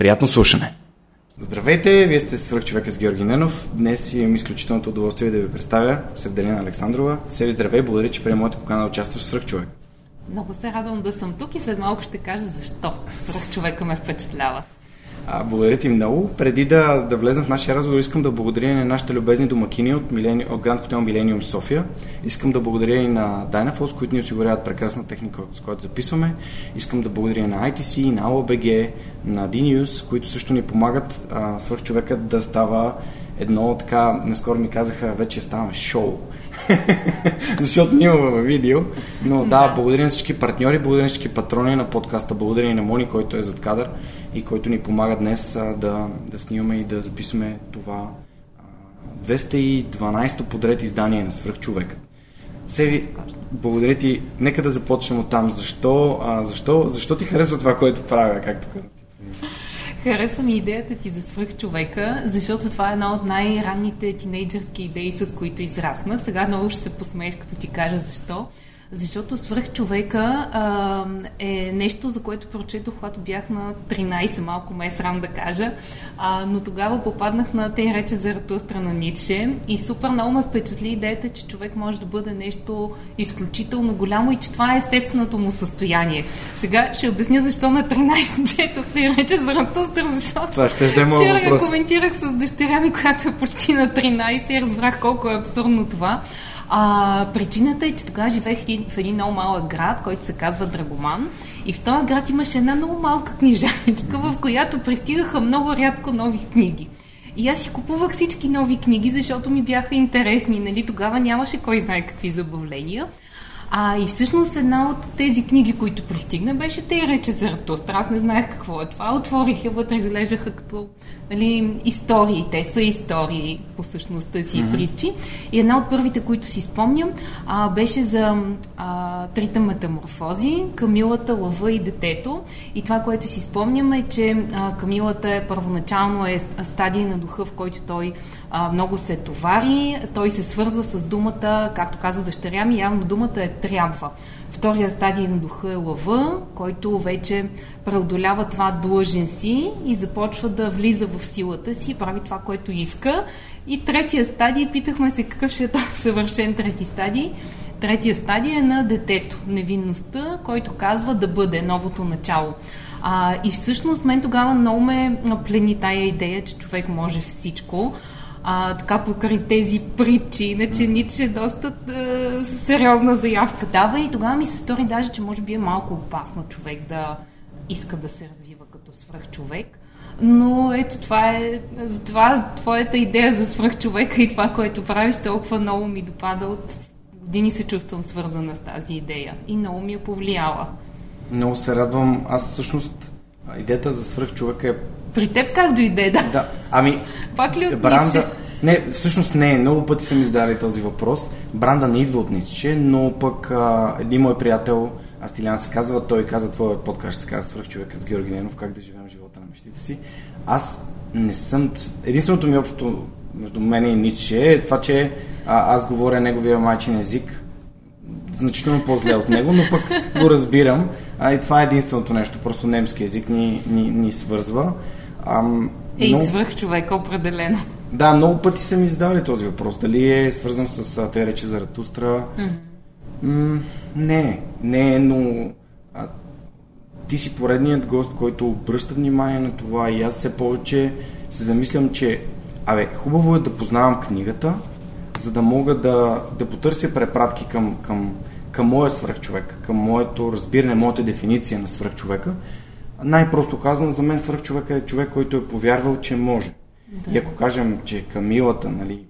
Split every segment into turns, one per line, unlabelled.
Приятно слушане! Здравейте, вие сте свърх човека с Георги Ненов. Днес имам изключителното удоволствие да ви представя Севделина Александрова. Севи, здравей, благодаря, че приема моята покана да участваш в свърх човек.
Много се радвам да съм тук и след малко ще кажа защо свърх човека ме впечатлява.
А, благодаря ти много. Преди да, да влезем в нашия разговор, искам да благодаря на нашите любезни домакини от, Милени... от Гранд Хотел Милениум София. Искам да благодаря и на Dynaforce, които ни осигуряват прекрасна техника, с която записваме. Искам да благодаря на ITC, на AOBG, на DNews, които също ни помагат свърх човекът да става едно така, наскоро ми казаха, вече ставаме шоу. Защото ние имаме видео. Но да, да, благодаря на всички партньори, благодаря на всички патрони на подкаста, благодаря и на Мони, който е зад кадър и който ни помага днес а, да, да снимаме и да записваме това а, 212-то подред издание на Свръхчовека. Севи, благодаря ти. Нека да започнем от там. Защо, а, защо, защо ти харесва това, което правя, както казах?
Харесва ми идеята ти за свръх човека, защото това е една от най-ранните тинейджърски идеи, с които израснах. Сега много ще се посмееш, като ти кажа защо. Защото свръх човека а, е нещо, за което прочетох, когато бях на 13, малко ме е срам да кажа, а, но тогава попаднах на те рече за Ратустра на Ницше и супер много ме впечатли идеята, че човек може да бъде нещо изключително голямо и че това е естественото му състояние. Сега ще обясня защо на 13 четох те рече за Ратустра, защото
това ще е
вчера я коментирах с дъщеря ми, която е почти на 13 и разбрах колко е абсурдно това. А, причината е, че тогава живеех в един много малък град, който се казва Драгоман. И в този град имаше една много малка книжаничка, в която пристигаха много рядко нови книги. И аз си купувах всички нови книги, защото ми бяха интересни. Нали? Тогава нямаше кой знае какви забавления. А и всъщност една от тези книги, които пристигна, беше Те рече за Ратустра. Аз не знаех какво е това. Отворих я вътре, изглеждаха като нали, истории. Те са истории по същността си mm-hmm. притчи. И една от първите, които си спомням, а, беше за а, трите метаморфози, Камилата, лъва и детето. И това, което си спомням е, че а, Камилата е първоначално е стадия на духа, в който той а, много се товари, той се свързва с думата, както каза дъщеря ми, явно думата е трябва. Втория стадий на духа е лъва, който вече преодолява това длъжен си и започва да влиза в силата си, прави това, което иска. И третия стадий, питахме се какъв ще е този съвършен трети стадий. Третия стадий е на детето, невинността, който казва да бъде новото начало. А, и всъщност мен тогава много ме плени тая идея, че човек може всичко а, така покрай тези притчи, иначе Ницше доста а, сериозна заявка дава и тогава ми се стори даже, че може би е малко опасно човек да иска да се развива като свръхчовек. Но ето това е, това твоята идея за свръхчовека и това, което правиш, толкова много ми допада от години се чувствам свързана с тази идея и много ми е повлияла.
Много се радвам. Аз всъщност идеята за свръхчовека е
при теб как дойде, да?
да. Ами,
Пак ли от
бранда... Ницше? Не, всъщност не. Много пъти са ми задали този въпрос. Бранда не идва от Ницше, но пък а, един мой приятел Астилян се казва, той каза, твоя подкаст се казва Свърх човекът с Георги Ненов, как да живеем живота мечтите си. Аз не съм... Единственото ми общо между мен и Ницше е това, че а, аз говоря неговия майчин език значително по-зле от него, но пък го разбирам. А и това е единственото нещо. Просто немски език ни, ни, ни свързва.
Ам, е, много... и свърх човека определено.
Да, много пъти са ми задали този въпрос. Дали е свързан с те речи за Ратустра. Mm-hmm. М- не, не, но а, ти си поредният гост, който обръща внимание на това и аз все повече се замислям, че абе, хубаво е да познавам книгата, за да мога да, да потърся препратки към, към, към моя свръхчовек, към моето разбиране, моята дефиниция на свръхчовека. Най-просто казвам, за мен свръхчовека е човек, който е повярвал, че може. Да. И ако кажем, че Камилата нали,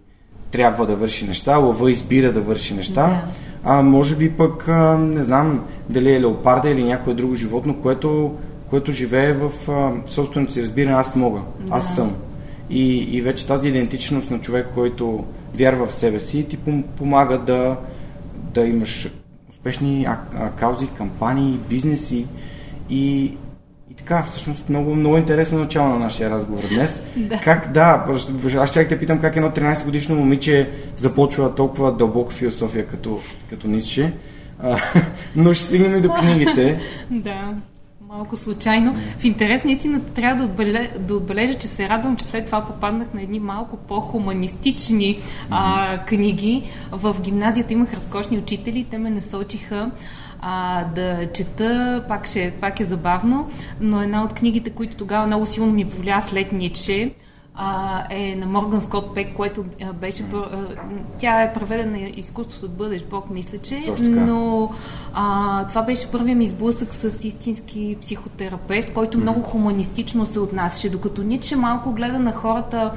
трябва да върши неща, лъва избира да върши неща, да. А може би пък, а, не знам, дали е леопарда или някое друго животно, което, което живее в а, собственото си разбиране, аз мога, да. аз съм. И, и вече тази идентичност на човек, който вярва в себе си, ти помага да, да имаш успешни а, а, каузи, кампании, бизнеси и, така, всъщност много, много интересно начало на нашия разговор днес.
да.
Как, да, аз чак те питам как едно 13 годишно момиче започва толкова дълбока философия като, като Ницше. Но ще стигнем и до книгите.
да малко случайно. В интерес наистина трябва да отбележа, да отбележа, че се радвам, че след това попаднах на едни малко по-хуманистични а, книги. В гимназията имах разкошни учители, те ме насочиха а, да чета, пак, ще, пак е забавно, но една от книгите, които тогава много силно ми повлия след Ницше, а, е на Морган Скот Пек, което а, беше... А, тя е преведена изкуството да бъдеш Бог, мисля, че. Но а, това беше първият ми сблъсък с истински психотерапевт, който много хуманистично се отнасяше, докато Ницше малко гледа на хората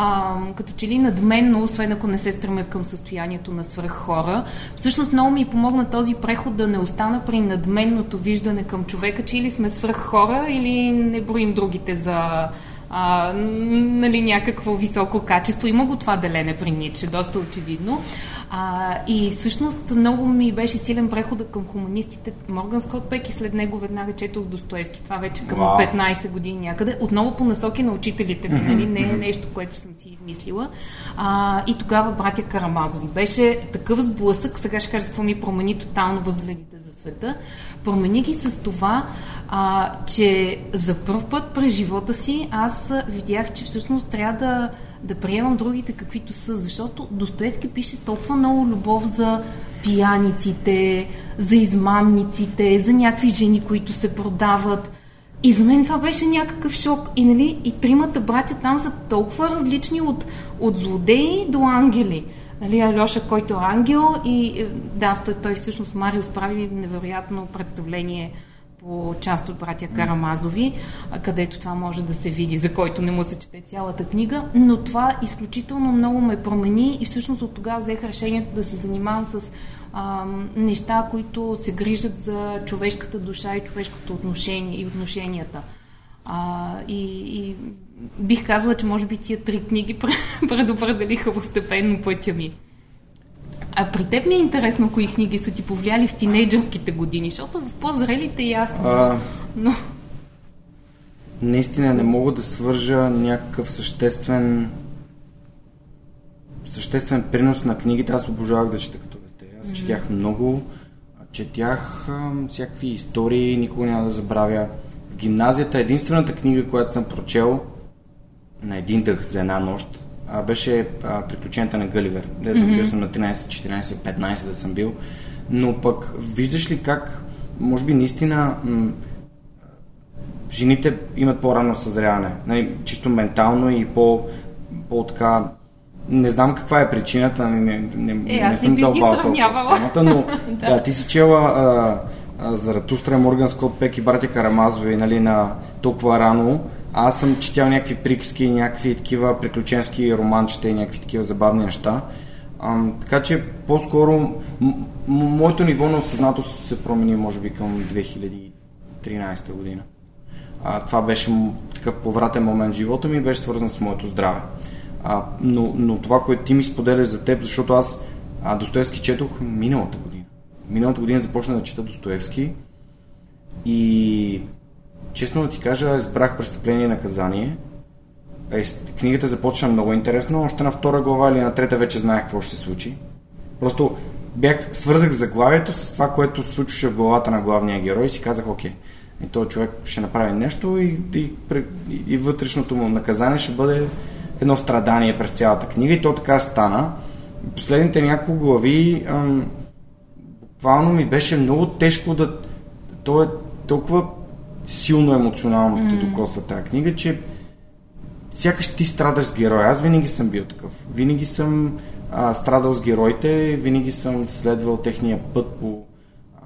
а, като че ли надменно, освен ако не се стремят към състоянието на свръх хора. Всъщност много ми помогна този преход да не остана при надменното виждане към човека, че или сме свръх хора, или не броим другите за а, нали, някакво високо качество. Има го това делене при Ницше, доста очевидно. А, и всъщност много ми беше силен прехода към хуманистите. Морган Скот Пек и след него веднага четох Достоевски. Това вече към wow. 15 години някъде. Отново по насоки на учителите ми, нали? не е нещо, което съм си измислила. А, и тогава братя Карамазови. Беше такъв сблъсък, сега ще кажа какво ми промени тотално възгледите света. Промени ги с това, а, че за първ път през живота си аз видях, че всъщност трябва да, да приемам другите каквито са, защото Достоевски пише с толкова много любов за пияниците, за измамниците, за някакви жени, които се продават. И за мен това беше някакъв шок. И, нали, и тримата братя там са толкова различни от, от злодеи до ангели. Нали, Алеша, който е ангел и е, да, той, той всъщност Мариус прави невероятно представление по част от братя Карамазови, където това може да се види, за който не му се чете цялата книга, но това изключително много ме промени и всъщност от тогава взех решението да се занимавам с а, неща, които се грижат за човешката душа и човешкото отношение и отношенията. А, и, и бих казала, че може би тия три книги предопределиха постепенно пътя ми. А при теб ми е интересно, кои книги са ти повлияли в тинейджърските години, защото в по-зрелите е ясно. А... Но...
Наистина не мога да свържа някакъв съществен съществен принос на книгите. Аз обожавах да чета като дете. Аз mm-hmm. четях много, четях а, всякакви истории, никога няма да забравя. В гимназията единствената книга, която съм прочел на един дъх за една нощ, а, беше а, приключенията на Гъливер. Да mm-hmm. съм на 13, 14, 15 да съм бил. Но пък виждаш ли как, може би наистина м- жените имат по-рано съзряване. Нали, чисто ментално и по, по-така не знам каква е причината, не, не, не,
е, не съм дълбал темата,
но да. да, ти си чела а, а, за Ратустра, Морган Скот Пек и братя Карамазови нали, на толкова рано. Аз съм четял някакви приказки, някакви такива приключенски романчета и някакви такива забавни неща. А, така че по-скоро м- моето ниво на осъзнатост се промени може би към 2013 година. А, това беше такъв повратен момент в живота ми беше свързан с моето здраве. А, но, но това, което ти ми споделяш за теб, защото аз а, Достоевски четох миналата година. миналата година започна да чета Достоевски и честно да ти кажа, избрах престъпление и наказание. Е, книгата започна много интересно, още на втора глава или на трета вече знаех какво ще се случи. Просто бях, свързах заглавието с това, което се случваше в главата на главния герой и си казах, окей, и този човек ще направи нещо и, и, и, вътрешното му наказание ще бъде едно страдание през цялата книга и то така стана. Последните няколко глави ам, буквално ми беше много тежко да... То е толкова силно емоционално mm. те докосва тази книга, че сякаш ти страдаш с героя. Аз винаги съм бил такъв. Винаги съм а, страдал с героите, винаги съм следвал техния път по, а,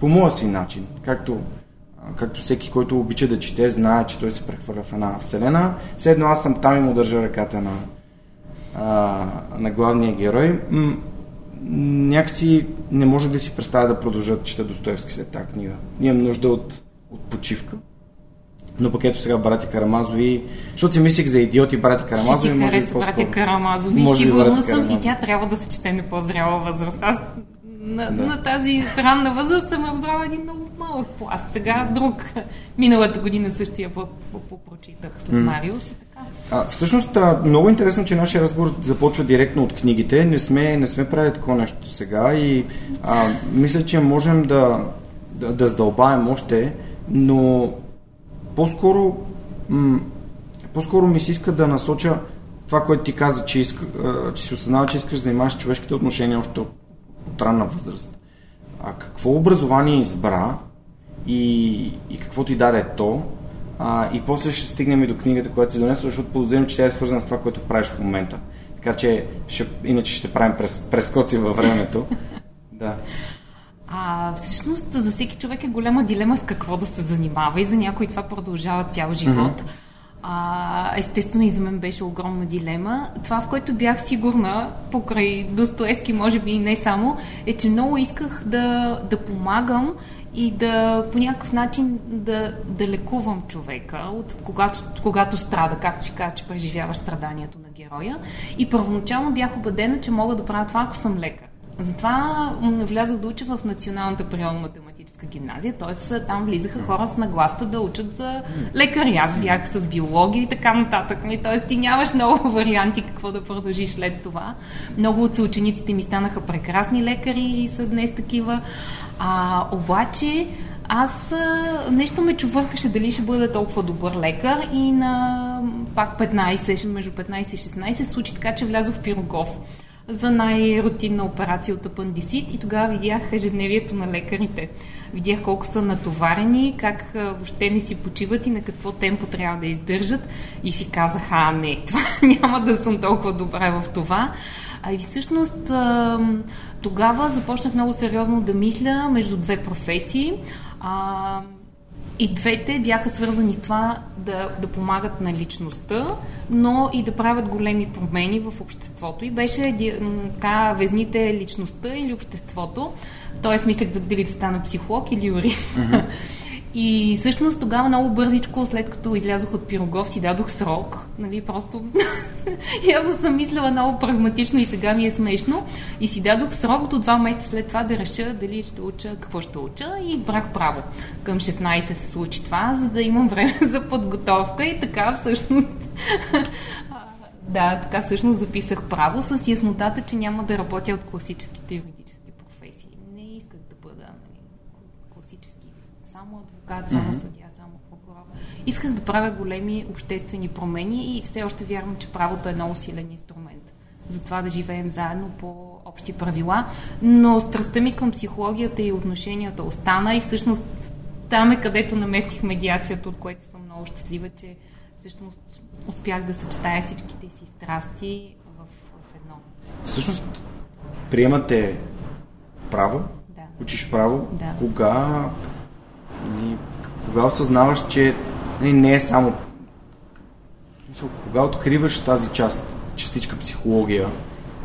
по моя си начин. Както, а, както всеки, който обича да чете, знае, че той се прехвърля в една вселена. Седно аз съм там и му държа ръката на, а, на главния герой. М- някакси не може да си представя да продължа да чета Достоевски след тази книга. Имам нужда от, от почивка. Но пък ето сега братя Карамазови, защото си мислих за идиоти братя Карамазови. Ще
ти
може
хареса братя Карамазови. Може Сигурна съм и тя трябва да се чете на по-зряла възраст. Аз на, да. на тази ранна възраст съм разбрала един много малък пласт. Сега да. друг. Миналата година същия попрочитах след mm. Мариус и така.
А, всъщност, а, много интересно, че нашия разговор започва директно от книгите. Не сме, не сме правили такова нещо сега и а, мисля, че можем да, да, да задълбаем още, но по-скоро, м- по-скоро ми се иска да насоча това, което ти каза, че, иска, че си осъзнава, че искаш да занимаваш човешките отношения още от, от ранна възраст. А какво образование избра и, и какво ти даде то, а, и после ще стигнем и до книгата, която си донесла, защото подозирам, че тя е свързана с това, което правиш в момента. Така че ще, иначе ще правим през, прескоци във времето. Да.
А, всъщност за всеки човек е голяма дилема с какво да се занимава и за някой това продължава цял живот. Mm-hmm. А, естествено и за мен беше огромна дилема. Това, в което бях сигурна, покрай Достоевски, може би и не само, е, че много исках да, да помагам и да по някакъв начин да, да лекувам човека, от когато, когато страда, както ще кажа, че преживяваш страданието на героя. И първоначално бях убедена, че мога да правя това, ако съм лекар. Затова влязох да уча в Националната природно-математическа гимназия, т.е. там влизаха хора с нагласта да учат за лекари. Аз бях с биология и така нататък. Т.е. ти нямаш много варианти какво да продължиш след това. Много от съучениците ми станаха прекрасни лекари и са днес такива. А, обаче аз нещо ме чувъркаше дали ще бъда толкова добър лекар и на пак 15, между 15 и 16 случи така, че влязох в Пирогов за най-рутинна операция от апандисит и тогава видях ежедневието на лекарите. Видях колко са натоварени, как въобще не си почиват и на какво темпо трябва да издържат и си казах, а не, това няма да съм толкова добра в това. А и всъщност тогава започнах много сериозно да мисля между две професии. И двете бяха свързани с това да, да помагат на личността, но и да правят големи промени в обществото. И беше така, везните личността или обществото. Тоест, мислех да, дали да стана психолог или юрист. Uh-huh. И всъщност тогава много бързичко, след като излязох от Пирогов, си дадох срок. Нали, просто явно съм мислила много прагматично и сега ми е смешно. И си дадох срок до два месеца след това да реша дали ще уча, какво ще уча и избрах право. Към 16 се случи това, за да имам време за подготовка и така всъщност Да, така всъщност записах право с яснотата, че няма да работя от класическите юридически професии. Не исках да бъда нали, класически само адвокат, само mm-hmm. съдия, само прокурор. Исках да правя големи обществени промени и все още вярвам, че правото е много силен инструмент за това да живеем заедно по общи правила. Но страстта ми към психологията и отношенията остана и всъщност там е където наместих медиацията, от което съм много щастлива, че всъщност успях да съчетая всичките си страсти в, в едно.
Всъщност, приемате право,
да.
учиш право,
да.
кога, нали, кога осъзнаваш, че нали, не е само кога откриваш тази част, частичка психология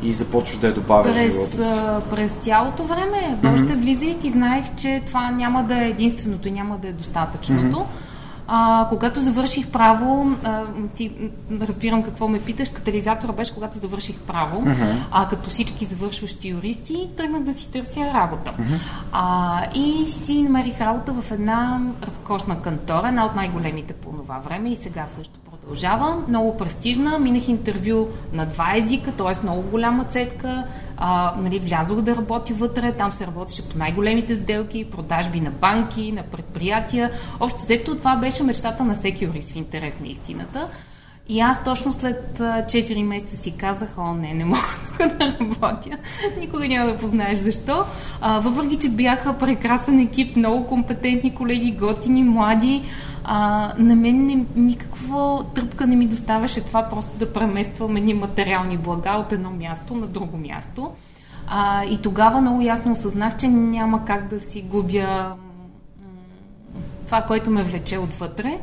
и започваш да я добавяш
през,
в живота
си? През цялото време, mm-hmm. още влизайки, знаех, че това няма да е единственото и няма да е достатъчното. Mm-hmm А, когато завърших право, а, ти разбирам какво ме питаш, катализатора беше когато завърших право, uh-huh. а като всички завършващи юристи, тръгнах да си търся работа. Uh-huh. А, и си намерих работа в една разкошна кантора, една от най-големите по това време и сега също продължава. Много престижна. Минах интервю на два езика, т.е. много голяма цетка. А, нали, влязох да работя вътре. Там се работеше по най-големите сделки, продажби на банки, на предприятия. Общо взето това беше мечтата на всеки юрист в интерес на истината. И аз точно след 4 месеца си казах, о не, не мога да работя. Никога няма да познаеш защо. А, въпреки, че бяха прекрасен екип, много компетентни колеги, готини, млади, а, на мен не, никаква тръпка не ми доставаше това просто да премествам едни материални блага от едно място на друго място. А, и тогава много ясно осъзнах, че няма как да си губя това, което ме влече отвътре.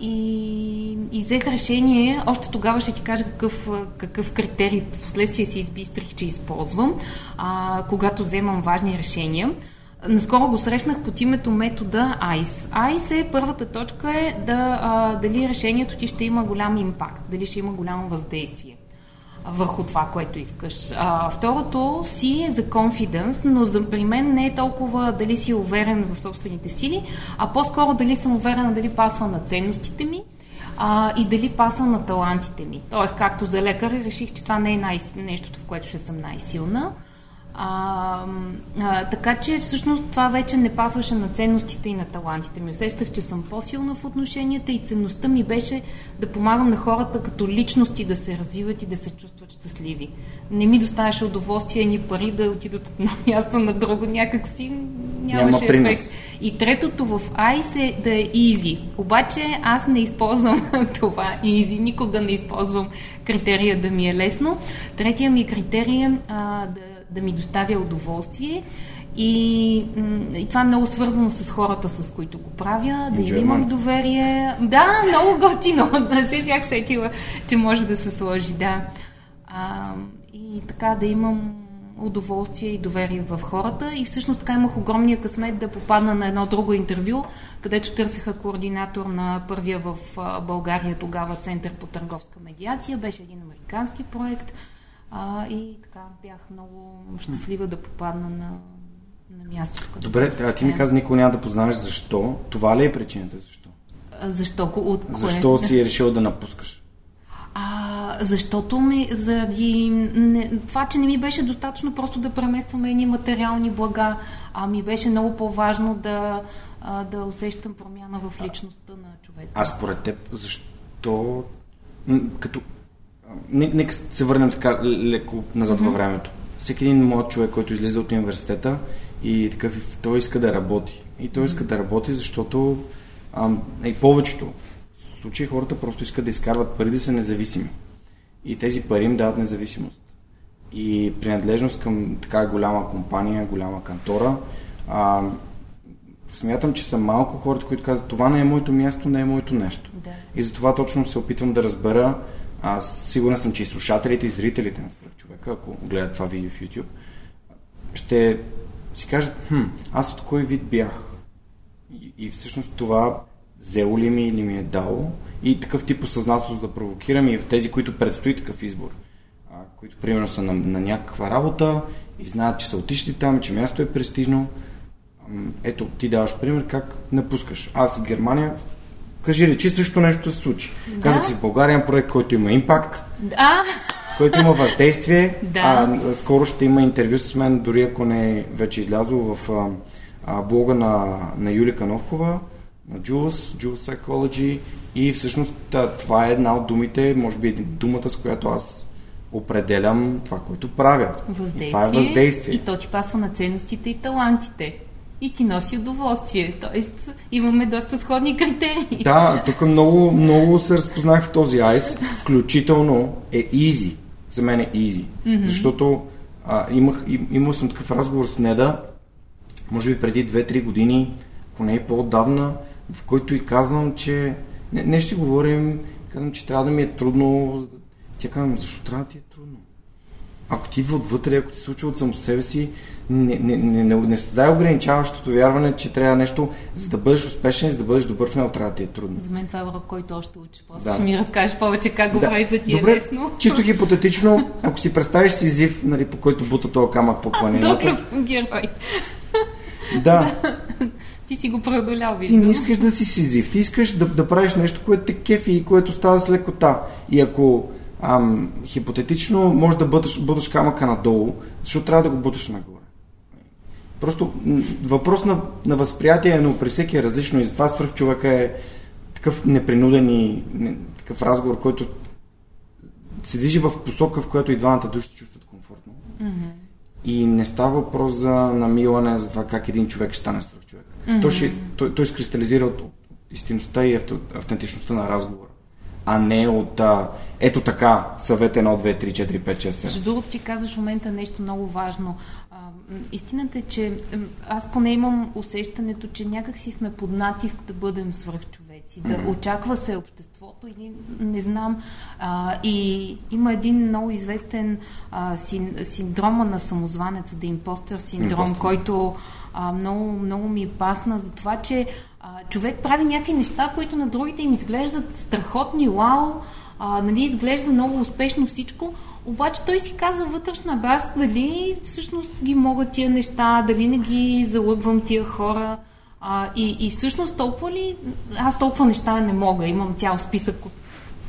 И, и взех решение, още тогава ще ти кажа какъв, какъв критерий в последствие си избистрих, че използвам, а, когато вземам важни решения. Наскоро го срещнах под името метода ICE. ICE е първата точка е да, а, дали решението ти ще има голям импакт, дали ще има голямо въздействие върху това, което искаш. А, второто си е за confidence, но за при мен не е толкова дали си уверен в собствените сили, а по-скоро дали съм уверена дали пасва на ценностите ми а, и дали пасва на талантите ми. Тоест, както за лекар реших, че това не е най- нещото, в което ще съм най-силна. А, а, така че всъщност това вече не пасваше на ценностите и на талантите ми. Усещах, че съм по-силна в отношенията и ценността ми беше да помагам на хората като личности да се развиват и да се чувстват щастливи. Не ми доставяше удоволствие ни пари да отидат от едно място на друго, някак си нямаше Няма ефект. И третото в Айс е да е easy. Обаче аз не използвам това easy, никога не използвам критерия да ми е лесно. Третия ми критерий е да да ми доставя удоволствие. И, и това е много свързано с хората, с които го правя, да им имам доверие. Да, много готино. Не се бях сетила, че може да се сложи, да. А, и така да имам удоволствие и доверие в хората. И всъщност така имах огромния късмет да попадна на едно друго интервю, където търсеха координатор на първия в България тогава Център по търговска медиация. Беше един американски проект. А, и така бях много щастлива да попадна на, на място.
Добре, трябва ти ми каза, никога няма да познаеш защо. Това ли е причината? Защо?
А, защо? От
кое? Защо си е решил да напускаш?
А, защото ми, заради не, това, че не ми беше достатъчно просто да преместваме едни материални блага, а ми беше много по-важно да, а, да усещам промяна в личността на човека.
А според теб, защо като нека се върнем така леко назад mm-hmm. във времето. Всеки един млад човек, който излиза от университета и такъв, той иска да работи. И той иска да работи, защото а, и повечето случаи хората просто искат да изкарват пари да са независими. И тези пари им дават независимост. И принадлежност към така голяма компания, голяма кантора. А, смятам, че са малко хората, които казват, това не е моето място, не е моето нещо. Да. И затова точно се опитвам да разбера аз сигурен съм, че и слушателите и зрителите на Страх човека, ако гледат това видео в YouTube, ще си кажат, хм, аз от кой вид бях? И, и всъщност това взело ли ми или ми е дало? И такъв тип осъзнателност да провокирам и в тези, които предстои такъв избор, а, които примерно са на, на някаква работа и знаят, че са отишли там, че място е престижно. Ето, ти даваш пример как напускаш. Аз в Германия Кажи речи, също нещо се случи. Да? Казах си в България проект, който има импакт,
да.
който има въздействие. Да. А, скоро ще има интервю с мен, дори ако не е вече излязло в а, а, блога на, на Юлика Новкова, на Jules, Jules Psychology и всъщност това е една от думите, може би думата, с която аз определям това, което правя.
Въздействие. И това е въздействие. И то ти пасва на ценностите и талантите и ти носи удоволствие. Тоест, имаме доста сходни критерии.
Да, тук много, много се разпознах в този айс, включително е easy. За мен е easy. Mm-hmm. Защото а, имах, им, имал съм такъв разговор с Неда, може би преди 2-3 години, ако не е по-отдавна, в който и казвам, че не, не ще си говорим, казвам, че трябва да ми е трудно. Тя казвам, защо трябва да ти е? Ако ти идва отвътре, ако ти се случва от само себе си, не, не, не, не, не създай ограничаващото вярване, че трябва нещо, за да бъдеш успешен, за да бъдеш добър в него, трябва да ти е трудно.
За мен това е урок, който още учи. После да. ще ми разкажеш повече как го
да.
правиш да ти
Добре,
е лесно.
Чисто хипотетично, ако си представиш си зив, нали, по който бута този камък по планината.
Друг герой.
Да.
ти си го преодолял,
Ти не искаш да си сизив, ти искаш да, да правиш нещо, което те кефи и което става с лекота. И ако ам, хипотетично може да буташ, буташ камъка надолу, защото трябва да го буташ нагоре. Просто въпрос на, на възприятие, но при всеки е различно и затова свърх човека е такъв непринуден и не, такъв разговор, който се движи в посока, в която и двамата души се чувстват комфортно.
Mm-hmm.
И не става въпрос за намилане за това как един човек ще стане свърх човек. Mm-hmm. Той, ще, той, той изкристализира от истинността и автентичността на разговора а не от а, ето така, съвет 1, 2, 3, 4, 5, 6, 7.
Между другото, ти казваш в момента нещо много важно. А, истината е, че аз поне имам усещането, че някак си сме под натиск да бъдем свръхчовеци, да mm-hmm. очаква се обществото или не знам. А, и има един много известен а, син, синдрома на самозванеца, да импостър синдром, Imposter. който а, много, много ми е пасна за това, че а, човек прави някакви неща, които на другите им изглеждат страхотни, вау, а, нали, изглежда много успешно всичко, обаче той си казва вътрешно, бе аз дали всъщност ги мога тия неща, дали не ги залъгвам тия хора. А, и, и всъщност толкова ли, аз толкова неща не мога, имам цял списък от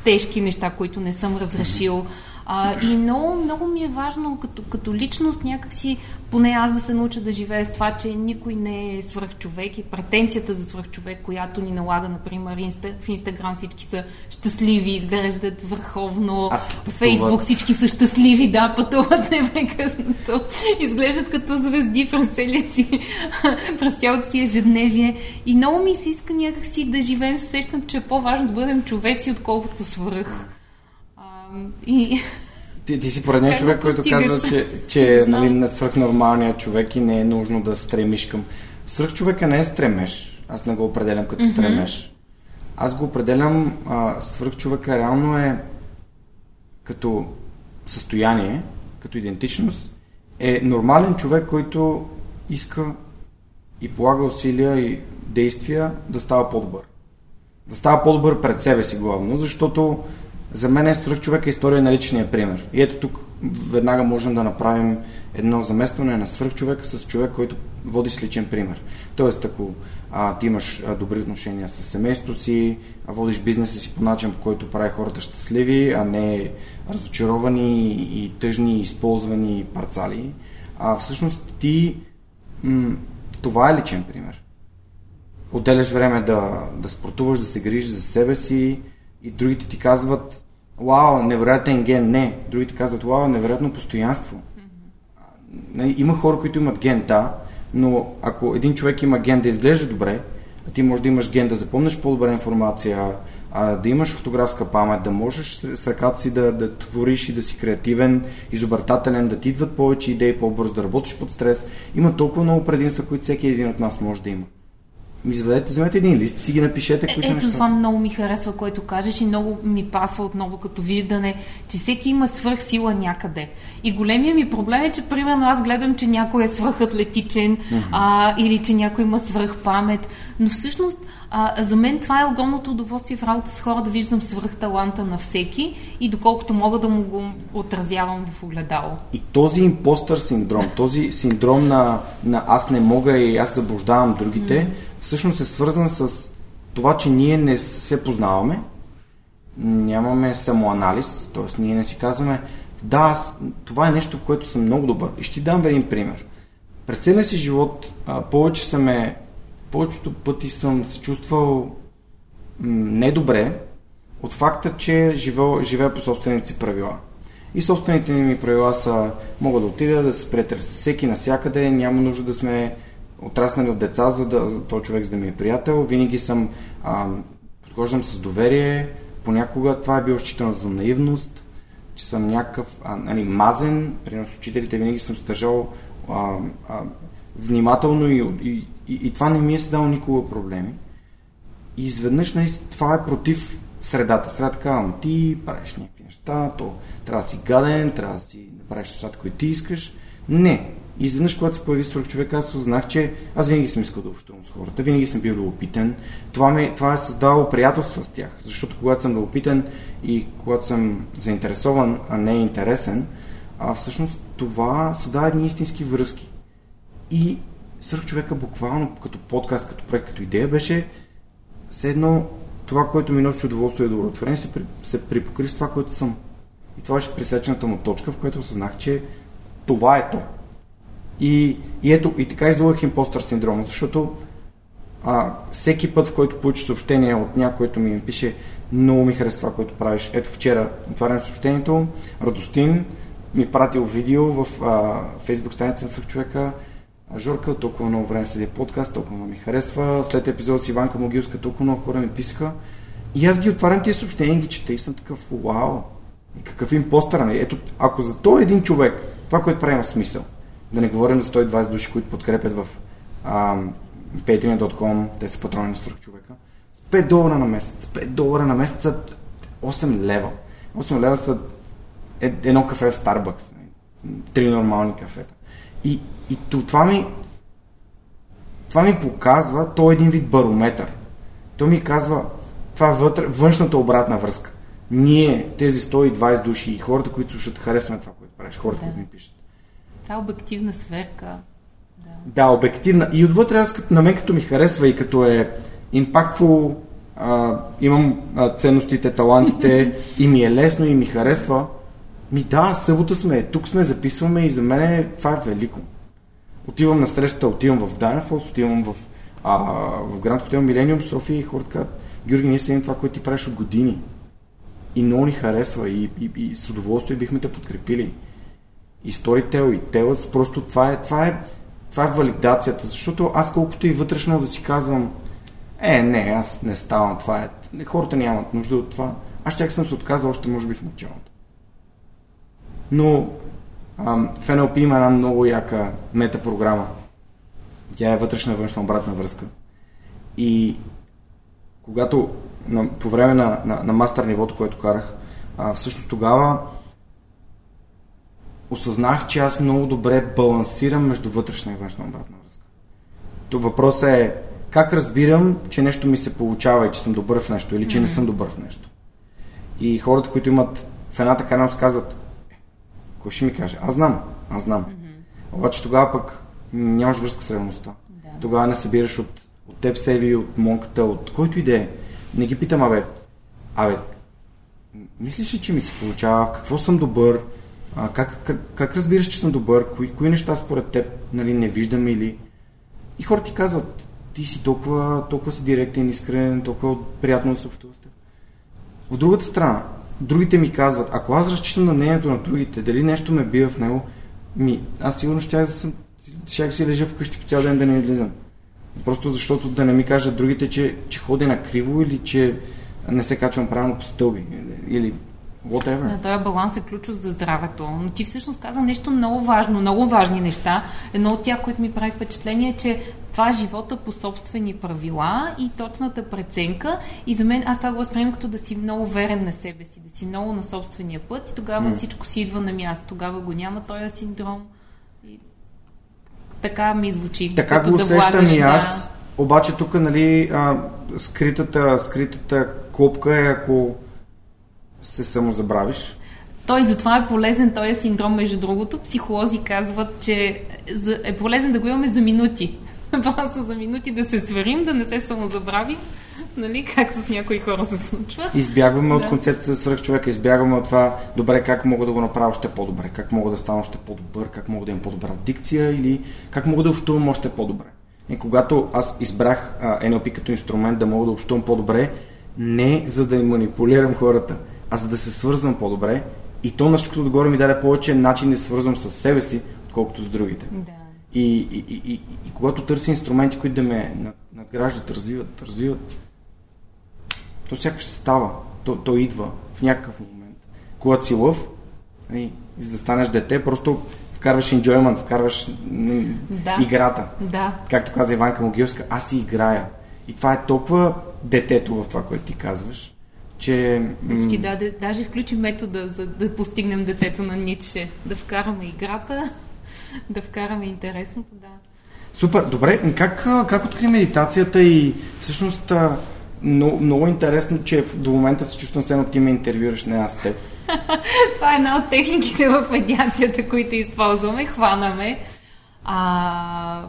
тежки неща, които не съм разрешил. А, и много, много ми е важно като, като личност някакси, поне аз да се науча да живея с това, че никой не е свръхчовек и претенцията за свръхчовек, която ни налага, например, инста, в Инстаграм всички са щастливи, изглеждат върховно, в Фейсбук всички са щастливи, да, пътуват непрекъснато, изглеждат като звезди през си, през цялото си ежедневие. И много ми се иска някакси да живеем с усещането, че е по-важно да бъдем човеци, отколкото свръх. И...
Ти, ти си поредният човек, който казва, че, че нали, на свръхнормалният човек и не е нужно да стремиш към... Свръхчовека не е стремеж. Аз не го определям като mm-hmm. стремеж. Аз го определям... А, свръхчовека реално е като състояние, като идентичност, е нормален човек, който иска и полага усилия и действия да става по-добър. Да става по-добър пред себе си главно, защото за мен е свръх човека история на личния пример. И ето тук веднага можем да направим едно заместване на свръх човека с човек, който води с личен пример. Тоест, ако а, ти имаш а, добри отношения с семейството си, а водиш бизнеса си по начин, по който прави хората щастливи, а не разочаровани и тъжни, използвани парцали, а всъщност ти м- това е личен пример. Отделяш време да, да спортуваш, да се грижиш за себе си, и другите ти казват, вау, невероятен ген. Не, другите казват, вау, невероятно постоянство. Mm-hmm. Има хора, които имат ген, да, но ако един човек има ген да изглежда добре, а ти можеш да имаш ген да запомнеш по-добра информация, а, да имаш фотографска памет, да можеш с ръката си да, да твориш и да си креативен, изобретателен, да ти идват повече идеи по-бързо, да работиш под стрес. Има толкова много предимства, които всеки един от нас може да има ми извадете, вземете един лист, си ги напишете. Кои
е,
са
ето това много ми харесва, което кажеш и много ми пасва отново като виждане, че всеки има свръхсила някъде. И големия ми проблем е, че примерно аз гледам, че някой е свръхатлетичен mm-hmm. а, или че някой има свръхпамет. Но всъщност а, за мен това е огромното удоволствие в работа с хора да виждам свръхталанта на всеки и доколкото мога да му го отразявам в огледало.
И този импостър синдром, този синдром на, на аз не мога и аз заблуждавам другите, mm-hmm всъщност е свързан с това, че ние не се познаваме, нямаме самоанализ, т.е. ние не си казваме да, аз, това е нещо, в което съм много добър. И ще ти дам един пример. През целия си живот а, повече съм е, повечето пъти съм се чувствал м- недобре от факта, че живея, живея по собствените си правила. И собствените ми правила са, мога да отида да се приятеля с всеки, насякъде, няма нужда да сме отраснали от деца, за да за този човек за да ми е приятел. Винаги съм а, подхождам с доверие. Понякога това е било считано за наивност, че съм някакъв а, нали, мазен. Примерно с учителите винаги съм стържал а, а, внимателно и, и, и, и това не ми е създало никога проблеми. И изведнъж нали, това е против средата. Средата казвам, ти правиш някакви неща, то трябва да си гаден, трябва да си правиш нещата, които ти искаш. Не. И изведнъж, когато се появи свърх човек, аз осъзнах, че аз винаги съм искал да общувам с хората, винаги съм бил любопитен. Това, ми, това е създало приятелства с тях, защото когато съм любопитен и когато съм заинтересован, а не интересен, а всъщност това създава едни истински връзки. И свърх човека буквално като подкаст, като проект, като идея беше все едно това, което ми носи удоволствие и удовлетворение, се, при, се припокри с това, което съм. И това беше пресечената му точка, в която осъзнах, че това е то. И, и ето, и така излъгах импостър синдрома, защото а, всеки път, в който получи съобщение от някой, който ми пише много ми харесва това, което правиш. Ето вчера отварям съобщението, Радостин ми пратил видео в а, фейсбук страница на човека, Жорка, толкова много време следи подкаст, толкова много ми харесва. След епизод с Иванка Могилска, толкова много хора ми писаха. И аз ги отварям тези съобщения ги чета и съм такъв, вау, какъв импостър, нали? Ето, ако за този един човек, това, което правим смисъл, да не говорим за 120 души, които подкрепят в patreon.com, те са патрони на свърх човека, с 5 долара на месец, 5 долара на месец са 8 лева. 8 лева са едно кафе в Starbucks. Нали? Три нормални кафета. И, и това ми това ми показва, то е един вид барометър. То ми казва, това е вътре, външната обратна връзка. Ние, тези 120 души и хората, които слушат, харесваме това, което правиш, хората, да. които ми пишат.
Та обективна сверка.
Да, да обективна. И отвътре аз на мен като ми харесва и като е импактфул, а, имам а, ценностите, талантите и ми е лесно и ми харесва, ми да, събота сме, тук сме, записваме и за мен е, това е велико. Отивам на срещата, отивам в Дайнафос, отивам в, а, в Гранд Хотел Милениум, София и хората казват, Георги, ние сега това, което ти правиш от години. И много ни харесва и, и, и с удоволствие бихме те подкрепили. И Storytel, и Телас, просто това е, това е, това е валидацията, защото аз колкото и вътрешно да си казвам, е, не, аз не ставам, това е, хората нямат нужда от това. Аз чак съм се отказал още, може би, в началото. Но ам, в NLP има една много яка метапрограма. Тя е вътрешна външна обратна връзка. И когато на, по време на, на, на мастер нивото, което карах, а, всъщност тогава осъзнах, че аз много добре балансирам между вътрешна и външна обратна връзка. То въпросът е как разбирам, че нещо ми се получава и че съм добър в нещо или че mm-hmm. не съм добър в нещо. И хората, които имат в едната крайност казват, кой ще ми каже? Аз знам, аз знам. Mm-hmm. Обаче тогава пък нямаш връзка с реалността. Да. Тогава не събираш от, от теб себе, от монката, от който и да е. Не ги питам, абе, абе, мислиш ли, че ми се получава? Какво съм добър? А, как, как, как разбираш, че съм добър? Кои, кои неща според теб нали, не виждам или... И хората ти казват, ти си толкова, толкова си директен, искрен, толкова приятно да се общува с теб. В другата страна, другите ми казват, ако аз разчитам на мнението на другите, дали нещо ме бива в него, ми, аз сигурно ще да съм, ще си лежа вкъщи по цял ден да не излизам. Просто защото да не ми кажат другите, че, че ходи на криво или че не се качвам правилно по стълби. Или whatever.
Да, този баланс е ключов за здравето. Но ти всъщност каза нещо много важно, много важни неща. Едно от тях, което ми прави впечатление е, че това е живота по собствени правила и точната преценка. И за мен аз това го възприемам като да си много верен на себе си, да си много на собствения път и тогава mm. всичко си идва на място. Тогава го няма този синдром. И... Така ми звучи.
Така го усещам да и аз. Да... Обаче тук, нали, а, скритата, скритата копка е ако се самозабравиш.
Той затова е полезен този синдром, между другото. Психолози казват, че е полезен да го имаме за минути. Просто за минути да се сверим, да не се самозабравим, нали, както с някои хора се случва.
Избягваме да. от концепцията за свръх човека, избягваме от това, добре, как мога да го направя още по-добре, как мога да стана още по-добър, как мога да имам по-добра дикция или как мога да общувам още по-добре. И когато аз избрах а, NLP като инструмент да мога да общувам по-добре, не за да манипулирам хората, а за да се свързвам по-добре, и то на всичкото отгоре ми даде повече начин да се свързвам с себе си, отколкото с другите.
Да.
И, и, и, и, и когато търся инструменти, които да ме надграждат, развиват, развиват, то сякаш става. То, то идва в някакъв момент. Когато си лъв, и, нали, и за да станеш дете, просто вкарваш enjoyment, вкарваш да. играта.
Да.
Както каза Иванка Могилска, аз си играя. И това е толкова детето в това, което ти казваш, че...
Значи, да, да, даже включи метода, за да постигнем детето на Ницше. Да вкараме играта, да вкараме интересното, да.
Супер, добре. Как, как откри медитацията и всъщност много, много интересно, че до момента се чувствам все едно ти ме интервюраш, не аз теб.
Това е една от техниките в медиацията, които използваме, хванаме. А,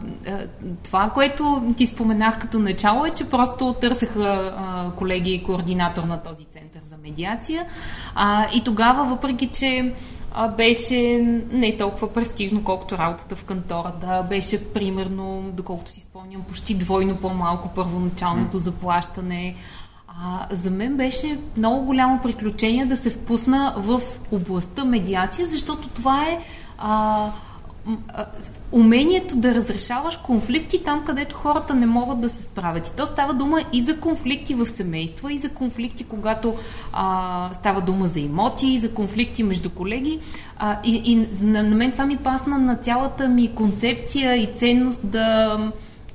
това, което ти споменах като начало е, че просто търсеха а, колеги и координатор на този център за медиация. А, и тогава, въпреки че а, беше не толкова престижно, колкото работата в кантората, беше примерно, доколкото си спомням, почти двойно по-малко първоначалното заплащане. А, за мен беше много голямо приключение да се впусна в областта медиация, защото това е а, умението да разрешаваш конфликти там, където хората не могат да се справят. И то става дума и за конфликти в семейства, и за конфликти, когато а, става дума за имоти, и за конфликти между колеги. А, и, и на, на мен това ми пасна на цялата ми концепция и ценност да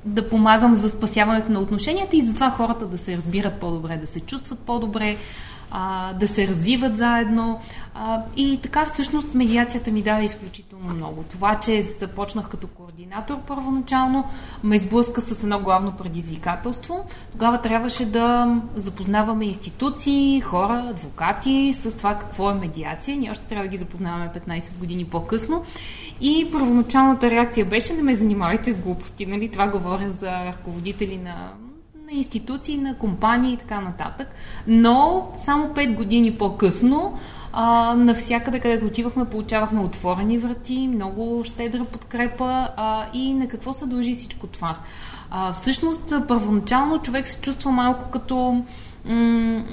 да помагам за спасяването на отношенията и затова хората да се разбират по-добре, да се чувстват по-добре, а, да се развиват заедно. А, и така всъщност медиацията ми даде изключително много. Това, че започнах като координатор първоначално, ме изблъска с едно главно предизвикателство. Тогава трябваше да запознаваме институции, хора, адвокати с това какво е медиация. Ние още трябва да ги запознаваме 15 години по-късно. И първоначалната реакция беше не ме занимавайте с глупости. Нали? Това говоря за ръководители на на институции, на компании и така нататък. Но само 5 години по-късно а, навсякъде, където отивахме, получавахме отворени врати, много щедра подкрепа а, и на какво се дължи всичко това. А, всъщност, първоначално човек се чувства малко като м-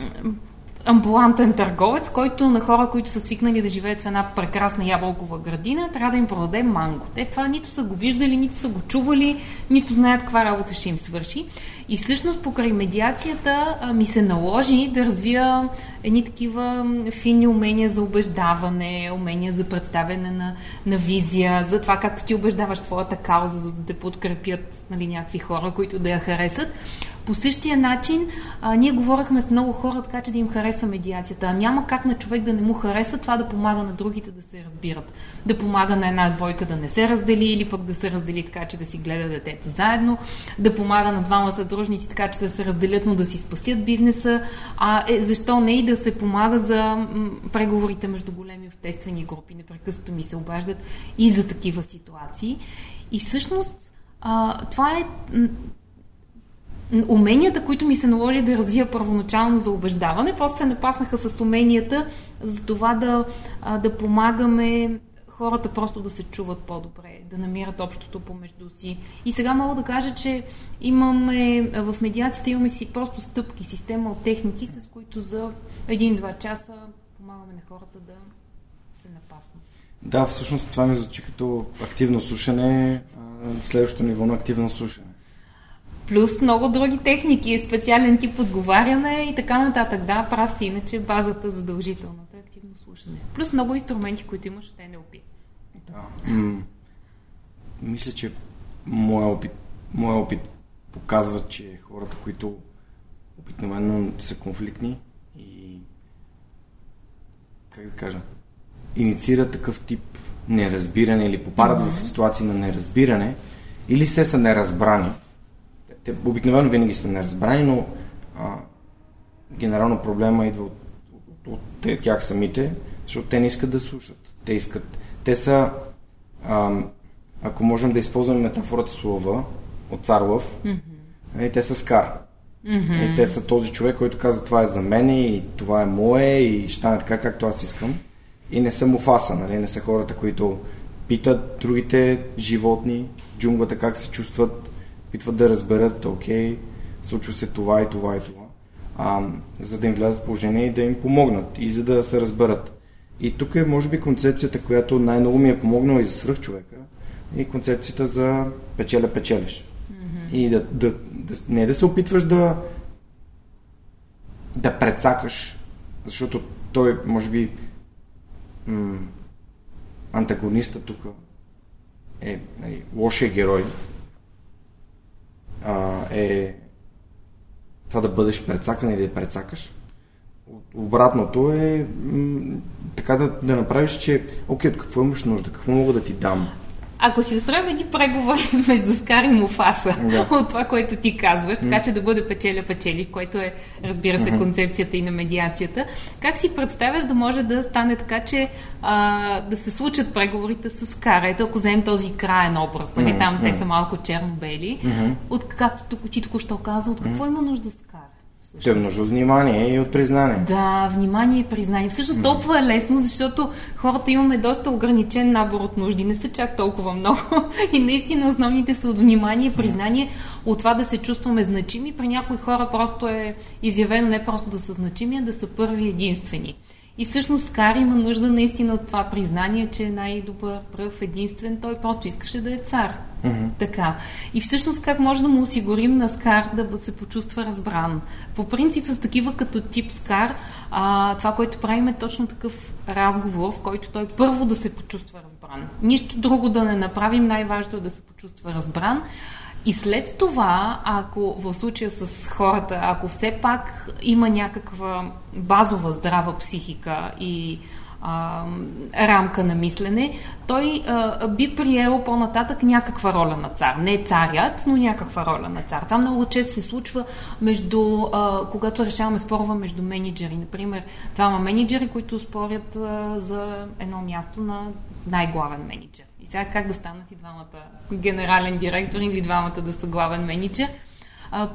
амбулантен търговец, който на хора, които са свикнали да живеят в една прекрасна ябълкова градина, трябва да им продаде манго. Те това нито са го виждали, нито са го чували, нито знаят каква работа ще им свърши. И всъщност покрай медиацията ми се наложи да развия едни такива фини умения за убеждаване, умения за представяне на, на визия, за това както ти убеждаваш твоята кауза, за да те подкрепят нали, някакви хора, които да я харесат. По същия начин а, ние говорихме с много хора, така че да им хареса медиацията. Няма как на човек да не му хареса това да помага на другите да се разбират. Да помага на една двойка да не се раздели или пък да се раздели така, че да си гледа детето заедно. Да помага на двама съдружници така, че да се разделят, но да си спасят бизнеса. А е, защо не и да се помага за преговорите между големи обществени групи. Непрекъснато ми се обаждат и за такива ситуации. И всъщност това е уменията, които ми се наложи да развия първоначално за убеждаване, после се напаснаха с уменията за това да, да помагаме хората просто да се чуват по-добре, да намират общото помежду си. И сега мога да кажа, че имаме в медиацията имаме си просто стъпки, система от техники, с които за един-два часа помагаме на хората да се напаснат.
Да, всъщност това ми звучи като активно слушане, следващото ниво на активно слушане.
Плюс много други техники, специален тип отговаряне и така нататък. Да, прав си, иначе базата задължителната активно слушане. Плюс много инструменти, които имаш от НЛП.
Да. М- мисля, че моя опит, моя опит показва, че хората, които обикновено са конфликтни и как да кажа, инициират такъв тип неразбиране или попадат mm-hmm. в ситуации на неразбиране или се са неразбрани, те обикновено винаги са неразбрани, но а, генерално проблема идва от, от, тях самите, защото те не искат да слушат. Те искат. Те са, а, ако можем да използваме метафората слова от Царлов, mm-hmm. те са скар. Mm-hmm. И те са този човек, който казва това е за мен и това е мое и ще стане така, както аз искам. И не са муфаса, нали? не са хората, които питат другите животни в джунглата как се чувстват, опитват да разберат, окей, случва се това и това и това, а, за да им влязат в положение и да им помогнат и за да се разберат. И тук е, може би, концепцията, която най-много ми е помогнала и за свръх човека, и концепцията за печеля-печелиш. Mm-hmm. И да, да, да, не да се опитваш да да прецакаш, защото той, може би, м- антагониста тук е нали, лошия герой, а, е това да бъдеш прецакан или да прецакаш. Обратното е м- така да, да направиш, че окей, от какво имаш нужда, какво мога да ти дам.
Ако си устроим едни преговори между Скар и Муфаса
Да.
от това, което ти казваш, така че да бъде печеля-печели, което е, разбира се, концепцията и на медиацията, как си представяш да може да стане така, че а, да се случат преговорите с Скар? Ето, ако вземем този краен образ, нали, там те са малко черно-бели, от, както ти току-що каза, от какво има нужда Скар?
Те нужда от внимание и от признание.
Да, внимание и признание. Всъщност толкова е лесно, защото хората имаме доста ограничен набор от нужди. Не са чак толкова много. И наистина основните са от внимание и признание, от това да се чувстваме значими. При някои хора просто е изявено не просто да са значими, а да са първи единствени. И всъщност Скар има нужда наистина от това признание, че е най-добър, пръв, единствен. Той просто искаше да е цар. Mm-hmm. Така. И всъщност как може да му осигурим на Скар да се почувства разбран? По принцип с такива като тип Скар, а, това, което правим е точно такъв разговор, в който той първо да се почувства разбран. Нищо друго да не направим, най-важното е да се почувства разбран. И след това, ако в случая с хората, ако все пак има някаква базова здрава психика и а, рамка на мислене, той а, би приел по-нататък някаква роля на цар. Не царят, но някаква роля на цар. Това много често се случва между, а, когато решаваме спорва между менеджери. Например, двама менеджери, които спорят а, за едно място на най-главен менеджер. Сега как да станат и двамата генерален директор или двамата да са главен менеджер? А,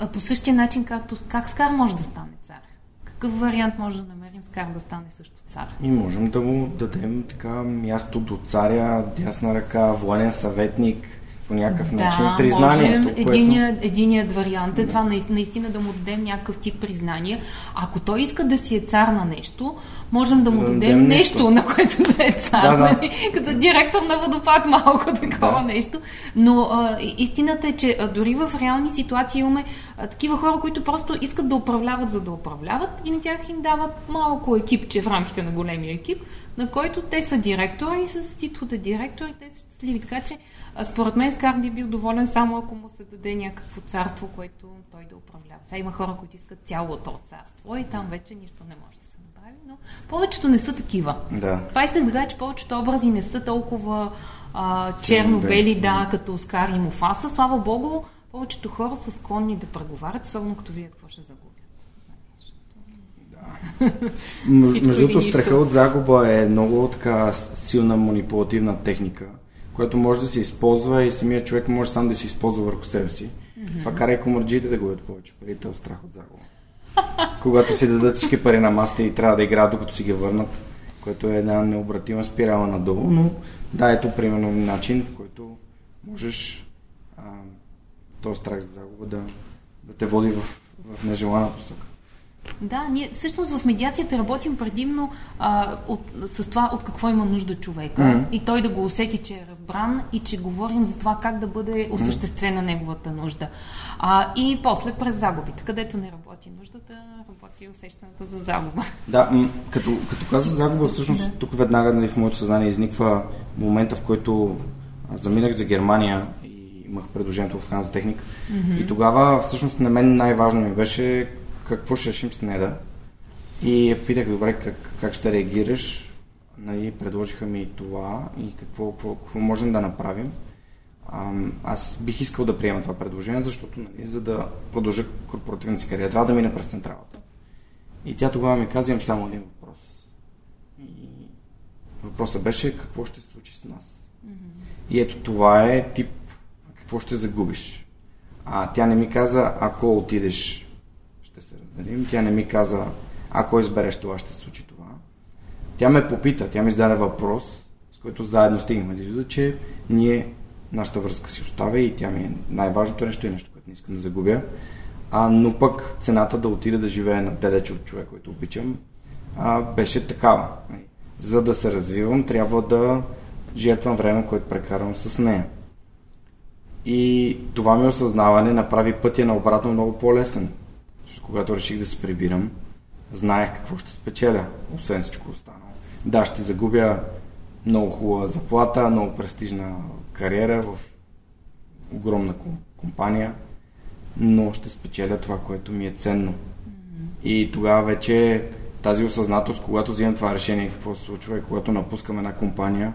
а, по същия начин, както как Скар може да стане цар? Какъв вариант може да намерим Скар да стане също цар?
И можем да му дадем така място до царя, дясна ръка, военен съветник, по някакъв начин
да,
признанието.
Можем,
което...
единият, единият вариант е това наистина да му дадем някакъв тип признание. Ако той иска да си е цар на нещо, можем да му
Да
дадем
дадем
нещо,
нещо.
на което да е цар.
Да, да.
Нали? Като директор на водопад малко такова
Да.
нещо. Но а, истината е, че а, дори в реални ситуации имаме а, такива хора, които просто искат да управляват, за да управляват и на тях им дават малко екипче в рамките на големия екип, на който те са директора и с титлата директор и те са щастливи. Така че а, според мен Скар би бил доволен само ако му се даде някакво царство, което той да управлява. Сега има хора, които искат цялото царство и там вече нищо не може да се направи, но повечето не са такива.
Да.
Това исках да кажа, че повечето образи не са толкова а, черно-бели, да, като Оскар и Муфаса. Слава Богу, повечето хора са склонни да преговарят, особено като видят какво ще загубят.
Между другото, страха от загуба е много така силна манипулативна техника, която може да се използва и самият човек може сам да се използва върху себе си. Mm-hmm. Това кара и комарджиите да губят повече пари, те страх от загуба. Когато си дадат всички пари на маста и трябва да играят докато си ги върнат, което е една необратима спирала надолу, но да, ето примерно начин, в който можеш а, този страх за загуба да, да те води в, в нежелана посока.
Да, ние всъщност в медиацията работим предимно а, от, с това от какво има нужда човека
Мгм.
и той да го усети, че е разбран и че говорим за това как да бъде осъществена неговата нужда. А, и после през загубите, където не работи нуждата, работи усещането за загуба.
Да, м- като, като каза загуба, всъщност
Да.
тук веднага нали, в моето съзнание изниква момента, в който заминах за Германия и имах предложението в Ханза Техник. И тогава всъщност на мен най-важно ми беше какво ще решим с Неда. И питах, добре, как, как ще реагираш? Нали, предложиха ми това и какво, какво, какво можем да направим. Аз бих искал да приема това предложение, защото нали, за да продължа корпоративната си кариера, трябва да мина през централата. И тя тогава ми каза, имам само един въпрос. И въпросът беше какво ще се случи с нас. И ето това е тип какво ще загубиш. А тя не ми каза, ако отидеш, разделим. Тя не ми каза, ако избереш това, ще случи това. Тя ме попита, тя ми зададе въпрос, с който заедно стигнахме до извода, че ние, нашата връзка си оставя и тя ми е най-важното нещо и нещо, което не искам да загубя. А, но пък цената да отида да живея на далече от човек, който обичам, а, беше такава. Нали, За да се развивам, трябва да жертвам време, което прекарвам с нея. И това ми осъзнаване направи пътя на обратно много по-лесен. Когато реших да се прибирам, знаех какво ще спечеля, освен всичко останало. Да, ще загубя много хубава заплата, много престижна кариера в огромна ком- компания, но ще спечеля това, което ми е ценно. И тогава вече тази осъзнатост, когато взимам това решение, какво се случва и когато напускам една компания,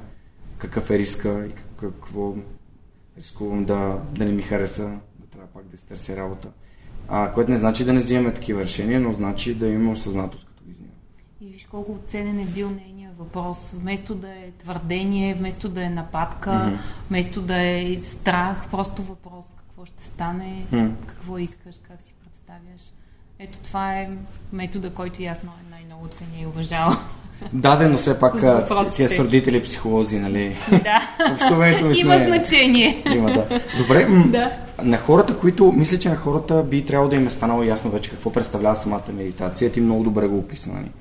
какъв е риска и какво рискувам да, да не ми хареса, да трябва пак да изтърся работа. А, което не значи да не взимаме такива решения, но значи да имаме осъзнатост, като ги взимаме.
И виж колко ценен е бил нейният въпрос. Вместо да е твърдение, вместо да е нападка, mm-hmm. вместо да е страх, просто въпрос какво ще стане, mm-hmm. какво искаш, как си представяш. Ето това е метода, който и аз най-много ценя и уважавам.
Да, да, но все пак тия са родители психолози, нали?
Да.
Общуването ми
Има значение.
Има, да. Добре, да. на хората, които, мисля, че на хората би трябвало да им е станало ясно вече какво представлява самата медитация. Ти много добре го описа, нали?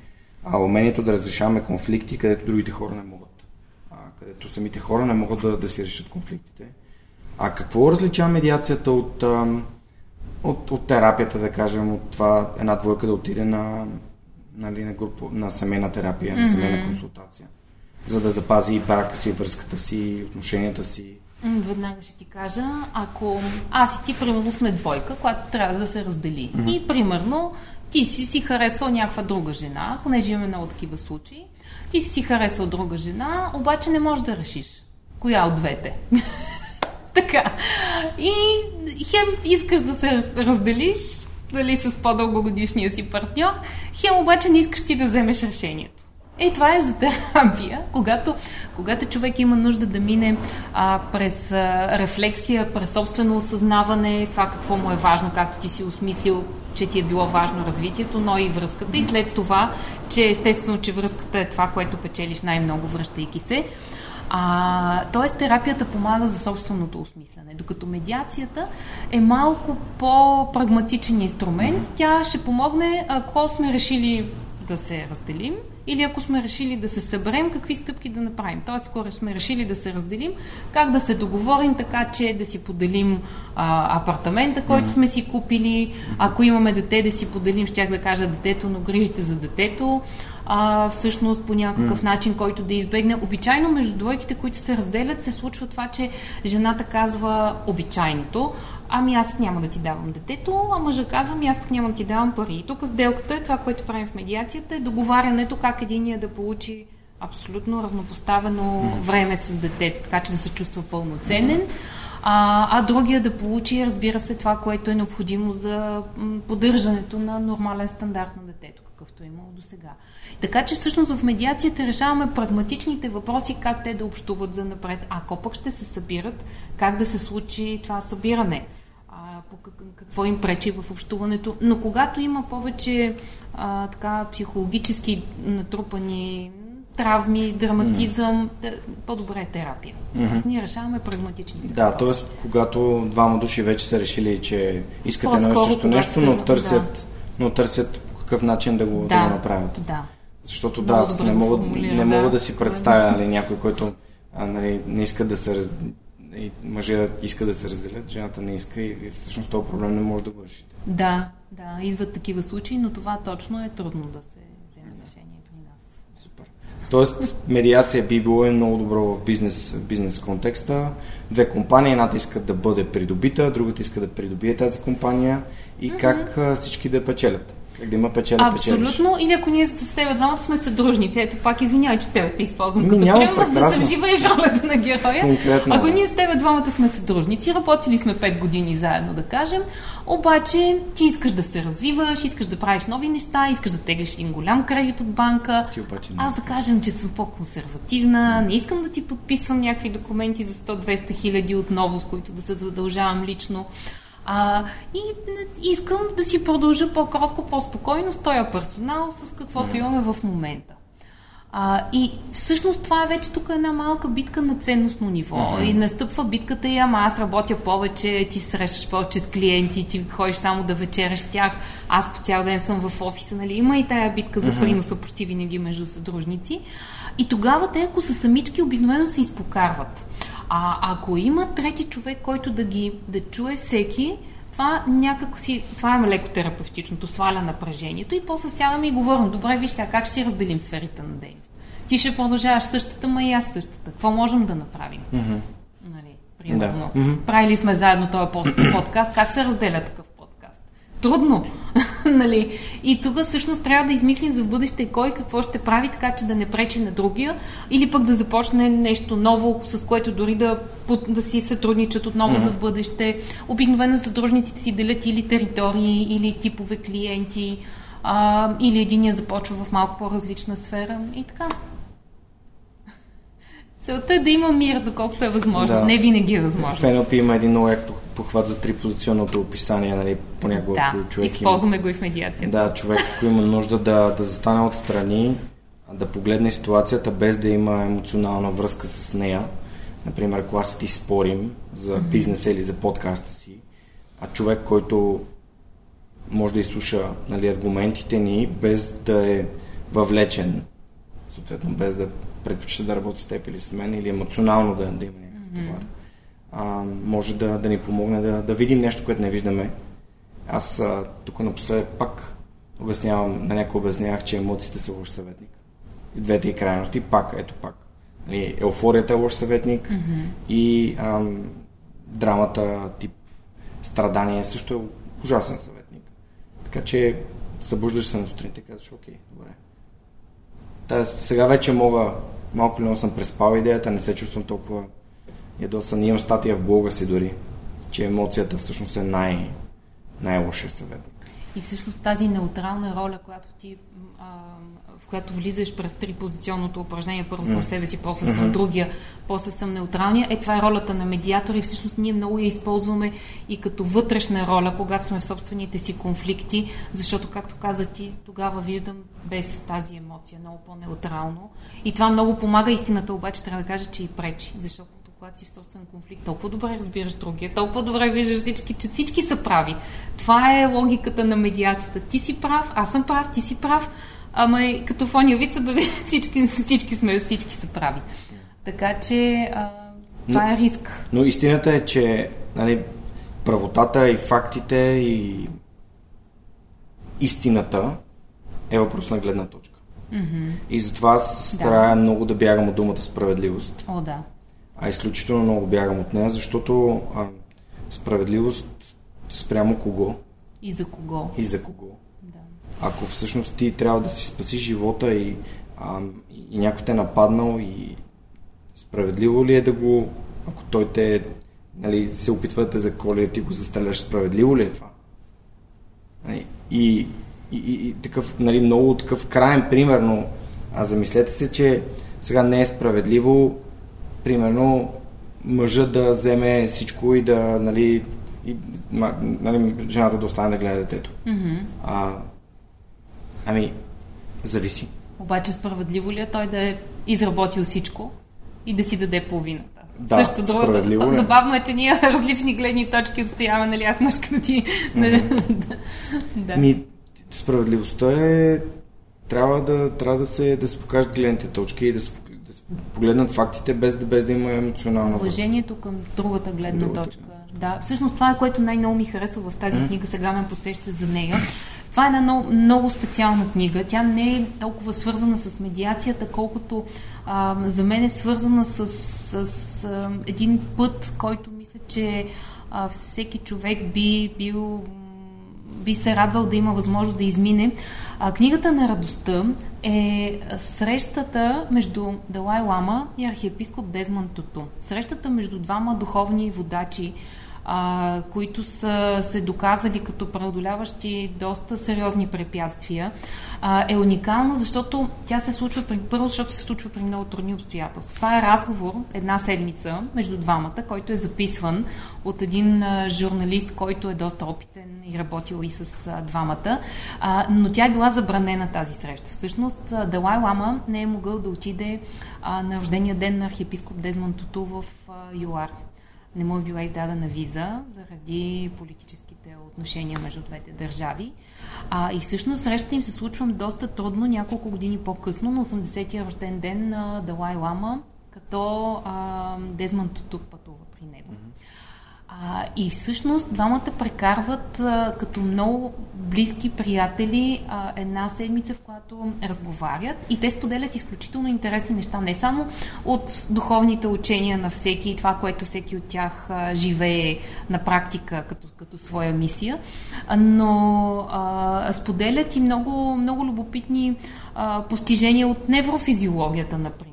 А умението да разрешаваме конфликти, където другите хора не могат. А, където самите хора не могат да, да си решат конфликтите. А какво различава медиацията от, от, от терапията, да кажем, от това една двойка да отиде на нали, на, група, на семейна терапия, mm-hmm. на семейна консултация, за да запази и брака си, връзката си, отношенията си.
Веднага ще ти кажа, ако аз и ти, примерно, сме двойка, която трябва да се раздели. Mm-hmm. И, примерно, ти си си харесал някаква друга жена, понеже имаме много такива случаи. Ти си си харесал друга жена, обаче не можеш да решиш коя от двете. така. И хем искаш да се разделиш, дали с по-дългогодишния си партньор, хем обаче не искаш ти да вземеш решението. Е, това е за терапия, когато, когато човек има нужда да мине а, през а, рефлексия, през собствено осъзнаване, това какво му е важно, както ти си осмислил, че ти е било важно развитието, но и връзката. И след това, че естествено, че връзката е това, което печелиш най-много, връщайки се. А, тоест терапията помага за собственото осмислене, докато медиацията е малко по-прагматичен инструмент. Тя ще помогне, ако сме решили да се разделим или ако сме решили да се съберем, какви стъпки да направим. Тоест, ако сме решили да се разделим, как да се договорим така, че да си поделим а, апартамента, който сме си купили. Ако имаме дете, да си поделим, щях да кажа детето, но грижите за детето а, всъщност по някакъв mm. начин, който да избегне. Обичайно между двойките, които се разделят, се случва това, че жената казва обичайното, ами аз няма да ти давам детето, а мъжа казва, ами аз пък няма да ти давам пари. И тук сделката е това, което правим в медиацията, е договарянето как единия да получи абсолютно равнопоставено mm. време с детето, така че да се чувства пълноценен. А, а другия да получи, разбира се, това, което е необходимо за поддържането на нормален стандарт на детето, какъвто е имало до сега. Така че всъщност в медиацията решаваме прагматичните въпроси, как те да общуват за напред. Ако пък ще се събират, как да се случи това събиране, по какво им пречи в общуването. Но когато има повече а, така, психологически натрупани травми, драматизъм, mm. по-добре е терапия. Mm-hmm. Аз ние решаваме прагматични
Да, т.е. когато двама души вече са решили, че искате едно също нещо, но търсят, да. но търсят какъв начин да го, да, да го направят.
Да.
Защото да, аз не мога, не мога да. да си представя нали, някой, който а, нали, не иска да се раз... мъжа иска да се разделят, жената не иска и всъщност този проблем не може да го решите.
Да, да, идват такива случаи, но това точно е трудно да се вземе решение при нас.
Супер. Тоест, медиация би било е много добро в бизнес, бизнес контекста. Две компании, едната иска да бъде придобита, другата иска да придобие тази компания и mm-hmm. как всички да печелят. Как да има печеля,
Абсолютно.
Печелиш.
Или ако ние с теб двамата сме съдружници. Ето пак извинявай, че тебе те използвам Ми, като пример, за да се вживееш ролята на героя.
Конкретно,
ако ние с теб двамата сме съдружници, работили сме 5 години заедно, да кажем, обаче ти искаш да се развиваш, искаш да правиш нови неща, искаш да теглиш един голям кредит от банка.
Ти обаче
не Аз да кажем, че съм по-консервативна, не искам да ти подписвам някакви документи за 100-200 хиляди отново, с които да се задължавам лично. А, и искам да си продължа по-кротко, по-спокойно с този персонал, с каквото имаме в момента. А, и всъщност това е вече тук една малка битка на ценностно ниво. Mm-hmm. И настъпва битката и ама аз работя повече, ти срещаш повече с клиенти, ти ходиш само да вечераш с тях, аз по цял ден съм в офиса, нали? Има и тая битка за приноса почти винаги между съдружници. И тогава те, ако са самички, обикновено се изпокарват. А ако има трети човек, който да ги да чуе всеки, това някак си, това е леко терапевтичното, сваля напрежението и после сядаме и говорим, добре, виж сега как ще си разделим сферите на дейност. Ти ще продължаваш същата, ма и аз същата. Какво можем да направим?
Mm-hmm.
Нали, примерно. Да. Mm-hmm. Правили сме заедно този подкаст, как се разделя такъв? Трудно. нали? И тук всъщност трябва да измислим за в бъдеще кой какво ще прави, така че да не пречи на другия, или пък да започне нещо ново, с което дори да, да си сътрудничат отново mm-hmm. за в бъдеще. Обикновено сътрудниците си делят или територии, или типове клиенти, а, или единия започва в малко по-различна сфера и така. Целта е да има мир, доколкото е възможно. Да. Не винаги е възможно. В
NLP има един много як похват за трипозиционното описание, нали, понякога
да, човек използваме има, го и в медиацията.
Да, човек, ако има нужда да, да застане отстрани, да погледне ситуацията без да има емоционална връзка с нея. Например, ако аз ти спорим за mm-hmm. бизнеса или за подкаста си, а човек, който може да изслуша нали, аргументите ни без да е въвлечен, съответно без да предпочита да работи с теб или с мен, или емоционално да, да има някакъв mm-hmm. товар. А, може да, да ни помогне да, да видим нещо, което не виждаме. Аз а, тук напоследък пак обяснявам, на някой обяснявах, че емоциите са лош съветник. И двете и крайности, пак, ето пак. Нали, еуфорията е лош съветник mm-hmm. и ам, драмата тип страдание също е ужасен съветник. Така че събуждаш се на сутринта и казваш, окей, добре, Та, сега вече мога, малко ли много съм преспал идеята, не се чувствам толкова ядосан. Имам статия в блога си дори, че емоцията всъщност е най- най-лошия съвет.
И всъщност тази неутрална роля, която ти, а, която влизаш през три позиционното упражнение, първо съм себе си, после съм другия, после съм неутралния, е това е ролята на медиатор и всъщност ние много я използваме и като вътрешна роля, когато сме в собствените си конфликти, защото, както каза ти, тогава виждам без тази емоция, много по-неутрално. И това много помага. Истината обаче трябва да кажа, че и пречи, защото когато си в собствен конфликт, толкова добре разбираш другия, толкова добре виждаш всички, че всички са прави. Това е логиката на медиацията. Ти си прав, аз съм прав, ти си прав, ама и като в ония вид всички, всички, сме, всички са прави. Така че а, това но, е риск.
Но истината е, че нали, правотата и фактите и истината е въпрос на гледна точка.
Mm-hmm.
И затова аз старая да. много да бягам от думата справедливост.
О, да.
А изключително много бягам от нея, защото а, справедливост спрямо кого?
И за кого?
И за кого. Ако всъщност ти трябва да си спаси живота и, а, и някой те е нападнал и справедливо ли е да го, ако той те нали, се опитва да те заколи, ти го застреляш, справедливо ли е това? Нали, и и, и, и такъв, нали, много такъв крайен пример, но а замислете се, че сега не е справедливо, примерно, мъжа да вземе всичко и да, нали, и, нали, жената да остане да гледа детето.
Mm-hmm.
А, ами, зависи.
Обаче справедливо ли е той да е изработил всичко и да си даде половината?
Да, Също справедливо
другото. Забавно е, че ние различни гледни точки отстояваме, нали, аз мъжката ти. Mm-hmm.
да. Ми, справедливостта е трябва да, трябва да, се, да се покажат гледните точки и да се, да се погледнат фактите без, без да има емоционална
Уважението към другата гледна другата. точка. Да, всъщност това е което най-много ми харесва в тази mm-hmm. книга, сега ме подсещаш за нея. Това е една много, много специална книга. Тя не е толкова свързана с медиацията, колкото а, за мен е свързана с, с, с а, един път, който мисля, че а, всеки човек би бил би се радвал да има възможност да измине. А, книгата на радостта е срещата между Далай Лама и архиепископ Дезман Туту. Срещата между двама духовни водачи, а, които са се доказали като преодоляващи доста сериозни препятствия, а, е уникална, защото тя се случва при, първо, защото се случва при много трудни обстоятелства. Това е разговор една седмица между двамата, който е записван от един а, журналист, който е доста опитен и работил и с а, двамата, а, но тя е била забранена тази среща. Всъщност Далай Лама не е могъл да отиде а, на рождения ден на архиепископ Дезман Туту в а, ЮАР не му е била издадена виза заради политическите отношения между двете държави. А, и всъщност срещата им се случва доста трудно, няколко години по-късно, на 80-я рожден ден на Далай Лама, като а, Дезман Тутук пътува при него. А, и всъщност двамата прекарват а, като много близки приятели а, една седмица, в която разговарят и те споделят изключително интересни неща, не само от духовните учения на всеки и това, което всеки от тях а, живее на практика като, като своя мисия, но а, споделят и много, много любопитни а, постижения от неврофизиологията, например.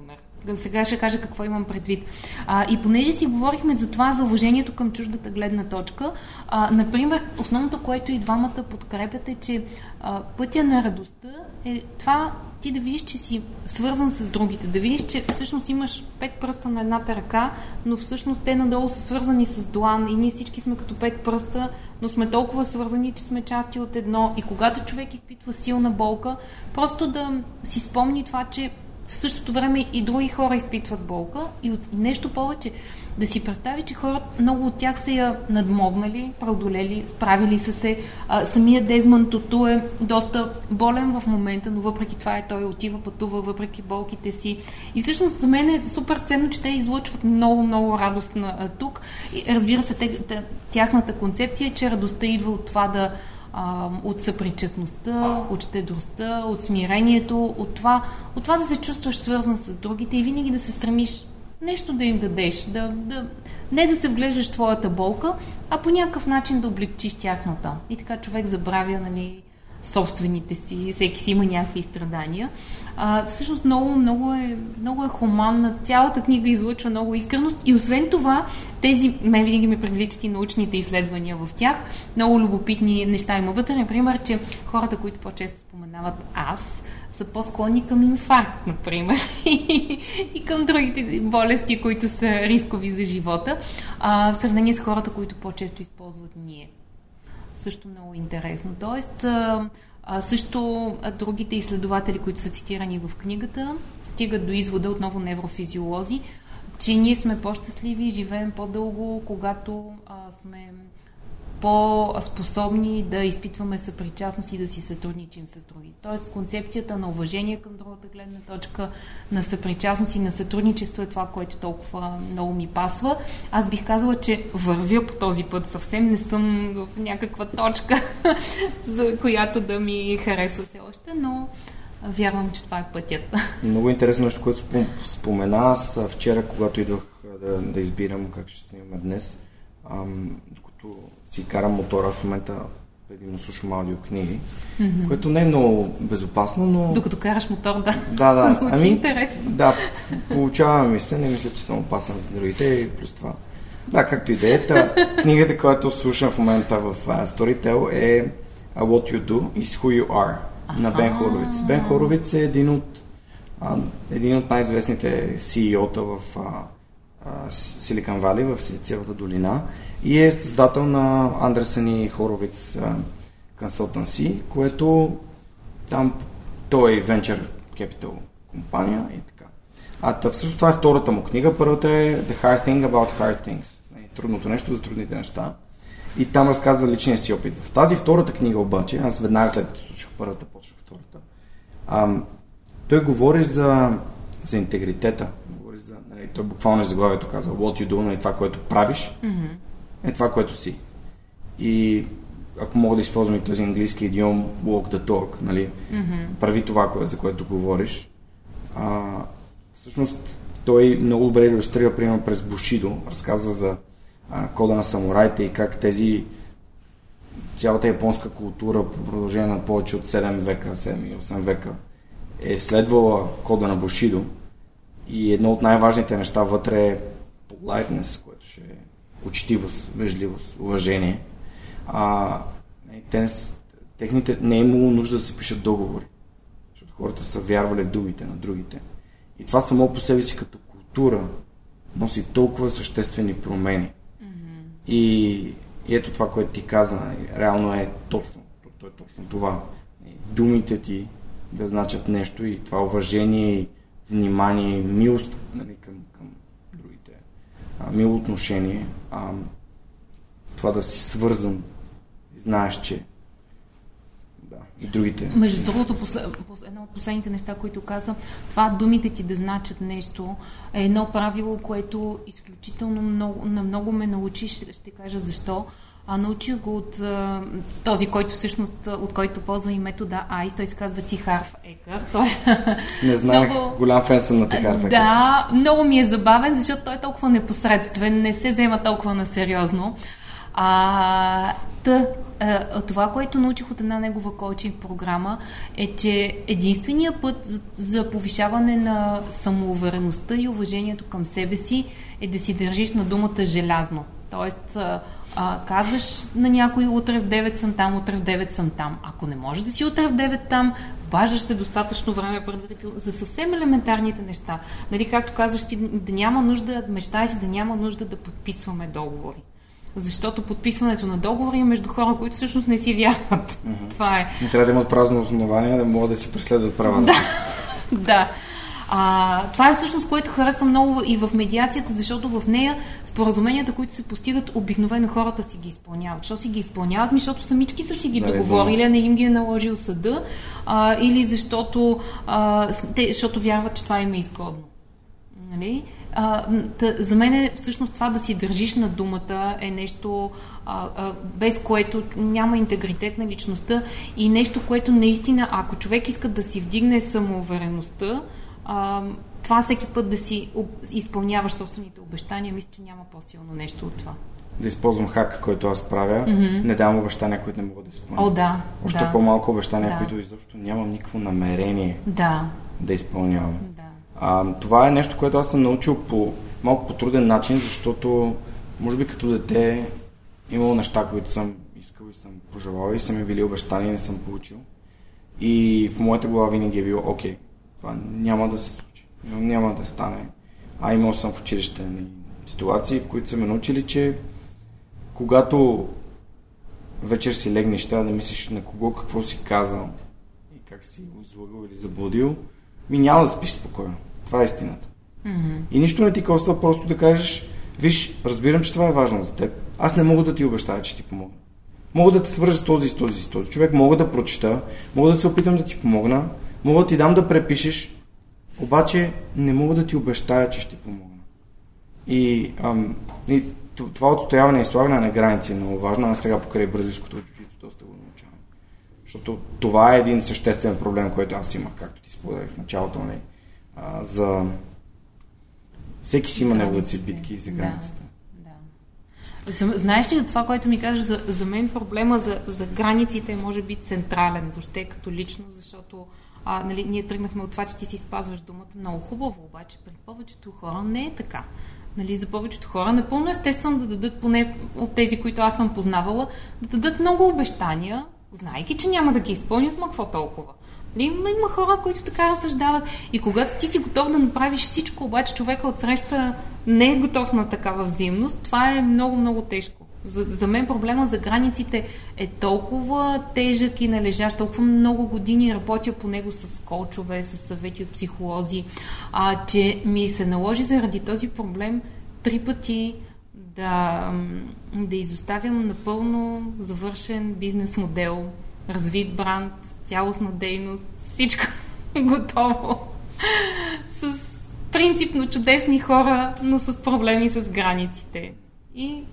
Сега ще кажа какво имам предвид. А, и понеже си говорихме за това, за уважението към чуждата гледна точка, а, например, основното, което и двамата подкрепят е, че а, пътя на радостта е това ти да видиш, че си свързан с другите, да видиш, че всъщност имаш пет пръста на едната ръка, но всъщност те надолу са свързани с длан и ние всички сме като пет пръста, но сме толкова свързани, че сме части от едно. И когато човек изпитва силна болка, просто да си спомни това, че в същото време и други хора изпитват болка и от нещо повече. Да си представи, че хората, много от тях са я надмогнали, преодолели, справили са се. А, самия Дезман Тоту е доста болен в момента, но въпреки това е той отива, пътува, въпреки болките си. И всъщност за мен е супер ценно, че те излъчват много, много радост на, а, тук. И, разбира се, те, тяхната концепция е, че радостта идва от това да от съпричастността, от щедростта, от смирението, от това, от това да се чувстваш свързан с другите и винаги да се стремиш нещо да им дадеш, да, да, не да се вглеждаш твоята болка, а по някакъв начин да облегчиш тяхната. И така човек забравя нали, собствените си, всеки си има някакви страдания. А, всъщност много, много е, много е хуманна. Цялата книга излъчва много искреност и освен това, тези, мен винаги ме привличат и научните изследвания в тях. Много любопитни неща има вътре. Например, че хората, които по-често споменават аз, са по-склонни към инфаркт, например, и към другите болести, които са рискови за живота, а, в сравнение с хората, които по-често използват ние. Също много интересно. Тоест, а, също а, другите изследователи, които са цитирани в книгата, стигат до извода, отново неврофизиолози, че ние сме по-щастливи и живеем по-дълго, когато а, сме по-способни да изпитваме съпричастност и да си сътрудничим с други. Тоест концепцията на уважение към другата гледна точка, на съпричастност и на сътрудничество е това, което толкова много ми пасва. Аз бих казала, че вървя по този път. Съвсем не съм в някаква точка, за която да ми харесва все още, но вярвам, че това е пътят.
Много интересно нещо, което спомена. Аз вчера, когато идвах да, да избирам как ще снимаме днес, ам, докато си карам мотора в момента предимно слушам аудиокниги, mm-hmm. което не е много безопасно, но...
Докато караш мотор, да.
Да, да.
Звучи ами, интересно.
Да, получава ми се, не мисля, че съм опасен за другите и плюс това. Да, както и да е. Книгата, която слушам в момента в uh, Storytel е What You Do is Who You Are на Бен Хоровиц. Бен Хоровиц е един от, а, един от най-известните CEO-та в Силикан Вали, в Силициевата долина и е създател на Андерсен и Хоровиц Consultancy, което там той е Venture Capital компания и така. А та, всъщност това е втората му книга. Първата е The Hard Thing About Hard Things. Нали, трудното нещо за трудните неща. И там разказва личния си опит. В тази втората книга обаче, аз веднага след като слушах първата, почнах втората, ам, той говори за, за интегритета. Говори за, нали, той буквално е заглавието казва what you do, нали, това, което правиш. Mm-hmm е това, което си. И ако мога да използвам и този английски идиом walk the talk, нали, mm-hmm. прави това, за което говориш. А, всъщност той много добре иллюстрира, примерно през Бушидо, разказва за а, кода на самураите и как тези цялата японска култура по продължение на повече от 7 века, 7 и 8 века е следвала кода на Бушидо и едно от най-важните неща вътре е politeness, учтивост, вежливост, уважение. А, те не, техните не е имало нужда да се пишат договори, защото хората са вярвали в думите на другите. И това само по себе си като култура носи толкова съществени промени. Mm-hmm. И, и ето това, което ти каза, реално е точно, то е точно това. Думите ти да значат нещо и това уважение и внимание милост нали, към, към другите. А, мило отношение а, това да си свързан знаеш, че да, и другите.
Между другото, после, едно от последните неща, които каза, това думите ти да значат нещо е едно правило, което изключително много, на много ме научи, ще, ще кажа защо. А научих го от а, този, който всъщност, от който ползва и метода АИС. Той се казва Тихарф Екър. Той
Не знаех, много... голям фен съм на Тихарф Екър.
Да, много ми е забавен, защото той е толкова непосредствен, не се взема толкова на сериозно. А, та, а, това, което научих от една негова коучинг програма е, че единственият път за, за повишаване на самоувереността и уважението към себе си е да си държиш на думата желязно. Тоест, а, казваш на някой утре в 9 съм там, утре в 9 съм там. Ако не можеш да си утре в 9 там, бажаш се достатъчно време предварително за съвсем елементарните неща. Нали, както казваш ти, да няма нужда, мечтай си да няма нужда да подписваме договори. Защото подписването на договори е между хора, които всъщност не си вярват. Mm-hmm. Това е.
Не трябва да имат празно основание да могат да си преследват права.
Да. да. А, това е всъщност, което харесва много и в медиацията, защото в нея споразуменията, които се постигат, обикновено хората си ги изпълняват. Що си ги изпълняват? Ми, защото самички са си ги да, договорили, а не им ги е наложил съда, а, или защото, а, те, защото вярват, че това им е изгодно. Нали? А, тъ, за мен е всъщност това да си държиш на думата е нещо, а, а, без което няма интегритет на личността и нещо, което наистина, ако човек иска да си вдигне самоувереността, а, това всеки път да си изпълняваш собствените обещания, мисля, че няма по-силно нещо от това.
Да използвам хак, който аз правя, mm-hmm. не давам обещания, които не мога да изпълня.
О, да.
Още
да.
по-малко обещания, да. които изобщо нямам никакво намерение
да,
да изпълнявам.
да.
А, това е нещо, което аз съм научил по малко по труден начин, защото може би като дете имало неща, които съм искал и съм пожелал и са ми били обещани и не съм получил. И в моята глава винаги е било, окей, това няма да се случи. Няма да стане. А имал съм в училище нали, ситуации, в които са ме научили, че когато вечер си легнеш, трябва да мислиш на кого какво си казал и как си го излагал или заблудил, ми няма да спиш спокойно. Това е истината.
Mm-hmm.
И нищо не ти коства просто да кажеш, виж, разбирам, че това е важно за теб. Аз не мога да ти обещая, че ти помогна. Мога да те свържа с този, с този, с този човек, мога да прочита, мога да се опитам да ти помогна, Мога да ти дам да препишеш, обаче не мога да ти обещая, че ще помогна. И, ам, и това отстояване и слагане на граници е много важно, а сега покрай бразилското джуджицу доста го научавам. Защото това е един съществен проблем, който аз имах, както ти споделях в началото, нали, а, за... Всеки си има неговите си битки за границите.
Да. Знаеш ли от това, което ми кажеш, за, за мен проблема за, за границите е може би централен, въобще като лично, защото а, нали, ние тръгнахме от това, че ти си спазваш думата. Много хубаво, обаче при повечето хора не е така. Нали, за повечето хора напълно естествено да дадат, поне от тези, които аз съм познавала, да дадат много обещания, знайки, че няма да ги изпълнят, ма какво толкова. Нали, има, хора, които така разсъждават. И когато ти си готов да направиш всичко, обаче човека от среща не е готов на такава взаимност, това е много, много тежко. За, за мен проблема за границите е толкова тежък и належащ, толкова много години работя по него с колчове, с съвети от психолози, а, че ми се наложи заради този проблем три пъти да, да изоставям напълно завършен бизнес модел, развит бранд, цялостна дейност, всичко готово. С принципно чудесни хора, но с проблеми с границите. И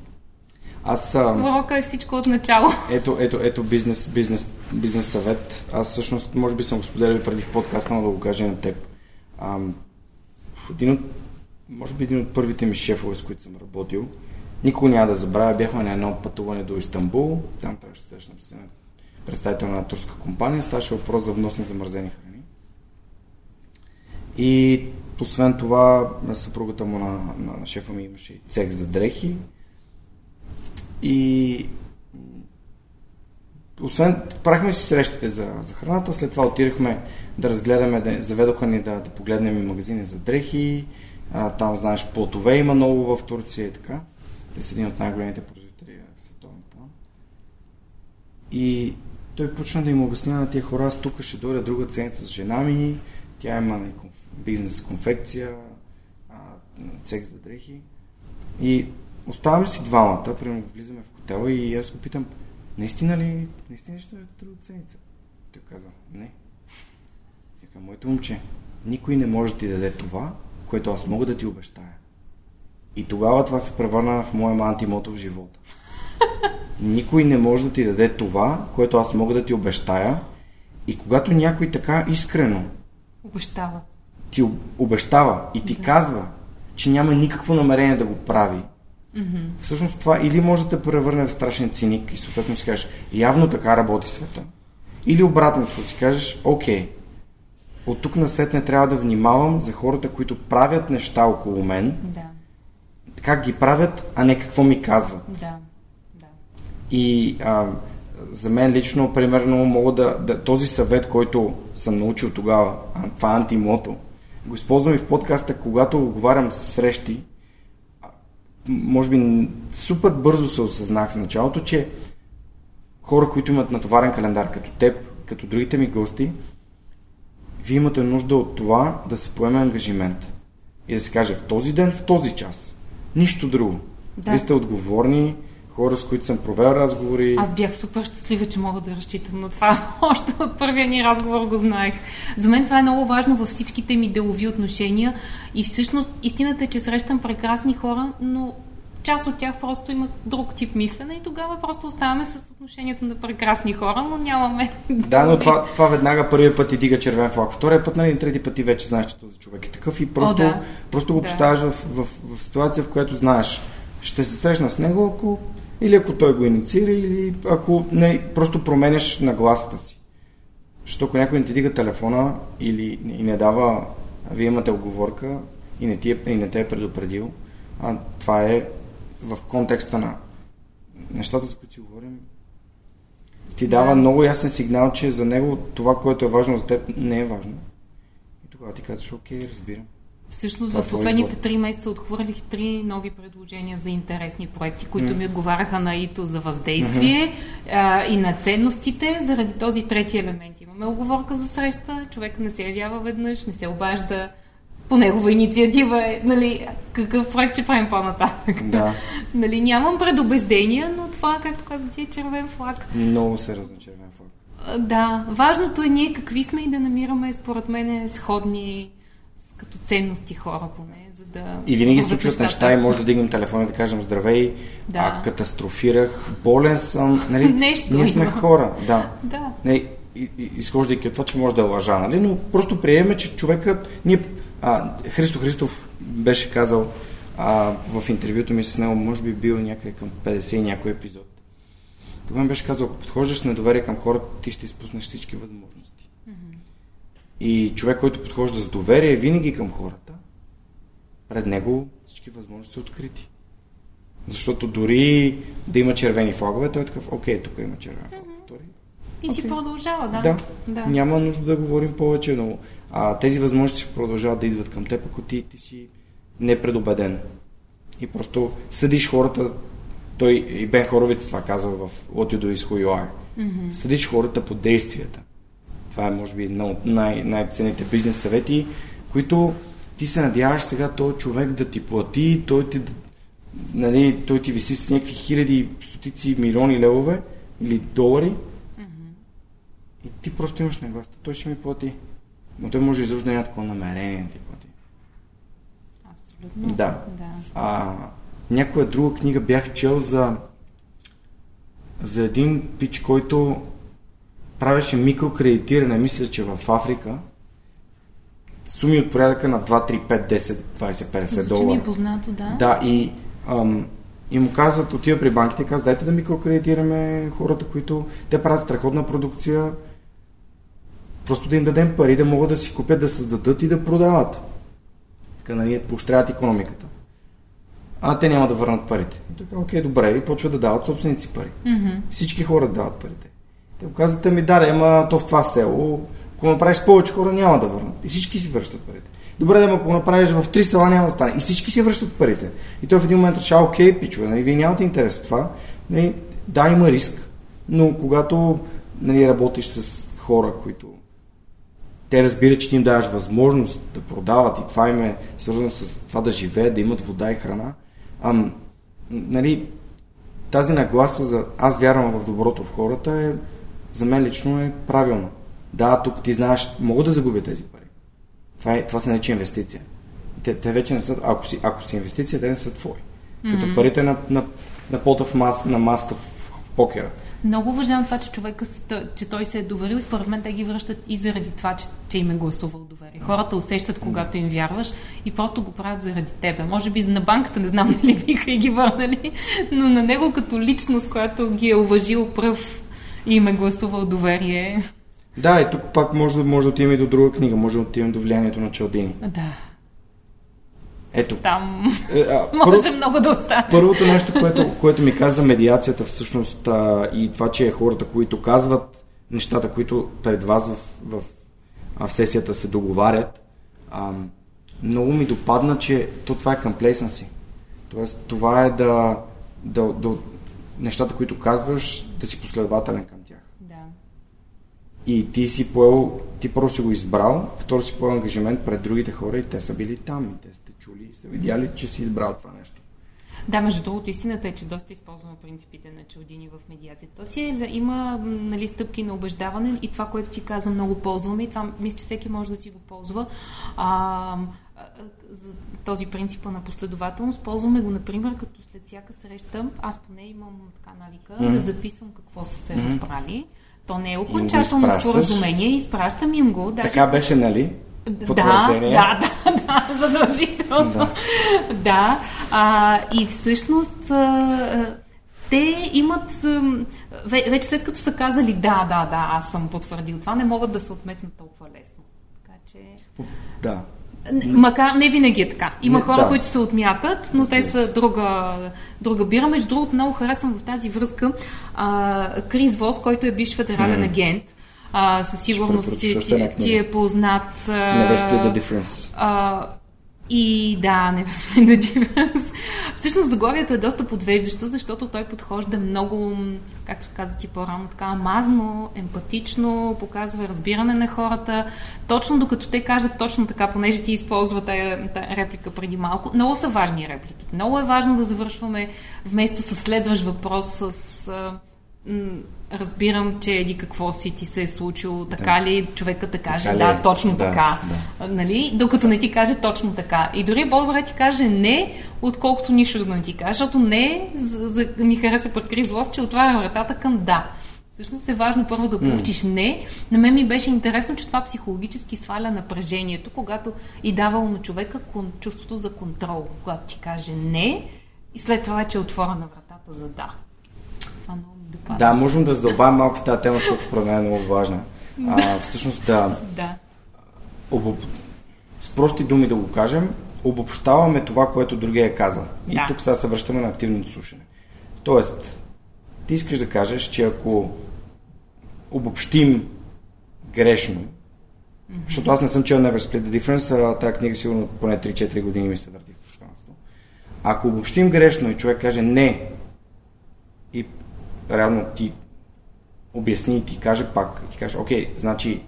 аз...
Урока е всичко от начало.
Ето, ето, ето бизнес, бизнес, бизнес съвет. Аз всъщност, може би съм го споделял преди в подкаста, но да го кажа на теб. А, един от, може би един от първите ми шефове, с които съм работил, никога няма да забравя, бяхме на едно пътуване до Истанбул, там трябваше да срещнем се представител на турска компания, ставаше въпрос за внос на замързени храни. И освен това, съпругата му на, на, на шефа ми имаше цех за дрехи, и освен, правихме си срещите за, за храната, след това отидахме да разгледаме, да, заведоха ни да, да погледнем и магазини за дрехи, а, там, знаеш, плотове има много в Турция и така. Те са един от най-големите производители в световен план. И той почна да им обяснява на тия хора, аз тук ще дойда друга ценица с жена ми, тя има бизнес конфекция, а, цех за дрехи. И оставаме си двамата, примерно влизаме в хотела и аз го питам, наистина ли, наистина ще е друга ценица? Той каза, не. Тя моето момче, никой не може да ти даде това, което аз мога да ти обещая. И тогава това се превърна в моя антимото в живота. Никой не може да ти даде това, което аз мога да ти обещая. И когато някой така искрено
обещава,
ти обещава и ти да. казва, че няма никакво намерение да го прави,
Mm-hmm.
Всъщност това или може да те превърне в страшен циник и съответно си кажеш, явно така работи света. Или обратното, си кажеш, окей, от тук на след не трябва да внимавам за хората, които правят неща около мен,
Да.
как ги правят, а не какво ми казват.
Да. Да.
И а, за мен лично, примерно, мога да, да... Този съвет, който съм научил тогава, това е антимото, го използвам и в подкаста, когато оговарям срещи. Може би супер бързо се осъзнах в началото, че хора, които имат натоварен календар, като теб, като другите ми гости, вие имате нужда от това да се поеме ангажимент. И да се каже в този ден, в този час. Нищо друго.
Да.
Вие сте отговорни, хора, с които съм провел разговори.
Аз бях супер щастлива, че мога да разчитам на това. Още от първия ни разговор го знаех. За мен това е много важно във всичките ми делови отношения. И всъщност истината е, че срещам прекрасни хора, но част от тях просто имат друг тип мислене и тогава просто оставаме с отношението на прекрасни хора, но нямаме...
Да, но това, това веднага първия път ти дига червен флаг. Втория път, нали, трети път ти вече знаеш, че този човек е такъв и просто,
О, да.
просто го
Да.
поставяш в, в, в, ситуация, в която знаеш, ще се срещна с него, ако, или ако той го инициира, или ако не, просто променяш нагласата си. Защото ако някой не ти дига телефона или и не дава, вие имате оговорка и не, ти е, и не те е предупредил, а това е в контекста на нещата, за които си говорим, ти дава
Да.
много ясен сигнал, че за него това, което е важно за теб, не е важно. И тогава ти казваш, окей, разбирам.
Всъщност
Това
в последните три месеца отхвърлих три нови предложения за интересни проекти, които ми отговаряха на ИТО за въздействие а, и на ценностите, заради този трети елемент. Имаме оговорка за среща, човек не се явява веднъж, не се обажда, по негова инициатива е, нали, какъв проект ще правим по-нататък.
Да.
нали, нямам предубеждения, но това, както каза ти, е червен флаг.
Много се разна червен флаг.
Да, важното е ние какви сме и да намираме, според мен, сходни ценности хора поне, за да...
И винаги случват неща и може да дигнем телефона и да кажем здравей,
Да.
а катастрофирах, болен съм, нали?
Нещо
Ние сме
има.
хора, да.
Да.
Не, изхождайки от това, че може да е лъжа, нали? Но просто приеме, че човекът... Ние, а, Христо Христов беше казал а, в интервюто ми с него, може би бил някъде към 50 и някой епизод. Тогава ми беше казал, ако подхождаш с недоверие към хората, ти ще изпуснеш всички възможности. И човек, който подхожда с доверие винаги към хората, пред него всички възможности са открити. Защото дори да има червени флагове, той е такъв, окей, тук има червен флаг. Втори.
И си продължава, да.
Да,
да.
няма нужда да говорим повече, но а, тези възможности ще продължават да идват към теб, ако ти, ти си непредобеден. И просто съдиш хората, той и Бен Хоровиц това казва в What You Do Is Who You Are. Mm-hmm. Съдиш хората по действията. Това е, може би, едно от най- най-ценните бизнес съвети, които ти се надяваш сега този човек да ти плати, той ти, нали, той ти виси с някакви хиляди, стотици, милиони левове или долари, и ти просто имаш нагласта. Той ще ми плати. Но той може изобщо да няма такова намерение да ти плати.
Абсолютно.
Да.
да.
А, някоя друга книга бях чел за, за един пич, който правеше микрокредитиране, мисля, че в Африка. Суми от порядъка на 2, 3, 5, 10, 20, 50
Звучи ми
долара.
е познато, да.
Да, и, ам, и му казват, отива при банките и казват, дайте да микрокредитираме хората, които те правят страхотна продукция, просто да им дадем пари, да могат да си купят, да създадат и да продават. Така, нали, поощряват економиката. А те няма да върнат парите. И така, окей, добре, и почват да дават собствените си пари.
Мгм.
Всички хора дават парите. Те му казват, ми даре, ама то в това село, ако направиш повече хора, няма да върнат. И всички си връщат парите. Добре, да, ако го направиш в три села, няма да стане. И всички си връщат парите. И той в един момент решава, окей, пичове, нали, вие нямате интерес в това. Нали, да, има риск, но когато нали, работиш с хора, които те разбират, че ти им даваш възможност да продават и това им е свързано с това да живеят, да имат вода и храна. Ам, нали, тази нагласа за аз вярвам в доброто в хората е за мен лично е правилно. Да, тук ти знаеш, мога да загубя тези пари. Това, е, това се нарича инвестиция. Те, те вече не са, ако си, ако си инвестиция, те не са твои. Като парите на, на, на пота в мас, на маста в, в покера.
Много уважавам това, че човека, че той се е доверил и според мен те ги връщат и заради това, че, че им е гласувал доверие. Хората усещат, когато им вярваш и просто го правят заради тебе. Може би на банката не знам дали биха и ги върнали, но на него като личност, която ги е уважил пръв и им е гласувал доверие.
Да, и тук пак може може да отидем и до друга книга, може да отидем до влиянието на Чалдини.
Да.
Ето.
Там е, а, може първо, много да остане.
Първото нещо, което, което ми каза медиацията всъщност а, и това, че е хората, които казват нещата, които пред вас в, в, в сесията се договарят, а, много ми допадна, че то това е си. Тоест, това е да, да, да, нещата, които казваш, да си последователен. И ти си поел, ти първо си го избрал, второ си поел ангажимент пред другите хора и те са били там и те сте чули и са видяли, че си избрал това нещо.
Да, между другото, истината е, че доста използваме принципите на Чалдини в медиацията. То си е, има нали, стъпки на убеждаване и това, което ти каза, много ползваме и това мисля, че всеки може да си го ползва. А, за този принцип на последователност. Ползваме го, например, като след всяка среща, аз поне имам така навика mm-hmm. да записвам какво са се mm-hmm. разбрали. То не е окончателно споразумение, изпращам им го.
Даже... Така беше, нали?
Да, да, да, да, задължително. Да. да. А, и всъщност а, те имат, вече след като са казали да, да, да, аз съм потвърдил това, не могат да се отметнат толкова лесно. Така че...
Да.
Макар не винаги е така. Има не, хора, да. които се отмятат, но те са друга, друга бира. Между другото, много харесвам в тази връзка а, Крис Вос, който е бивш федерален mm. агент. А, със сигурност ти, ти, ти е познат.
Never split the difference.
А, и да, не да difference. Всъщност заглавието е доста подвеждащо, защото той подхожда много, както каза ти по-рано, така мазно, емпатично, показва разбиране на хората. Точно докато те кажат точно така, понеже ти използва тая, тая реплика преди малко. Много са важни реплики. Много е важно да завършваме вместо с следващ въпрос с разбирам, че еди какво си ти се е случило, така да. ли човека да каже така да, е? точно да, така, да. Нали? докато не ти каже точно така. И дори по-добре ти каже не, отколкото нищо да не ти каже, защото не за, за, ми хареса прекри злост, че отваря вратата към да. Всъщност е важно първо да получиш mm. не. На мен ми беше интересно, че това психологически сваля напрежението, когато и давало на човека чувството за контрол, когато ти каже не и след това вече е отворена вратата за да. Това много
допада. Да, можем да задълбавим малко в тази тема, защото според мен е много важна. А, всъщност да,
да.
Обоб... с прости думи да го кажем, обобщаваме това, което другия е казал. И да. тук сега се връщаме на активното слушане. Тоест, ти искаш да кажеш, че ако обобщим грешно, mm-hmm. защото аз не съм чел Never Split the Difference, а тази книга сигурно поне 3-4 години ми се върти в пространство. Ако обобщим грешно и човек каже не, и реално ти обясни и ти каже пак, и ти каже, окей, значи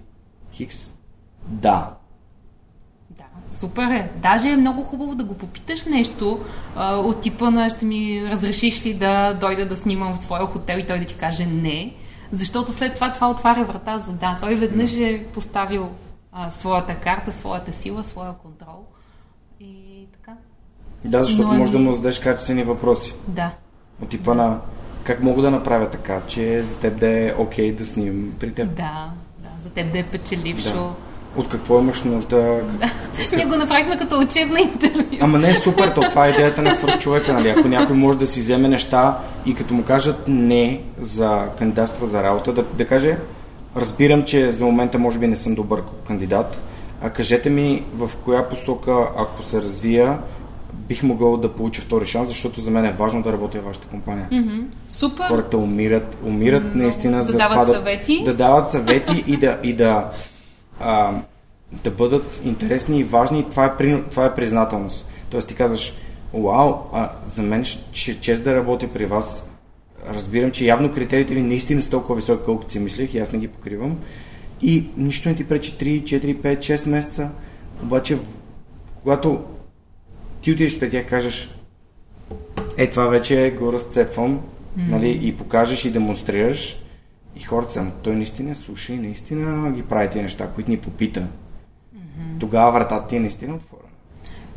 Хикс, да.
Да, супер е. Даже е много хубаво да го попиташ нещо а, от типа на ще ми разрешиш ли да дойда да снимам в твоя хотел и той да ти каже не, защото след това това отваря врата за да. Той веднъж е поставил а, своята карта, своята сила, своя контрол и така.
Да, защото Но, може да му зададеш качествени въпроси.
Да.
От типа на как мога да направя така, че за теб да е окей okay да снимам при теб?
Да, да, за теб да е печелившо. Да.
От какво имаш нужда?
Да. Ние го направихме като учебна интервю.
Ама не е супер, то това е идеята на свърх човека, нали? Ако някой може да си вземе неща и като му кажат не за кандидатства за работа, да, да каже, разбирам, че за момента може би не съм добър кандидат, а кажете ми в коя посока, ако се развия, бих могъл да получа втори шанс, защото за мен е важно да работя в вашата компания.
Mm-hmm. Супер!
Хората умират, умират mm-hmm. наистина
да
за
дават
това
съвети.
Да, да дават съвети и да, и да, а, да бъдат интересни и важни. Това е, това е признателност. Тоест ти казваш, вау, а, за мен ще чест да работя при вас. Разбирам, че явно критериите ви наистина са толкова високи, колкото си мислех и аз не ги покривам. И нищо не ти пречи 3, 4, 5, 6 месеца. Обаче, когато ти отидеш при тях кажеш, е, това вече го разцепвам, mm-hmm. нали, и покажеш и демонстрираш, и хората са, той наистина слуша и наистина ги прави тези неща, които ни попита. Mm-hmm. Тогава вратата ти е наистина отворена.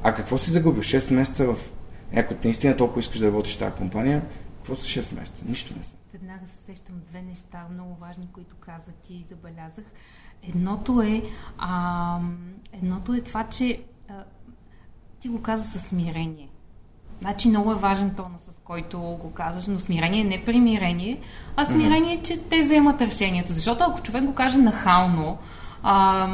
А какво си загубил? 6 месеца в... Ако наистина толкова искаш да работиш в тази компания, Какво са 6 месеца? Нищо не са.
Веднага се сещам две неща много важни, които каза ти и забелязах. Едното е, а, едното е това, че ти го каза със смирение. Значи много е важен тона, с който го казваш, но смирение не примирение, а смирение, mm-hmm. че те вземат решението. Защото ако човек го каже нахално, а,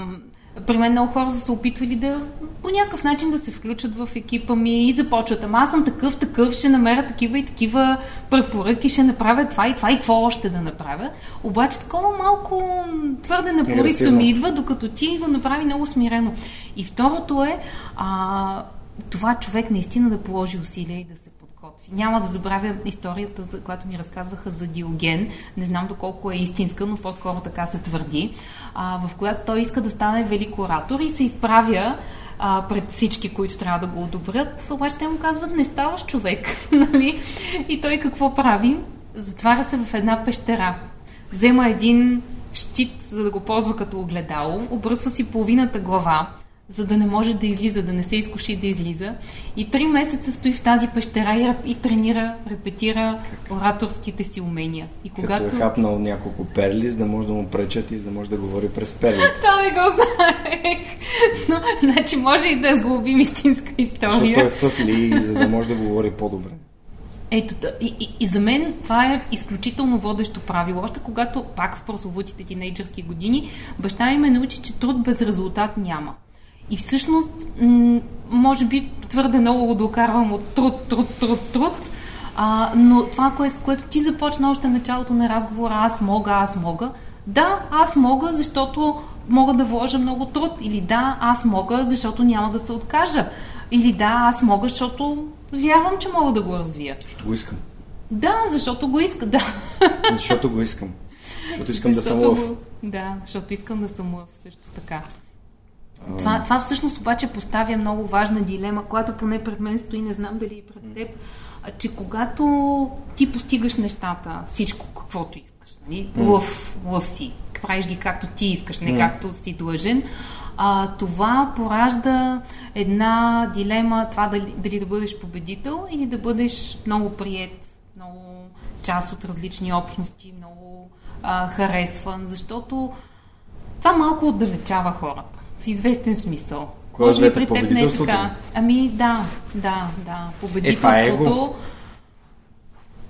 при мен много хора са се опитвали да по някакъв начин да се включат в екипа ми и започват. Ама аз съм такъв, такъв, ще намеря такива и такива препоръки, ще направя това и това и какво още да направя. Обаче такова малко твърде напористо ми идва, докато ти го направи много смирено. И второто е а, това човек наистина да положи усилия и да се подготви. Няма да забравя историята, която ми разказваха за Диоген. Не знам доколко е истинска, но по-скоро така се твърди. А, в която той иска да стане велик оратор и се изправя а, пред всички, които трябва да го одобрят. Обаче те му казват, не ставаш човек. Нали? и той какво прави? Затваря се в една пещера. Взема един щит, за да го ползва като огледало, обръсва си половината глава, за да не може да излиза, да не се изкуши да излиза. И три месеца стои в тази пещера и, и тренира, репетира ораторските си умения. И
когато... Като е хапнал няколко перли, за да може да му пречат и за да може да говори през перли.
Това не го знаех. Но, значи може и да сглобим истинска история.
Защото е фъфли, за да може да говори по-добре.
Ето, и, и, и за мен това е изключително водещо правило. Още когато, пак в прословутите тинейджърски години, баща ми ме научи, че труд без резултат няма. И всъщност, може би твърде много го докарвам от труд, труд, труд, труд, а, но това, кое, с което ти започна още началото на разговора, аз мога, аз мога, да, аз мога, защото мога да вложа много труд. Или да, аз мога, защото няма да се откажа. Или да, аз мога, защото вярвам, че мога да го развия.
Защото го искам.
Да, защото го искам, да.
Защото го искам. Защото искам защото да съм лъв.
Да, защото искам да съм лъв също така. Това, това всъщност обаче поставя много важна дилема, която поне пред мен стои, не знам дали и пред теб, че когато ти постигаш нещата, всичко каквото искаш, нали? лъв, лъв си, правиш ги както ти искаш, не както си длъжен, а, това поражда една дилема, това дали, дали да бъдеш победител или да бъдеш много прият, много част от различни общности, много а, харесван, защото това малко отдалечава хората в известен смисъл.
Кое Може би при теб не е така.
Ами да, да, да. Победителството.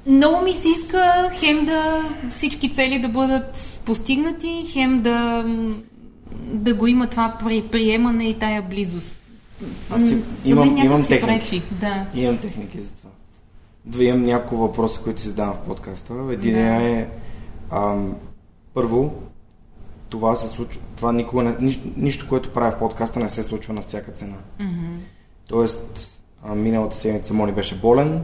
Е, много ми се иска хем да всички цели да бъдат постигнати, хем да, да го има това при, приемане и тая близост.
Аз си, имам, имам техники. Пречи.
Да.
Имам техники за това. Две имам няколко въпроса, които си задавам в подкаста. Един да. е ам, първо, това се случва, това никога нищо, нищо, което правя в подкаста не се случва на всяка цена.
Mm-hmm.
Тоест, а, миналата седмица Мони беше болен,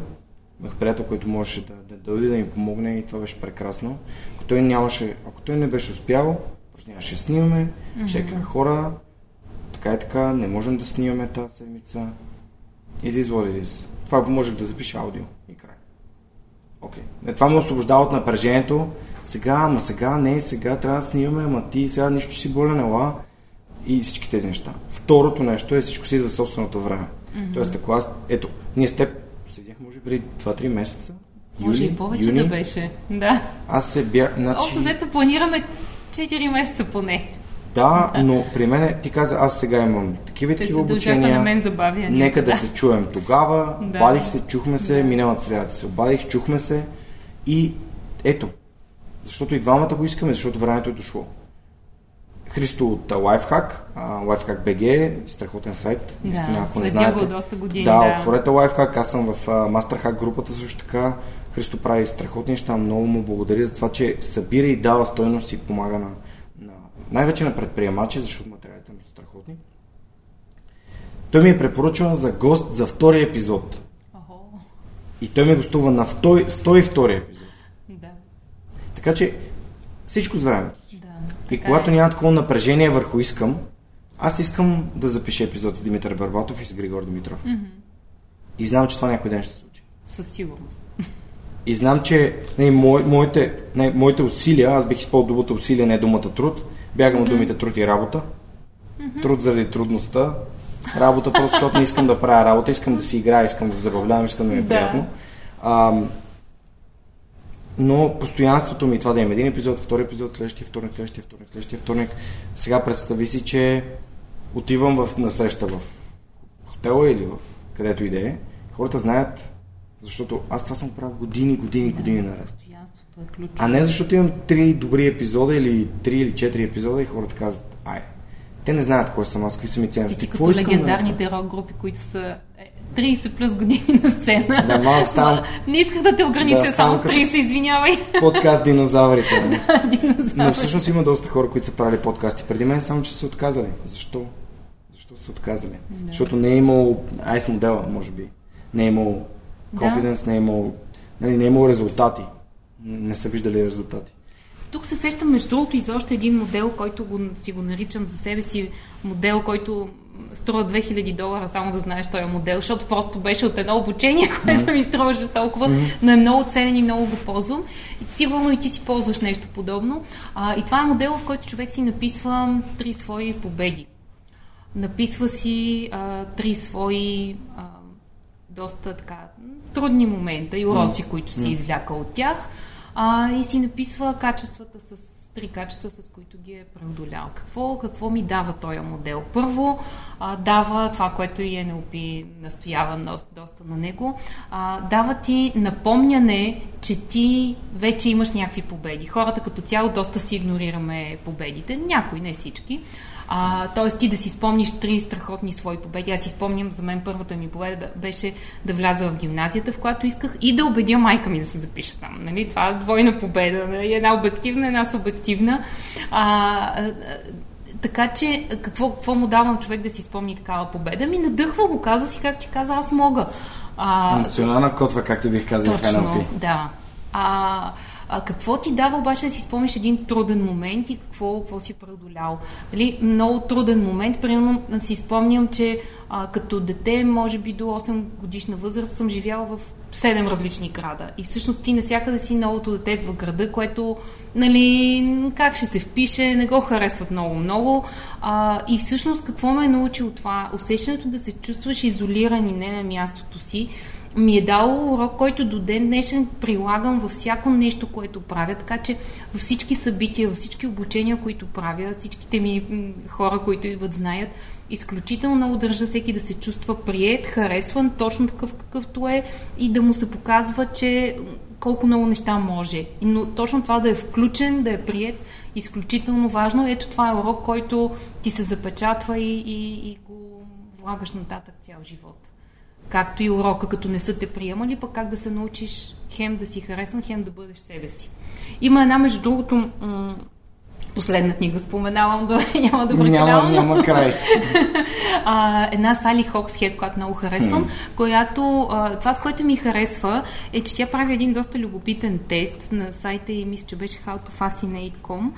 имах приятел, който можеше да, да дойде да ми помогне и това беше прекрасно. Ако той, нямаше, ако той не беше успял, просто нямаше да снимаме, mm-hmm. ще кажа хора, така и така, не можем да снимаме тази седмица. И да изводи Това можех да запиша аудио и край. Окей. Okay. Това ме освобождава от напрежението, сега, ама сега, не, сега трябва да снимаме, ама ти сега нищо си болен, ела и всички тези неща. Второто нещо е всичко си идва собственото време. Mm-hmm. Тоест, ако аз, ето, ние с теб седях, може преди 2-3 месеца.
Може юли, и повече юни, да беше. Да.
Аз се бях. Значи...
Общо взето планираме 4 месеца поне.
Да, да, но при мен ти каза, аз сега имам такива и такива обучения.
На мен забавя.
Нека да. да се чуем тогава. Да. Обадих се, чухме се, да. миналата среда се обадих, чухме се и ето, защото и двамата го искаме, защото времето е дошло. Христо от Lifehack, Lifehack BG, страхотен сайт.
Да, Истина, ако не знаете. го доста години.
Да, да. отворете Lifehack, аз съм в Masterhack групата също така. Христо прави страхотни неща, много му благодаря за това, че събира и дава стойност и помага на, на най-вече на предприемачи, защото материалите му са страхотни. Той ми е препоръчван за гост за втори епизод.
Охо.
И той ми гостува на 102 епизод. Така че всичко с времето. Да, и когато е. няма такова напрежение върху искам, аз искам да запиша епизод с Димитър Барбатов и с Григор Димитров.
Mm-hmm.
И знам, че това някой ден ще се случи.
Със сигурност.
И знам, че не, мо, моите, не, моите усилия, аз бих използвал думата усилия, не думата труд, бягам mm-hmm. от думите труд и работа. Mm-hmm. Труд заради трудността, работа просто защото не искам да правя работа, искам да си играя, искам да забавлявам, искам да ми е приятно. А, но постоянството ми, това да имам един епизод, втори епизод, следващия вторник, следващия вторник, следващия вторник. Сега представи си, че отивам в, на среща в хотела или в където и да е. Хората знаят, защото аз това съм правил години, години, години наред.
Постоянството е.
А не защото имам три добри епизода или три или четири епизода и хората казват, ай, те не знаят кой съм аз, какви са ми
Ти
ценности.
си
Какво
като
да
легендарните рок групи, които са е, 30 плюс години на сцена.
Да, малко
Ма, Не исках да те огранича
Да,
само с
като-
30, извинявай.
подкаст динозаврите. нали?
Динозавър.
Но всъщност има доста хора, които са правили подкасти преди мен, само че са отказали. Защо? Защо са се отказали?
Да.
Защото не е имало айс модела, може би. Не е имало
Да.
confidence, не е имало, нали, не е имало резултати. Не са виждали резултати.
Тук се сещам между другото и за още един модел, който го, си го наричам за себе си модел, който струва 2000 долара, само да знаеш този модел, защото просто беше от едно обучение, което ми струваше толкова, но е много ценен и много го ползвам. И сигурно и ти си ползваш нещо подобно. А, и това е модел, в който човек си написва три свои победи. Написва си а, три свои а, доста така трудни момента и уроци, които си извлякал от тях а, и си написва качествата с три качества, с които ги е преодолял. Какво, какво ми дава този модел? Първо, а, дава това, което и NLP настоява доста, доста на него, а, дава ти напомняне, че ти вече имаш някакви победи. Хората като цяло доста си игнорираме победите, някои, не всички. А, тоест ти да си спомниш три страхотни свои победи. Аз си спомням, за мен първата ми победа беше да вляза в гимназията, в която исках и да убедя майка ми да се запиша там. Нали? Това е двойна победа. Нали? Една обективна, една субективна. А, така че, какво, какво му давам човек да си спомни такава победа? Ми надъхва го, каза си, както ти каза, аз мога. А,
Национална котва, както бих казал в NLP.
да. А, а какво ти дава обаче да си спомниш един труден момент и какво, какво си преодолял? Нали, много труден момент. Примерно си спомням, че а, като дете, може би до 8 годишна възраст, съм живяла в 7 различни града. И всъщност ти насякъде си новото дете в града, което, нали, как ще се впише, не го харесват много-много. И всъщност какво ме е научило това? Усещането да се чувстваш изолиран и не на мястото си, ми е дало урок, който до ден днешен прилагам във всяко нещо, което правя, така че във всички събития, във всички обучения, които правя, всичките ми хора, които идват, знаят, изключително много държа всеки да се чувства прият, харесван, точно такъв какъвто е и да му се показва, че колко много неща може. Но точно това да е включен, да е прият, изключително важно. Ето това е урок, който ти се запечатва и, и, и го влагаш нататък цял живот както и урока, като не са те приемали, пък как да се научиш хем да си харесан, хем да бъдеш себе си. Има една, между другото, м- последна книга споменавам, да няма да
Няма,
прекалявам.
няма край.
а, една Сали Хоксхед, която много харесвам, която, а, това с което ми харесва е, че тя прави един доста любопитен тест на сайта и мисля, че беше howtofascinate.com.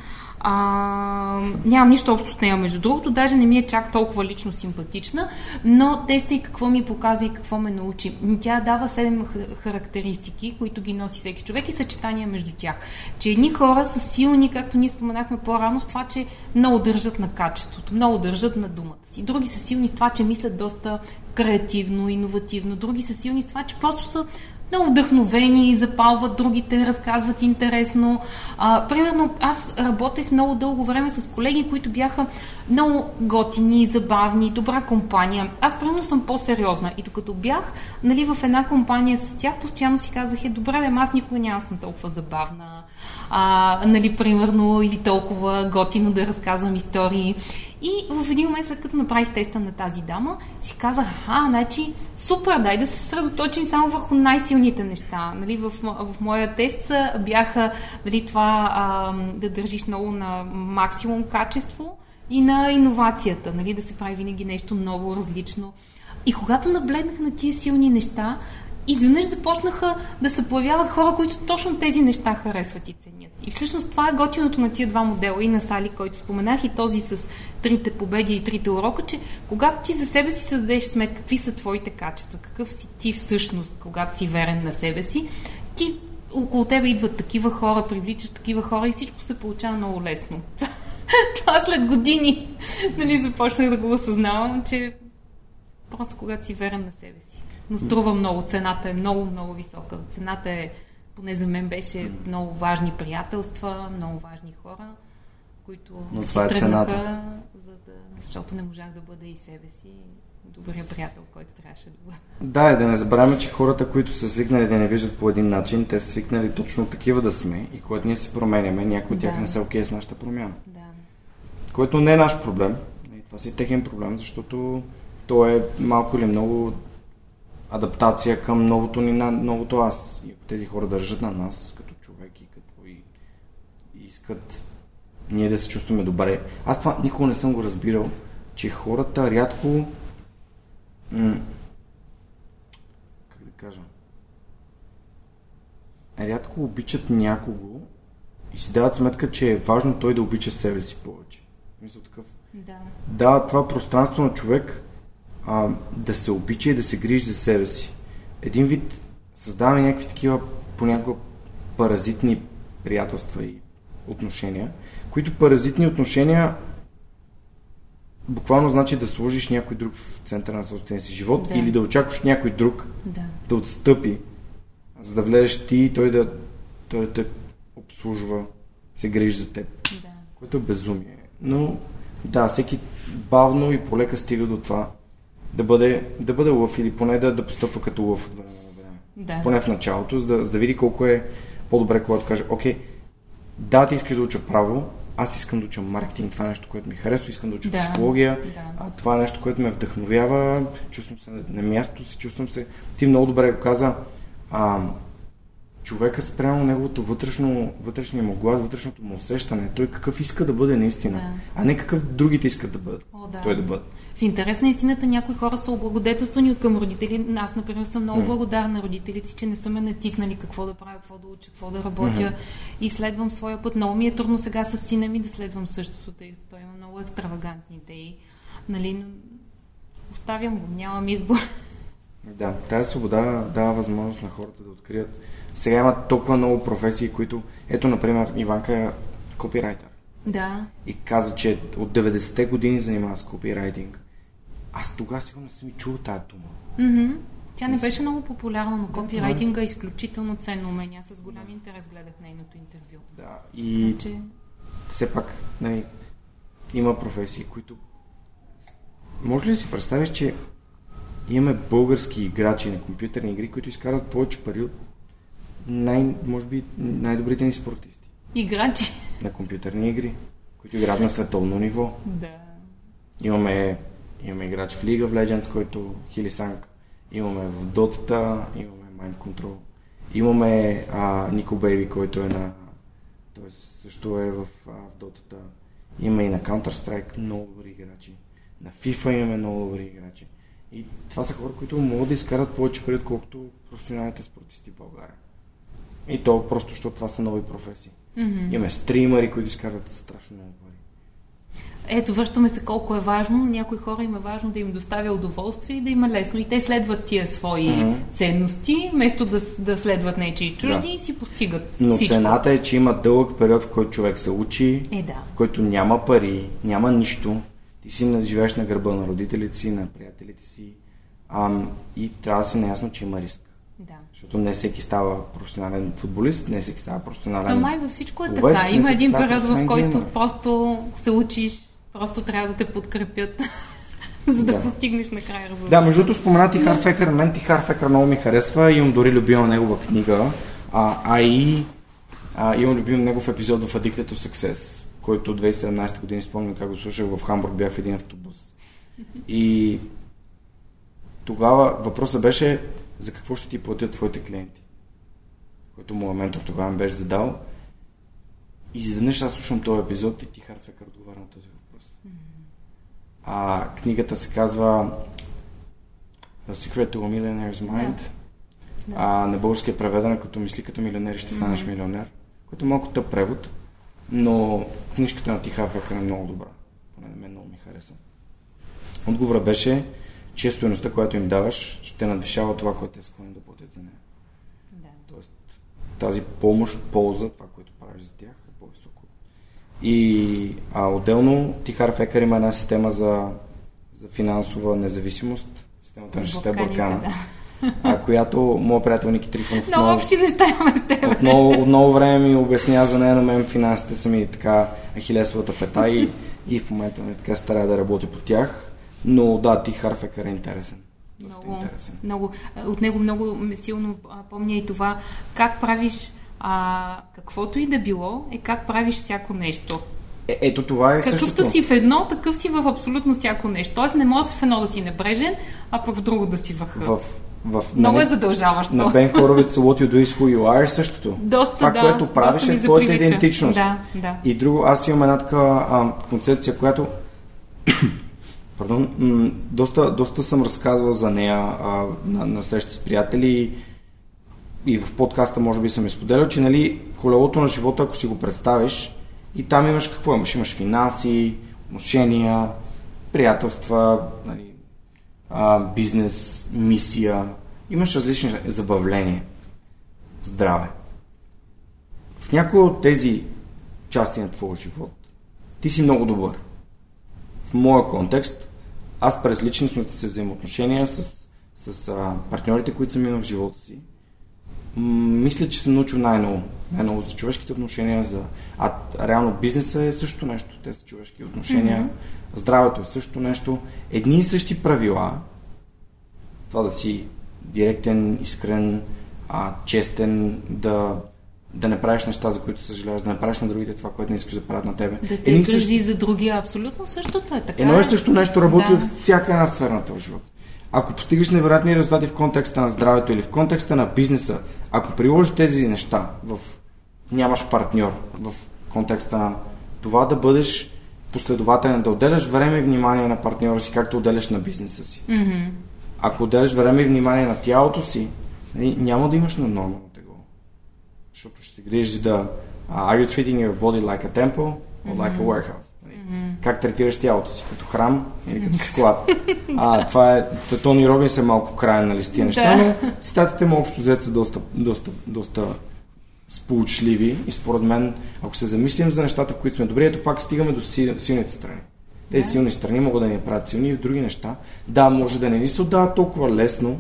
А, нямам нищо общо с нея, между другото, даже не ми е чак толкова лично симпатична, но теста и какво ми показа и какво ме научи. Тя дава 7 х- характеристики, които ги носи всеки човек и съчетания между тях. Че едни хора са силни, както ние споменахме по-рано, с това, че много държат на качеството, много държат на думата си. Други са силни с това, че мислят доста креативно, иновативно. Други са силни с това, че просто са много вдъхновени, запалват другите, разказват интересно. А, примерно, аз работех много дълго време с колеги, които бяха много готини, забавни, добра компания. Аз, примерно, съм по-сериозна. И докато бях нали, в една компания с тях, постоянно си казах, е, добре, да, аз никога няма съм толкова забавна. А, нали, примерно, или толкова готино да разказвам истории. И в един момент, след като направих теста на тази дама, си казах, а, значи, супер, дай да се съсредоточим само върху най-силните неща. Нали, в, в моя тест бяха нали, това а, да държиш много на максимум качество и на иновацията, нали, да се прави винаги нещо ново, различно. И когато наблегнах на тия силни неща, изведнъж започнаха да се появяват хора, които точно тези неща харесват и ценят. И всъщност това е готиното на тия два модела и на Сали, който споменах, и този с трите победи и трите урока, че когато ти за себе си се дадеш сметка какви са твоите качества, какъв си ти всъщност, когато си верен на себе си, ти около тебе идват такива хора, привличаш такива хора и всичко се получава много лесно. Това след години нали, започнах да го осъзнавам, че просто когато си верен на себе си. Но струва много, цената е много, много висока. Цената е поне за мен беше много важни приятелства, много важни хора, които
Но
си
е
тръгнаха,
цената.
за да, защото не можах да бъда и себе си добрия приятел, който трябваше да бъда.
Да, и да не забравяме, че хората, които са свикнали да не виждат по един начин, те са свикнали точно такива да сме и когато ние се променяме, някои от тях
Да.
не са окей с нашата промяна.
Да.
Което не е наш проблем. И това си е техен проблем, защото то е малко или много адаптация към новото ни, на новото аз. И ако тези хора държат на нас, като човек и като и, и искат ние да се чувстваме добре. Аз това никога не съм го разбирал, че хората рядко м- как да кажа рядко обичат някого и си дават сметка, че е важно той да обича себе си повече. Мисля такъв.
Да.
Да, това пространство на човек а, да се обича и да се грижи за себе си. Един вид създаваме някакви такива понякога паразитни приятелства и отношения, които паразитни отношения буквално значи да сложиш някой друг в центъра на собствения си живот
Да.
или да очакваш някой друг
Да.
да отстъпи, за да влезеш ти и той да, той да те обслужва, се грижи за теб,
Да.
което е безумие. Но да, всеки бавно и полека стига до това да бъде, да бъде лъв или поне да, да постъпва като лъв от време на време.
Да.
Поне в началото, за да, за да види колко е по-добре, когато каже, окей, да, ти искаш да уча право, аз искам да уча маркетинг, това е нещо, което ми харесва, искам да уча
Да,
психология,
да.
а това е нещо, което ме вдъхновява, чувствам се на, на мястото си, чувствам се... Ти много добре го каза, а, човека спрямо неговото вътрешно, вътрешния му глас, вътрешното му усещане, той какъв иска да бъде наистина,
Да.
а не какъв другите искат да бъдат.
О, да.
Той да бъде.
В интерес на истината някои хора са облагодетелствани от към родители. Аз, например, съм много благодарна на родителите си, че не са ме натиснали какво да правя, какво да уча, какво да работя
Мгм.
и следвам своя път. Много ми е трудно сега с сина ми да следвам същото, тъй като той има много екстравагантни идеи. Нали, но оставям го, нямам избор.
Да, тази свобода дава възможност на хората да открият. Сега има толкова много професии, които... Ето, например, Иванка е копирайтер.
да,
И каза, че от 90-те години занимава с копирайтинг. Аз тогава сигурно не съм и чул тази дума.
Мгм. Тя не беше много популярна, но копирайтинга е изключително ценно умение. Аз с голям интерес гледах нейното интервю.
Да. И
Че...
все пак, нали, има професии, които... Може ли да си представиш, че имаме български играчи на компютърни игри, които изкарат повече пари от най, може би, най-добрите ни спортисти
Играчи.
на компютърни игри, които играят на световно ниво.
Да.
Имаме, имаме играч в League of Legends, който Хилисанг. Имаме в Dota, имаме Mind Control. Имаме а, Нико Бейби, който е на... Той също е в, а, в Dota. Има и на Counter-Strike много добри играчи. На FIFA имаме много добри играчи. И това са хора, които могат да изкарат повече пари, отколкото професионалните спортисти в България. И то просто, защото това са нови професии.
Мгм.
Имаме стримари, които изкарват страшно много.
Ето, връщаме се колко е важно. На някои хора им е важно да им доставя удоволствие и да им е лесно. И те следват тия свои
Мгм.
ценности, вместо да, да следват нечи чужди
Да.
и си постигат
Но
всичко.
цената е, че има дълъг период, в който човек се учи,
Е, да.
в който няма пари, няма нищо. Ти си живееш на гърба на родителите си, на приятелите си. Ам, и трябва да си наясно, че има риск. Защото не всеки става професионален футболист, не всеки става професионален.
То май във всичко е
Ловец,
така. Има един период, в който
геймър.
просто се учиш, просто трябва да те подкрепят, за да,
Да.
постигнеш накрая резултат.
Да, между другото спомена ти Харфекър. Мен ти Харфекър много ми харесва. Имам дори любима негова книга. А, а и а, имам любим негов епизод в Addicted to Success, който 2017 година спомням как го слушах в Хамбург, бях в един автобус. И тогава въпросът беше за какво ще ти платят твоите клиенти, който моят ментор тогава ми беше задал. И изведнъж аз слушам този епизод и ти Харфекър отговаря на този въпрос. А книгата се казва The Secret to a Millionaire's Mind.
Да.
А на български е преведена като Мисли като милионер и ще станеш милионер. Което е малко тъп превод, но книжката на Тиха Фекър е много добра. Поне на мен много ми хареса. Отговора беше, че стоеността, която им даваш, ще надвишава това, което е склонен да платят за нея.
Да.
Тоест, тази помощ, полза, това, което правиш за тях, е по-високо. И а, отделно Тихар Фекър има една система за, за финансова независимост, системата на шесте Балкана,
да.
а, която моят приятел Ники Трифонов
Много
много,
общи неща имаме с теб.
от много, от много време ми обясня за нея, на мен финансите са ми така ахилесовата пета и, и в момента ми така старая да работя по тях. Но да, ти Харфекър е интересен.
Много,
интересен.
много, от него много силно помня и това как правиш а, каквото и да било, е как правиш всяко нещо.
Е, ето това е
Какъвто
същото.
си в едно, такъв си в абсолютно всяко нещо. Тоест не може в едно да си небрежен, а пък в друго да си въх.
В, в,
Много
на,
е задължаващо.
На Бен Хоровиц What You Do is Who You Are е същото.
Доста,
това,
да,
което правиш е твоята идентичност.
Да, да.
И друго, аз имам една такава а, концепция, която Пардон, доста, доста съм разказвал за нея а, на, на срещи с приятели и в подкаста може би съм изподелял, че нали, колелото на живота, ако си го представиш, и там имаш какво имаш? Имаш финанси, отношения, приятелства, нали, а, бизнес, мисия, имаш различни забавления, здраве. В някои от тези части на твоя живот ти си много добър. В моя контекст, аз през личностните си взаимоотношения с, с а, партньорите, които съм имал в живота си, мисля, че съм научил най-ново. Най-ново за човешките отношения, за... а реално бизнеса е също нещо. Те са човешки отношения. Mm-hmm. Здравето е също нещо. Едни и същи правила. Това да си директен, искрен, а, честен, да, да не правиш неща, за които съжаляваш, да не правиш на другите това, което не искаш да правят на тебе.
Да те
Едни и
за другия, абсолютно същото е така.
Едно
е.
и също нещо работи
Да.
във всяка една сфера на този живот. Ако постигаш невероятни резултати в контекста на здравето или в контекста на бизнеса, ако приложиш тези неща в нямаш партньор, в контекста на това да бъдеш последователен, да отделяш време и внимание на партньора си, както отделяш на бизнеса си.
Мгм.
Ако отделяш време и внимание на тялото си, нали, няма да имаш на тегло. Защото ще се грижиш да uh, are you treating your body like a temple or like a warehouse? Нали? Как третираш тялото си? Като храм или като склад? а, това е, Тони Робинс е малко крайен на листия неща,
Да.
но цитатите му общо взето са доста, доста, доста сполучливи и според мен, ако се замислим за нещата, в които сме добри, ето пак стигаме до сил, силните страни. Тези силни страни могат да ни правят силни и в други неща. Да, може да не ни се отдават толкова лесно,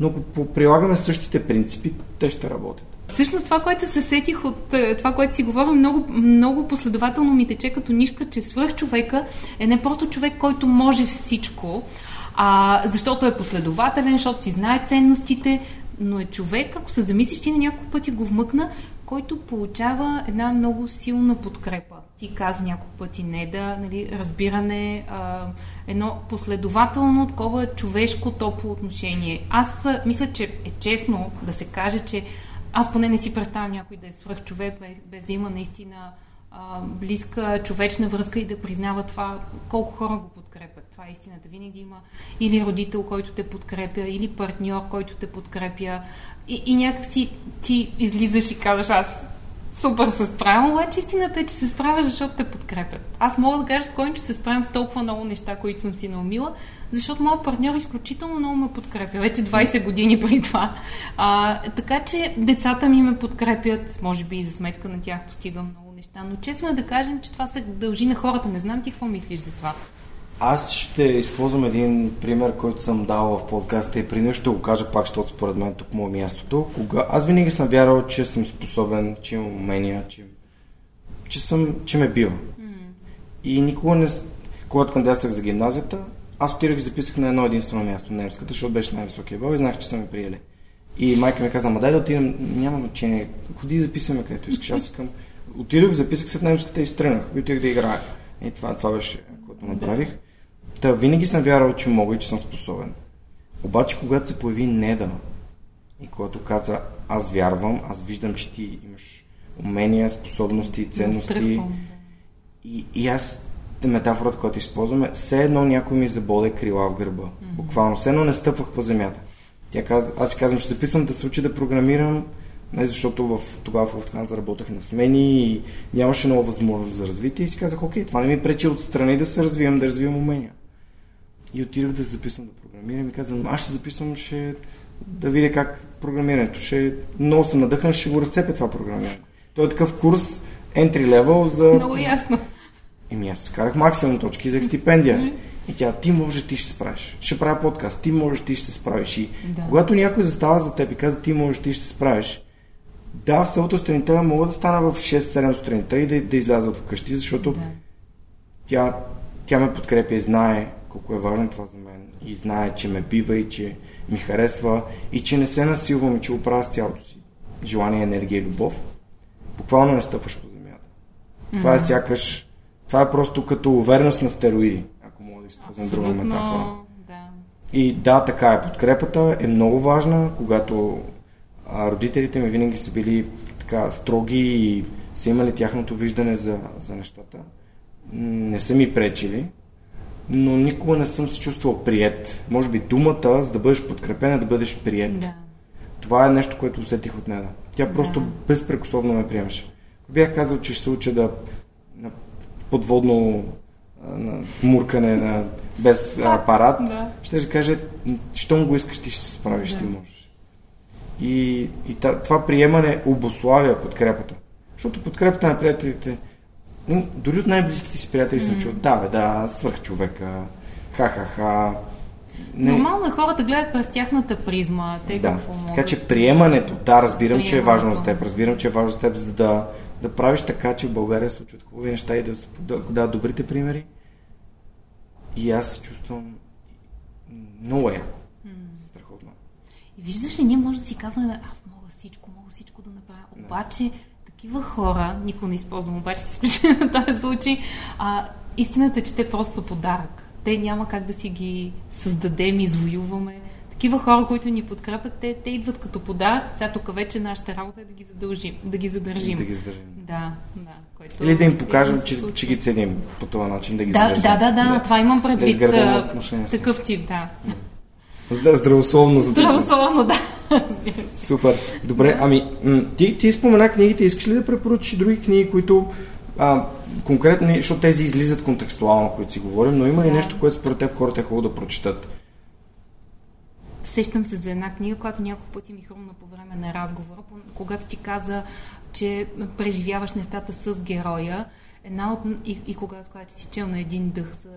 но ако прилагаме същите принципи, те ще работят.
Всъщност това, което се сетих от е, това, което си говорим, много, много последователно ми тече като нишка, че свръх човека е не просто човек, който може всичко, а, защото е последователен, защото си знае ценностите, но е човек, ако се замислиш, ти на няколко пъти го вмъкна, който получава една много силна подкрепа. Ти каза няколко пъти не да, нали, разбиране, а, едно последователно, такова човешко топло отношение. Аз мисля, че е честно да се каже, че аз поне не си представям някой да е свръх човек, без, без да има наистина а, близка човечна връзка и да признава това, колко хора го подкрепят. Това е истината. Винаги има или родител, който те подкрепя, или партньор, който те подкрепя. И, и някакси ти излизаш и казваш, аз супер се справям, обаче истината е, че се справяш, защото те подкрепят. Аз мога да кажа спокойно, че се справям с толкова много неща, които съм си наумила, защото моят партньор изключително много ме подкрепя. Вече 20 години преди това. А, така че децата ми ме подкрепят, може би и за сметка на тях постигам много неща, но честно е да кажем, че това се дължи на хората. Не знам ти какво мислиш за това.
Аз ще използвам един пример, който съм дал в подкаста и при нещо ще го кажа пак, защото според мен тук му е мястото. Кога... Аз винаги съм вярвал, че съм способен, че имам умения, че, че, съм, че ме бива. И никога не... Когато кандидатствах за гимназията, аз отидох и записах на едно единствено място, немската, защото беше най-високия бал и знаех, че са ме приели. И майка ми каза, ма дай да отидем, няма значение, ходи и записваме където искаш. Аз искам. Отидох, записах се в немската и стръгнах. И отидох да играя. И това, това беше, което направих. Та винаги съм вярвал, че мога и че съм способен. Обаче, когато се появи Неда и когато каза, аз вярвам, аз виждам, че ти имаш умения, способности, ценности. И, и аз метафората, която използваме, все едно някой ми забоде крила в гърба. Mm-hmm. Буквално, все едно не стъпвах по земята. Тя каза, аз си казвам, ще записвам да се учи да програмирам, не, защото в, тогава в Lufthansa работех на смени и нямаше много възможност за развитие и си казах, окей, това не ми пречи отстрани да се развивам, да развивам умения. И отидох да се записвам да програмирам и казвам, аз ще записвам, ще да видя как програмирането. Ще, много съм надъхан, ще го разцепя това програмиране. Той е такъв курс entry level за...
Много ясно.
Еми аз скарах максимум точки, взех стипендия. И тя, ти можеш, ти ще се справиш. Ще правя подкаст, ти можеш, ти ще се справиш. И
Да.
когато някой застава за теб и каза, ти можеш, ти ще се справиш, да, в селото сутринта мога да стана в 6-7 сутринта и да, да изляза от вкъщи, защото
Да.
тя, тя ме подкрепя и знае колко е важно това за мен. И знае, че ме бива и че ми харесва и че не се насилвам и че го правя с цялото си желание, енергия и любов. Буквално не стъпваш по земята. Това е сякаш... Това е просто като увереност на стероиди, ако мога да използвам друга метафора.
Да.
И да, така е. Подкрепата е много важна, когато а, родителите ми винаги са били така строги и са имали тяхното виждане за, за нещата. Не са ми пречили, но никога не съм се чувствал прият. Може би думата, за да бъдеш подкрепена, да бъдеш прият.
Да.
Това е нещо, което усетих от нея. Тя просто
Да.
безпрекословно ме приемаше. Бях казал, че ще се уча да подводно на муркане на, без апарат,
Да.
ще ще каже, щом го искаш, ти ще се справиш,
Да.
ти можеш. И, и та- това приемане обославя подкрепата. Защото подкрепата на приятелите, дори от най-близките си приятели съм чул, да, бе, да, свърх човека, ха-ха-ха. Не,
Нормално е хората гледат през тяхната призма. Те
да.
какво могат.
Така че приемането, да, разбирам, че е важно за
Приемането.
теб. Разбирам, че е важно за теб, за да, да правиш така, че в България се случват хубави неща и да, се- да да добрите примери. И аз се чувствам много яко. Страхотно.
И виждаш ли, ние може да си казваме, аз мога всичко, мога всичко да направя. Обаче, такива хора, никога не използвам, обаче с изключение на този случай, а, истината е, че те просто са подарък. Те няма как да си ги създадем, извоюваме. Такива хора, които ни подкрепят, те, те идват като подарък. Сега тук вече нашата работа е да ги задължим, да ги задържим.
Да ги задържим.
Да, да. Което
Или да им
е
покажем,
се
че,
случва.
че ги ценим по този начин, да ги
Да,
задържим.
да, да, да, това имам
Да
предвид.
изградим
а,
отношения с тях.
такъв тип, да.
Зд- Здравословно задържим.
Здравословно, да.
Супер. Добре, ами ти, ти спомена книгите, искаш ли да препоръчиш други книги, които а, конкретно, защото тези излизат контекстуално, които си говорим, но има ли
Да.
нещо, което според теб хората е хубаво да прочитат?
Сещам се за една книга, която няколко пъти ми хрумна по време на разговора, когато ти каза, че преживяваш нещата с героя. Една от, и, и когато, когато си чел на един дъх за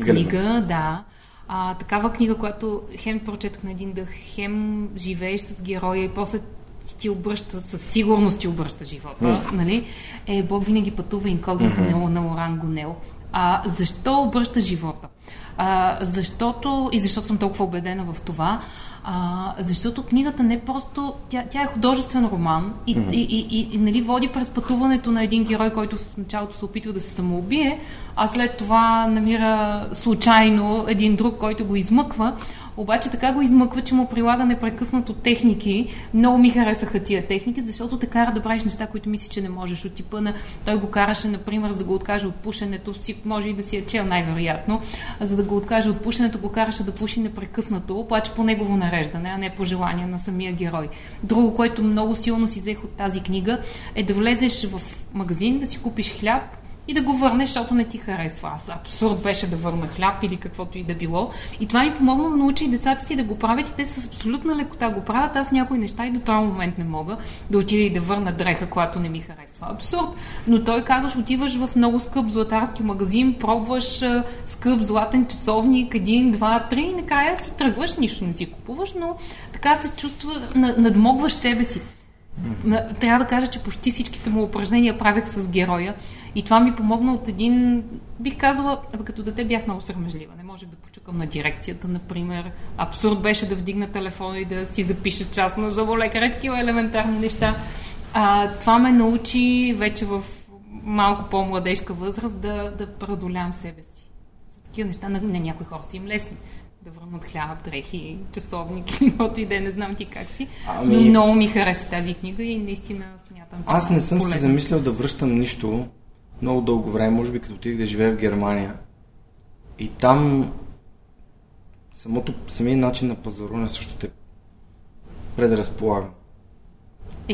е, книга, да. А, такава книга, която хем прочетох на един дъх, хем живееш с героя и после ти- ти обръща, със сигурност ти обръща живота, нали? Е, Бог винаги пътува инкогнито mm-hmm. на Лоран Гонел. А, защо обръща живота? А, защото, и защо съм толкова убедена в това, а, защото книгата не просто, тя, тя е художествен роман и, mm-hmm. и, и, и, и нали, води през пътуването на един герой, който в началото се опитва да се самоубие, а след това намира случайно един друг, който го измъква. Обаче така го измъква, че му прилага непрекъснато техники. Много ми харесаха тия техники, защото те кара да правиш неща, които мислиш, че не можеш. От типа на... Той го караше, например, за да го откаже от пушенето. Си, може и да си е чел най-вероятно. За да го откаже от пушенето, го караше да пуши непрекъснато, обаче по негово нареждане, а не по желание на самия герой. Друго, което много силно си взех от тази книга, е да влезеш в магазин, да си купиш хляб, и да го върнеш, защото не ти харесва. Аз абсурд беше да върна хляб или каквото и да било. И това ми помогна да науча и децата си да го правят и те с абсолютна лекота го правят. Аз някои неща и до този момент не мога да отида и да върна дреха, която не ми харесва. Абсурд. Но той казваш, отиваш в много скъп златарски магазин, пробваш скъп златен часовник, един, два, три и накрая си тръгваш, нищо не си купуваш, но така се чувства, на- надмогваш себе си. Трябва да кажа, че почти всичките му упражнения правех с героя. И това ми помогна от един, бих казала, като дете бях много срамежлива. Не можех да почукам на дирекцията, например. Абсурд беше да вдигна телефона и да си запиша част на зъболекаря, такива елементарни неща. А, това ме научи вече в малко по-младежка възраст да, да преодолявам себе си. За такива неща на, на някои хора са им лесни. Да върнат хляб, дрехи, часовник, или каквото и да е, не знам ти как си.
Ами-
Но много ми хареса тази книга и наистина смятам, че
Аз не съм
полезна.
се замислял да връщам нищо много дълго време, може би като отидох да живея в Германия. И там самото, самия начин на пазаруване също те предразполага.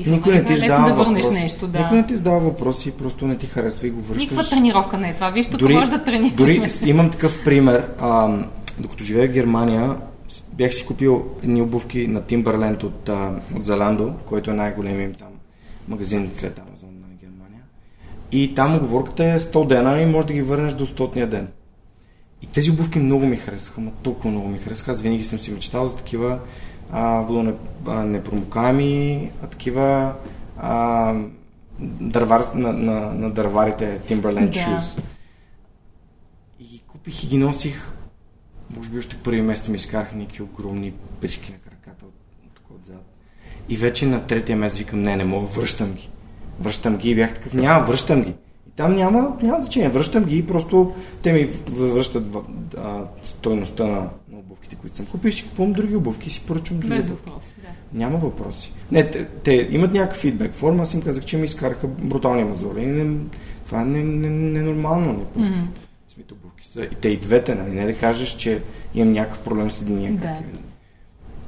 В
Никой не ти
е лесно да върнеш
въпроси.
нещо, да.
Никой не ти задава въпроси, просто не ти харесва и го връщаш.
Никаква тренировка не е това. Виж, тук може да тренираме.
Дори имам такъв пример. А, докато живея в Германия, бях си купил едни обувки на Timberland от, а, от Zalando, който е най-големият им там магазин след Германия. И там оговорката е 100 дена и може да ги върнеш до 100 ден. И тези обувки много ми харесаха, но толкова много ми харесаха. Аз винаги съм си мечтал за такива а, водонепромокаеми, а, такива а, дървар, на, на, на дърварите Timberland
Да.
Shoes. И ги купих и ги носих. Може би още първи месец ми изкараха някакви огромни прички на краката от, от отзад. И вече на третия месец викам, не, не мога, връщам ги. Връщам ги и бях такъв, няма, връщам ги. И там няма, няма значение, връщам ги и просто те ми връщат а, стойността на, на обувките, които съм купил и си купувам други обувки и си поръчвам други
Без
обувки.
въпроси, да.
Няма въпроси. Не, те, те имат някакъв фидбек форма, аз им казах, че ми изкараха брутални мазоли. Не, това е не, не, ненормално. Не, просто
Мгм.
смите обувки са. И те и двете, нали? Не да кажеш, че имам някакъв проблем с единия.
Да.
е.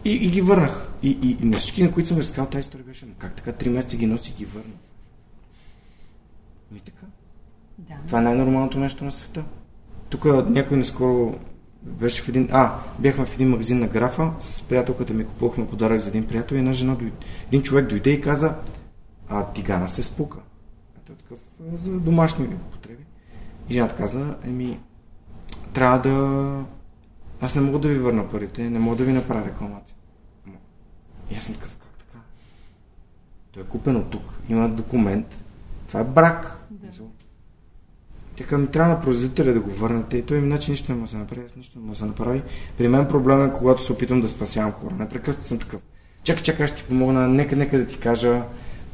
И, и ги върнах. И, и, и на всички, на които съм разказал тази история, беше, «Ама как така три месеца ги носи и ги върна? Ми така.
да.
Това е най-нормалното нещо на света. Тук някой наскоро беше в един... А, бяхме в един магазин на графа, с приятелката ми купувахме подарък за един приятел и една жена, дойде, един човек дойде и каза, а тигана се спука. А той е такъв за домашни употреби. И жената каза, еми, трябва да... Аз не мога да ви върна парите, не мога да ви направя рекламация. Ама, И аз съм такъв, как така? Той е купен от тук, има документ, това е брак. Така ми трябва на производителя да го върнете и той иначе нищо не да се направи, аз нищо не да се направи. При мен проблем е, когато се опитвам да спасявам хора. Непрекъснато съм такъв. Чакай, чакай, ще ти помогна, нека, нека да ти кажа.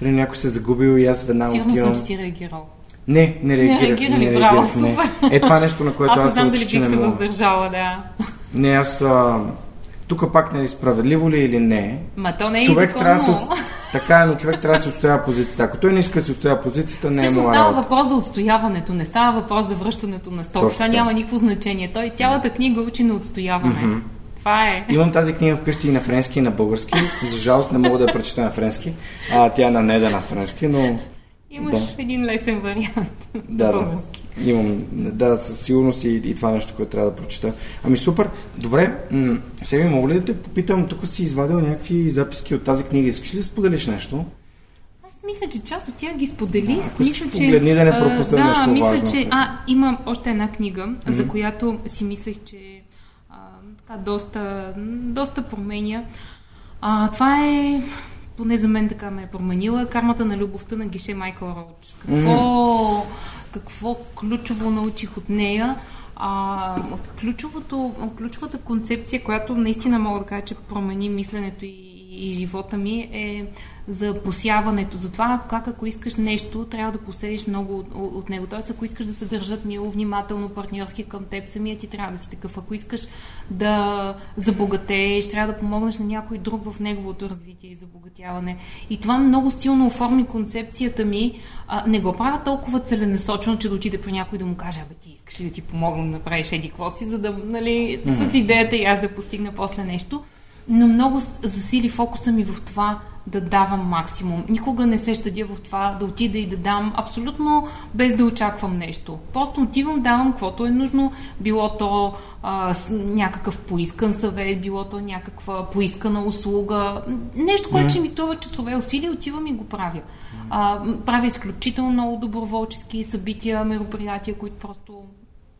При някой се е загубил и аз веднага
Сигурно
отивам.
съм си реагирал.
Не, не реагирах.
реагирали, браво,
реагирах, не.
супер.
Е, това е нещо, на което
Аз
аз,
не знам дали бих
не
се въздържала, да.
Не, аз... А... Тук пак, нали, справедливо ли е или не,
Ма то не е
човек
законно.
трябва да се... Така е, но човек трябва да се отстоява позицията. Ако той не иска да се отстоява позицията, не е
Всъщност
моя
става
работа.
въпрос за отстояването, не става въпрос за връщането на стоки. Това няма никакво значение. Той цялата книга учи на отстояване. Това е.
Имам тази книга вкъщи и на френски, и на български. За жалост не мога да я прочета на френски. А, тя е на неда на френски, но
Имаш
Да.
един лесен вариант.
да, да. Имам, да, със сигурност и, и това нещо, което трябва да прочета. Ами супер. Добре, м- сега мога ли да те попитам, тук си извадил някакви записки от тази книга. Искаш ли да споделиш нещо?
Аз мисля, че част от тях ги споделих.
Искаш,
мисля, че,
погледни да не пропусна
да,
нещо
мисля,
важно.
че... А, има още една книга, за която си мислех, че а, така, доста, доста променя. А, това е поне за мен така ме е променила. Кармата на любовта на Гише Майкъл Роуч. Какво, какво ключово научих от нея? А, ключовото, ключовата концепция, която наистина мога да кажа, че промени мисленето и, и живота ми е за посяването. Затова как ако искаш нещо, трябва да посееш много от, от него. Тоест, ако искаш да се държат мило, внимателно, партньорски към теб, самия ти трябва да си такъв. Ако искаш да забогатееш, трябва да помогнеш на някой друг в неговото развитие и забогатяване. И това много силно оформи концепцията ми. А, не го правя толкова целенасочено, че да отиде при някой да му каже, абе ти искаш ли да ти помогна да направиш еди си, за да, нали, с идеята и аз да постигна после нещо но много засили фокуса ми в това да давам максимум. Никога не се щадя в това да отида и да дам абсолютно без да очаквам нещо. Просто отивам, давам каквото е нужно, било то а, някакъв поискан съвет, било то някаква поискана услуга, нещо, което ще ми струва часове усилия, отивам и го правя. А, правя изключително много доброволчески събития, мероприятия, които просто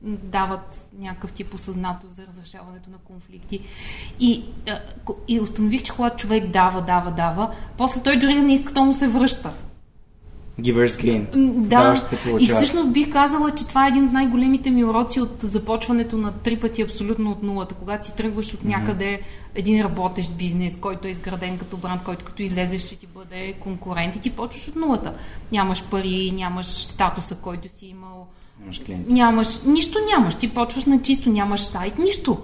дават някакъв тип осъзнатост за разрешаването на конфликти. И, и установих, че когато човек дава, дава, дава, после той дори да не иска, то му се връща.
Givers.
М, Да, и всъщност бих казала, че това е един от най-големите ми уроци от започването на три пъти абсолютно от нулата. Когато си тръгваш от някъде един работещ бизнес, който е изграден като бранд, който като излезеш ще ти бъде конкурент и ти почваш от нулата. Нямаш пари, нямаш статуса, който си имал,
Имаш клиенти.
нямаш, нищо нямаш, ти почваш на чисто, нямаш сайт, нищо.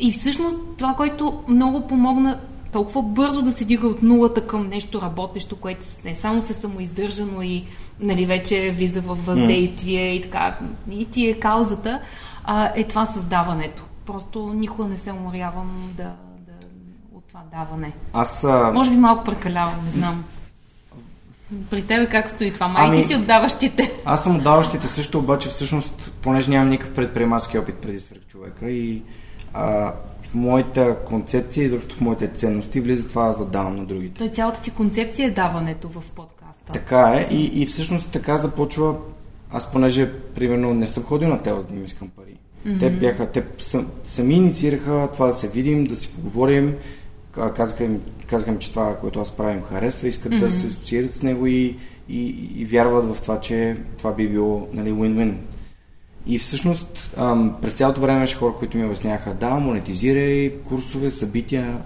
И всъщност това, което много помогна толкова бързо да се дига от нулата към нещо работещо, което не само се самоиздържа, но и нали, вече влиза в въздействие и така, и ти е каузата, а, е това създаването. Просто никога не се уморявам да, да, от това даване.
Аз а,
Може би малко прекалявам, не знам. При тебе как стои това? Май
Ами-
ти си отдаващите.
Аз съм отдаващите също, обаче всъщност, понеже нямам никакъв предприемачески опит преди свръхчовека и а, в моята концепция, изобщо в моите ценности, влиза това аз да давам на другите.
Той цялата ти концепция е даването в подкаста.
Така е и, и всъщност така започва, аз понеже примерно не съм ходил на тело, за да им искам пари. Mm-hmm. Те бяха, те сам, сами инициираха това да се видим, да си поговорим. Казаха им, казаха им, че това, което аз правим, харесва, искат mm-hmm. да се асоциират с него и, и, и вярват в това, че това би било нали, win-win. И всъщност ам, през цялото време имаше хора, които ми обясняха, да, монетизирай, курсове, събития,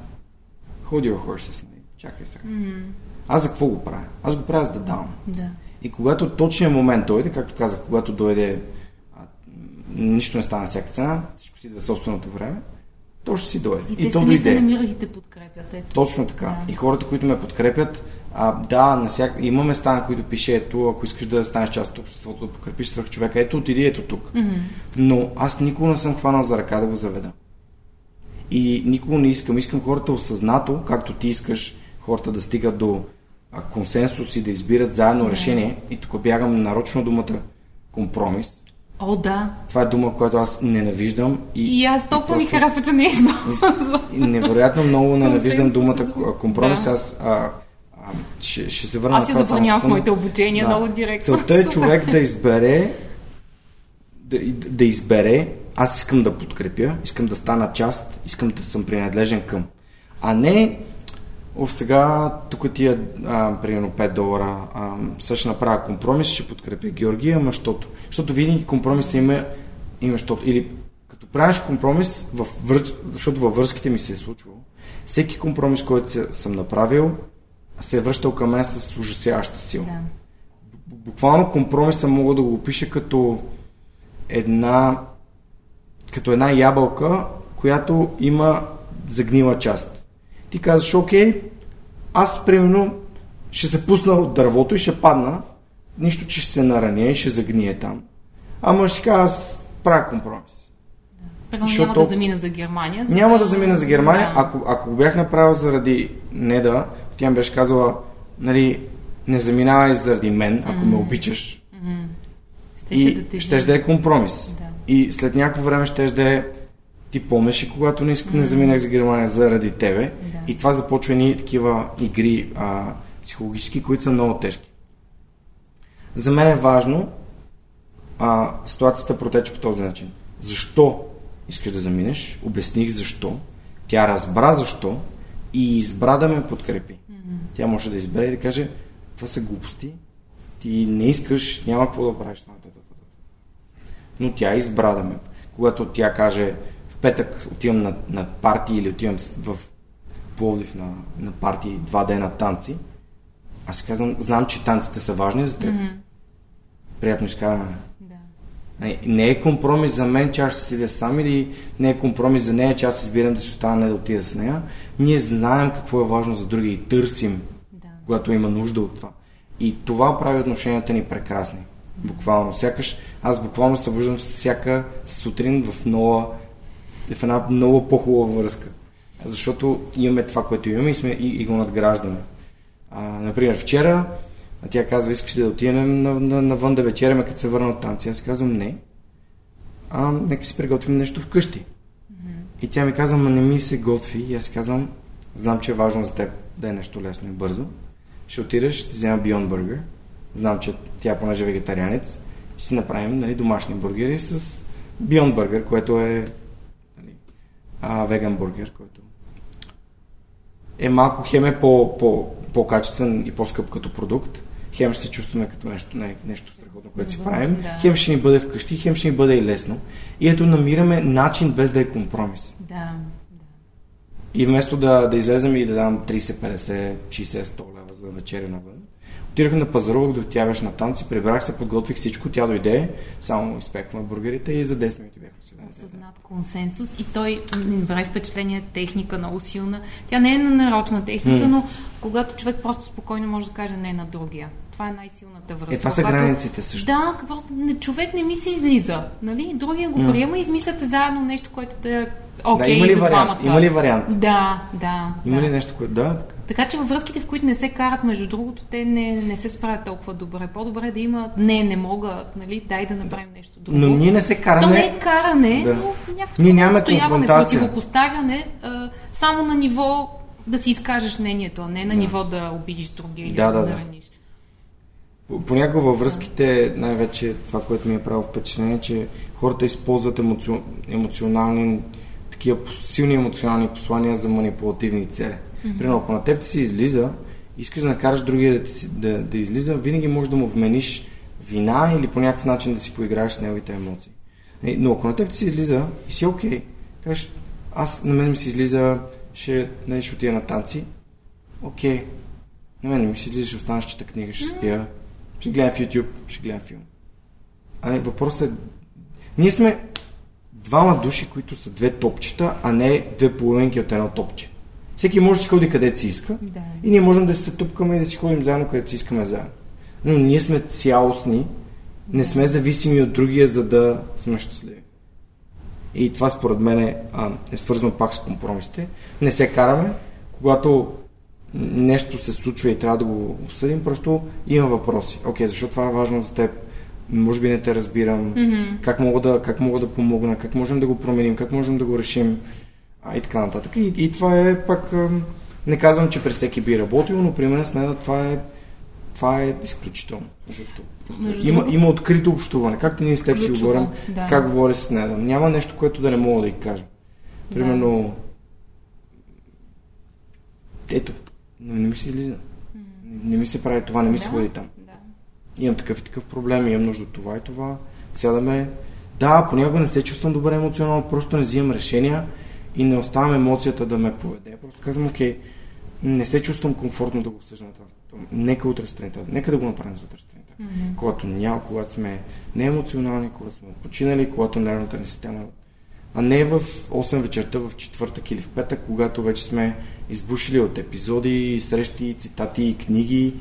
hold your horses, нали? чакай сега. Mm-hmm. Аз за какво го правя? Аз го правя за да давам.
Да.
И когато точният момент дойде, както казах, когато дойде а, нищо не стана всяка цена, всичко си да собственото време, то ще си дойде.
И, и те то дойде. намират и те подкрепят. Ето.
Точно така. Да. И хората, които ме подкрепят, а, да, на всяк... има места, на които пише, ето, ако искаш да станеш част от обществото, да подкрепиш свърх човека, ето, отиди ето тук.
Mm-hmm.
Но аз никога не съм хванал за ръка да го заведа. И никога не искам. Искам хората осъзнато, както ти искаш хората да стигат до консенсус и да избират заедно yeah. решение. И тук бягам нарочно думата компромис.
О, да.
Това е дума, която аз ненавиждам.
И, и аз толкова ми харесва, че не използвам.
Невероятно много ненавиждам думата компромис. Да. Аз а, а, ще, ще се върна
Аз я забранявам в моите обучения да. много директно.
Целта е човек да избере да, да избере аз искам да подкрепя, искам да стана част, искам да съм принадлежен към. А не Оф, сега тук ти е примерно 5 долара, а, ще направя компромис, ще подкрепя Георгия, ама щото. Защото винаги компромиса има, има щото. Или като правиш компромис, в вър... защото във връзките ми се е случвало, всеки компромис, който съм направил, се е връщал към мен с ужасяваща сила. Да. Буквално компромиса мога да го опиша като една като една ябълка, която има загнила част ти казваш, окей, аз примерно ще се пусна от дървото и ще падна, нищо, че ще се нараня и ще загние там. Ама ще кажа, аз правя компромис.
Първо, няма да замина за Германия.
За няма да замина за Германия. Да. Ако, ако го бях направил заради Неда, тя ми беше казала, нали, не заминавай заради мен, ако mm-hmm. ме обичаш.
Mm-hmm.
и да ще да е компромис. Да. И след някакво време ще да е ти помниш и когато не, mm-hmm. не заминах за Германия заради тебе. Да. И това започва ни такива игри а, психологически, които са много тежки. За мен е важно а, ситуацията протече по този начин. Защо искаш да заминеш? Обясних защо. Тя разбра защо и избра да ме подкрепи. Mm-hmm. Тя може да избере и да каже, това са глупости, ти не искаш, няма какво да правиш. Но тя избра да ме. Когато тя каже, петък отивам на, на парти или отивам в, в Пловдив на, на парти два дена танци, аз си казвам, знам, че танците са важни за теб. Mm-hmm. Приятно изкарване. Да. Не, не е компромис за мен, че аз ще седя сам или не е компромис за нея, че аз избирам да си остана да отида с нея. Ние знаем какво е важно за други и търсим, да. когато има нужда от това. И това прави отношенията ни прекрасни. Буквално. Сякаш аз буквално събуждам всяка сутрин в нова е в една много по-хубава връзка. Защото имаме това, което имаме и, сме, и, и го надграждаме. А, например, вчера тя казва, искаш да отидем на, на, навън да вечеряме, като се върна от танци. Аз казвам, не. А, нека си приготвим нещо вкъщи. Mm-hmm. И тя ми казва, ма не ми се готви. И аз казвам, знам, че е важно за теб да е нещо лесно и бързо. Ще отидеш, ще взема Beyond Burger. Знам, че тя, понеже е вегетарианец, ще си направим нали, домашни бургери с Beyond Burger, което е а, веган бургер, който е малко хем е по, по, по-качествен и по-скъп като продукт, хем ще се чувстваме като нещо, не, нещо страхотно, което си правим, да. хем ще ни бъде вкъщи, хем ще ни бъде и лесно. И ето намираме начин без да е компромис.
Да.
И вместо да, да излезем и да дам 30, 50, 60, 100 лева за вечеря навън, Отидох на пазарувах, до тя беше на танци, прибрах се, подготвих всичко, тя дойде, само изпекваме бургерите и за 10 минути бяхме
седнали. Осъзнат консенсус и той ми прави впечатление техника много силна. Тя не е на нарочна техника, mm. но когато човек просто спокойно може да каже не на другия. Това е най-силната връзка.
Е, това са когато... границите също.
Да, просто не, човек не ми се излиза. Нали? Другия го mm. приема и измисляте заедно нещо, което да е окей
okay, да, има ли
за
вариант?
двамата.
Има ли вариант?
Да, да.
Има
да.
ли нещо, което... Да, така.
Така че във връзките, в които не се карат, между другото, те не, не се справят толкова добре. По-добре е да има не, не мога, нали, дай да направим нещо друго.
Но ние не се караме.
То не е каране, да. но някакво
ние нямаме
противопоставяне, а, само на ниво да си изкажеш мнението, а не на да. ниво да обидиш другия или
да, да,
да,
да.
раниш.
Понякога във връзките, най-вече това, което ми е правило впечатление, че хората използват емоци... емоционални, такива силни емоционални послания за манипулативни цели. Mm-hmm. Примерно, ако на теб си излиза, искаш да накараш другия да, ти, да, да излиза, винаги можеш да му вмениш вина или по някакъв начин да си поиграеш с неговите емоции. Но ако на теб ти си излиза и си окей, okay, кажеш, аз на мен ми си излиза, ще, не, нали, ще отида на танци, окей, okay. на мен ми си излиза, ще останеш, чета книга, ще спя, ще гледам в YouTube, ще гледам филм. А не, въпросът е, ние сме двама души, които са две топчета, а не две половинки от едно топче. Всеки може да си ходи където си иска
Да.
и ние можем да се тупкаме и да си ходим заедно където си искаме заедно. Но ние сме цялостни, не сме зависими от другия, за да сме щастливи. И това според мен е, а, е свързано пак с компромисите. Не се караме, когато нещо се случва и трябва да го обсъдим, просто има въпроси. Окей, защо това е важно за теб? Може би не те разбирам.
Mm-hmm.
Как, мога да, как мога да помогна? Как можем да го променим? Как можем да го решим? А, и така нататък. И, и това е пак... Не казвам, че през всеки би работил, но при мен с нея това е това е изключително.
Между
Има, има открито общуване. Както ние с теб си говорим,
да.
как говоря с нея. Няма нещо, което да не мога да й кажа. Примерно, ето, не, не ми се излиза. Не ми се прави това, не ми се
Да.
ходи там.
Да.
Имам такъв и такъв проблем, имам нужда от това и това. Сядаме. Да, понякога не се чувствам добре емоционално, просто не взимам решения и не оставям емоцията да ме поведе. Просто казвам, окей, не се чувствам комфортно да го обсъждам това. Нека утре сутринта, нека да го направим за утре сутринта.
Мгм.
Когато няма, когато сме неемоционални, когато сме починали, когато нервната ни система а не в 8 вечерта, в четвъртък или в петък, когато вече сме избушили от епизоди, срещи, цитати, книги,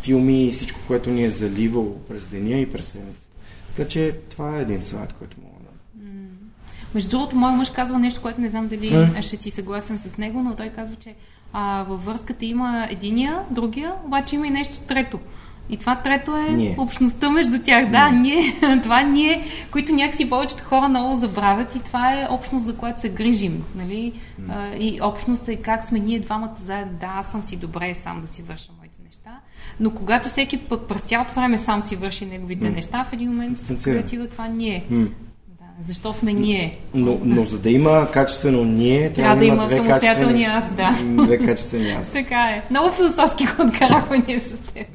филми и всичко, което ни е заливало през деня и през седмицата. Така че това е един съвет, който да...
Между другото, мой мъж казва нещо, което не знам дали
М.
ще си съгласен с него, но той казва, че а, във връзката има единия, другия, обаче има и нещо трето. И това трето е
Ние.
общността между тях. Да, ние, това ние, които някакси повечето хора много забравят и това е общност, за която се грижим. Нали? И общност е как сме ние двамата заедно. Да, аз съм си добре сам да си върша моите неща. Но когато всеки пък през цялото време сам си върши неговите неща, в един момент се отива това ние. Защо сме ние?
Но, но за да има качествено ние, трябва,
да има
две
самостоятелни аз, да.
Две качествени аз.
Така е. Много философски го откарахме ние с теб.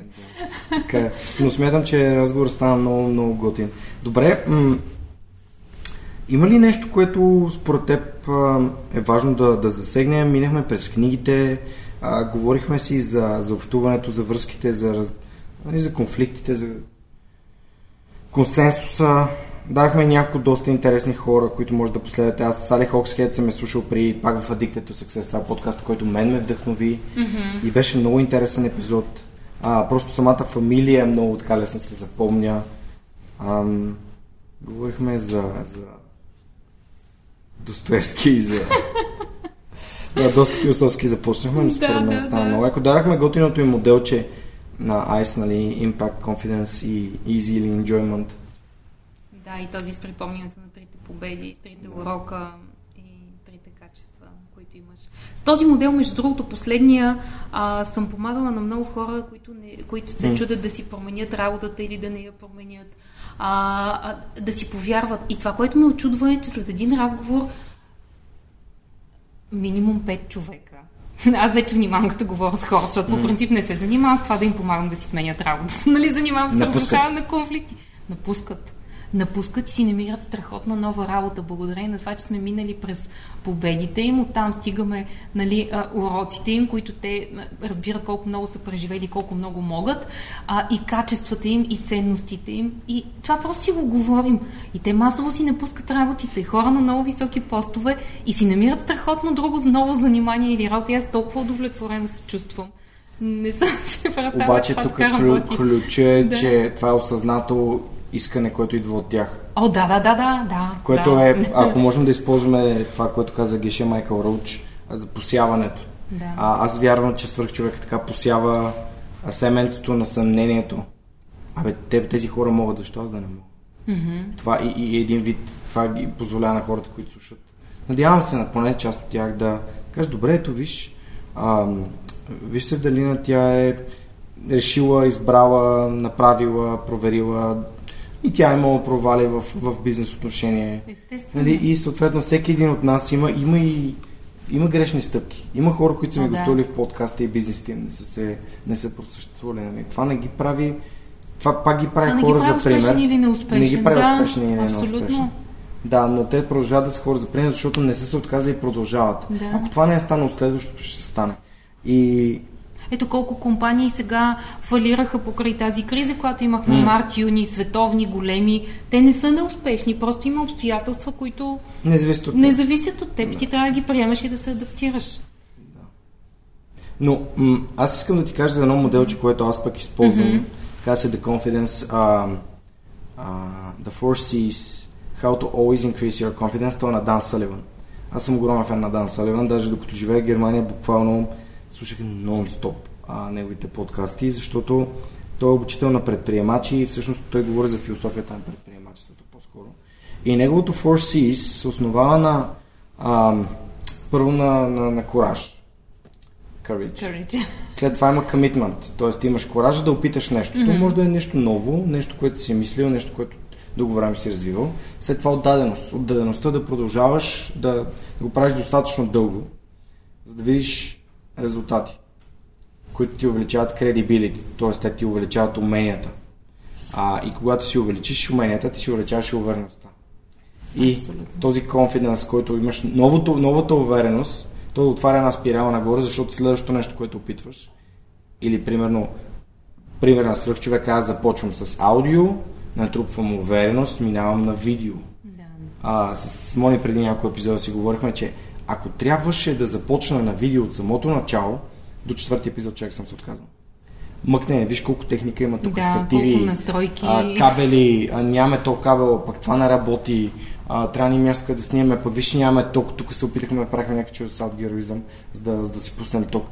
Така е. Но смятам, че разговор стана много, много готин. Добре, м- има ли нещо, което според теб е важно да, да засегнем? Минахме през книгите, а, говорихме си за, за общуването, за връзките, за, раз- нали, за конфликтите, за консенсуса. Дадахме няколко доста интересни хора, които може да последвате. Аз Сали Хоксхед съм е слушал при пак в Addicted to Success, това е подкаст, който мен ме вдъхнови mm-hmm. и беше много интересен епизод. А, просто самата фамилия е много така лесно се запомня. Ам, говорихме за, за Достоевски и за... да, доста философски започнахме, но според мен стана много. Ако дарахме готиното им моделче на ICE, нали, Impact, Confidence и Easy или Enjoyment.
Да, и този с припомнянето на трите победи, трите урока и трите качества, които имаш. С този модел, между другото, последния, а, съм помагала на много хора, които, не, които се чудят да си променят работата или да не я променят, а, а, да си повярват. И това, което ме очудва е, че след един разговор минимум 5 човека. Аз вече внимавам като говоря с хората, защото по принцип не се занимавам с това да им помагам да си сменят работата. Нали, занимавам се с разрешаване на конфликти. Напускат. Напускат и си намират страхотна нова работа, благодарение на това, че сме минали през победите им. Оттам стигаме нали, уроците им, които те разбират колко много са преживели, колко много могат, а, и качествата им, и ценностите им. И това просто си го говорим. И те масово си напускат работите. Хора на много високи постове и си намират страхотно друго ново занимание или работа. И аз толкова удовлетворена се чувствам. Не съм се представила
Обаче тук
така
клю,
работи.
ключа е,
Да.
че това е осъзнато искане, което идва от тях.
О, да, да, да, да, да.
Което
да.
е, ако можем да използваме това, което каза Геше Майкъл Роуч, а, за посяването.
Да.
А, аз вярвам, че свърх човек така посява а, семенцето на съмнението. Абе, те, тези хора могат, защо аз да не мога?
Мгм.
Това и, и един вид, това ги позволява на хората, които слушат. Надявам се на поне част от тях да кажат, добре, ето виж, ам, виж се в Далина, тя е решила, избрала, направила, проверила и тя е имала провали в, в бизнес отношение.
Естествено.
Нали? И съответно всеки един от нас има, има и има грешни стъпки. Има хора, които са ми
да.
гостували в подкаста и бизнесите им не са, се, не са просъществували. Нали? Това не ги прави това пак ги прави
Това не ги
хора
прави
за пример.
или неуспешен.
Не ги прави
да,
успешни или
абсолютно.
неуспешни. Да, но те продължават да са хора за пример, защото не са се отказали и продължават.
Да.
Ако това не е станало, следващото ще стане. И
Ето колко компании сега фалираха покрай тази криза, която имахме
М.
март, юни, световни, големи. Те не са неуспешни, просто има обстоятелства, които
не зависи от
не
теб.
зависят от теб. Ти трябва да ги приемаш и да се адаптираш.
Но м- аз искам да ти кажа за едно моделче, което аз пък използвам.
Мгм.
Казва се The Confidence, uh, uh, The Four C's, How to Always Increase Your Confidence, това е на Дан Саливан. Аз съм огромен фен на Дан Саливан, даже докато живея в Германия, буквално слушах нон-стоп а, неговите подкасти, защото той е обучител на предприемачи и всъщност той говори за философията на предприемачеството по-скоро. И неговото Four C's се основава на а, първо на, на, на кораж. Courage.
Courage.
След това има commitment, т.е. имаш коража да опиташ нещо. Mm-hmm. То може да е нещо ново, нещо, което си е мислил, нещо, което дълго време си развивал. След това отдаденост. Отдадеността да продължаваш да го правиш достатъчно дълго, за да видиш резултати, които ти увеличават credibility, т.е. те ти увеличават уменията. А, и когато си увеличиш уменията, ти си увеличаваш увереността. И
Абсолютно.
този confidence, който имаш, новото, новата увереност, той отваря една спирала нагоре, защото следващото нещо, което опитваш, или примерно, пример на свръх човека, аз започвам с аудио, натрупвам увереност, минавам на видео.
Да.
А, с Мони преди няколко епизода си говорихме, че ако трябваше да започна на видео от самото начало, до четвърти епизод човек съм се отказал. Мъкне, виж колко техника има тук,
Да,
стативи,
настройки.
а, кабели, а, нямаме то кабел, пък това не работи, а, трябва ни място къде да снимаме, пък виж нямаме ток, тук се опитахме да правихме някакъв чудо с героизъм, за да, за да си пуснем ток.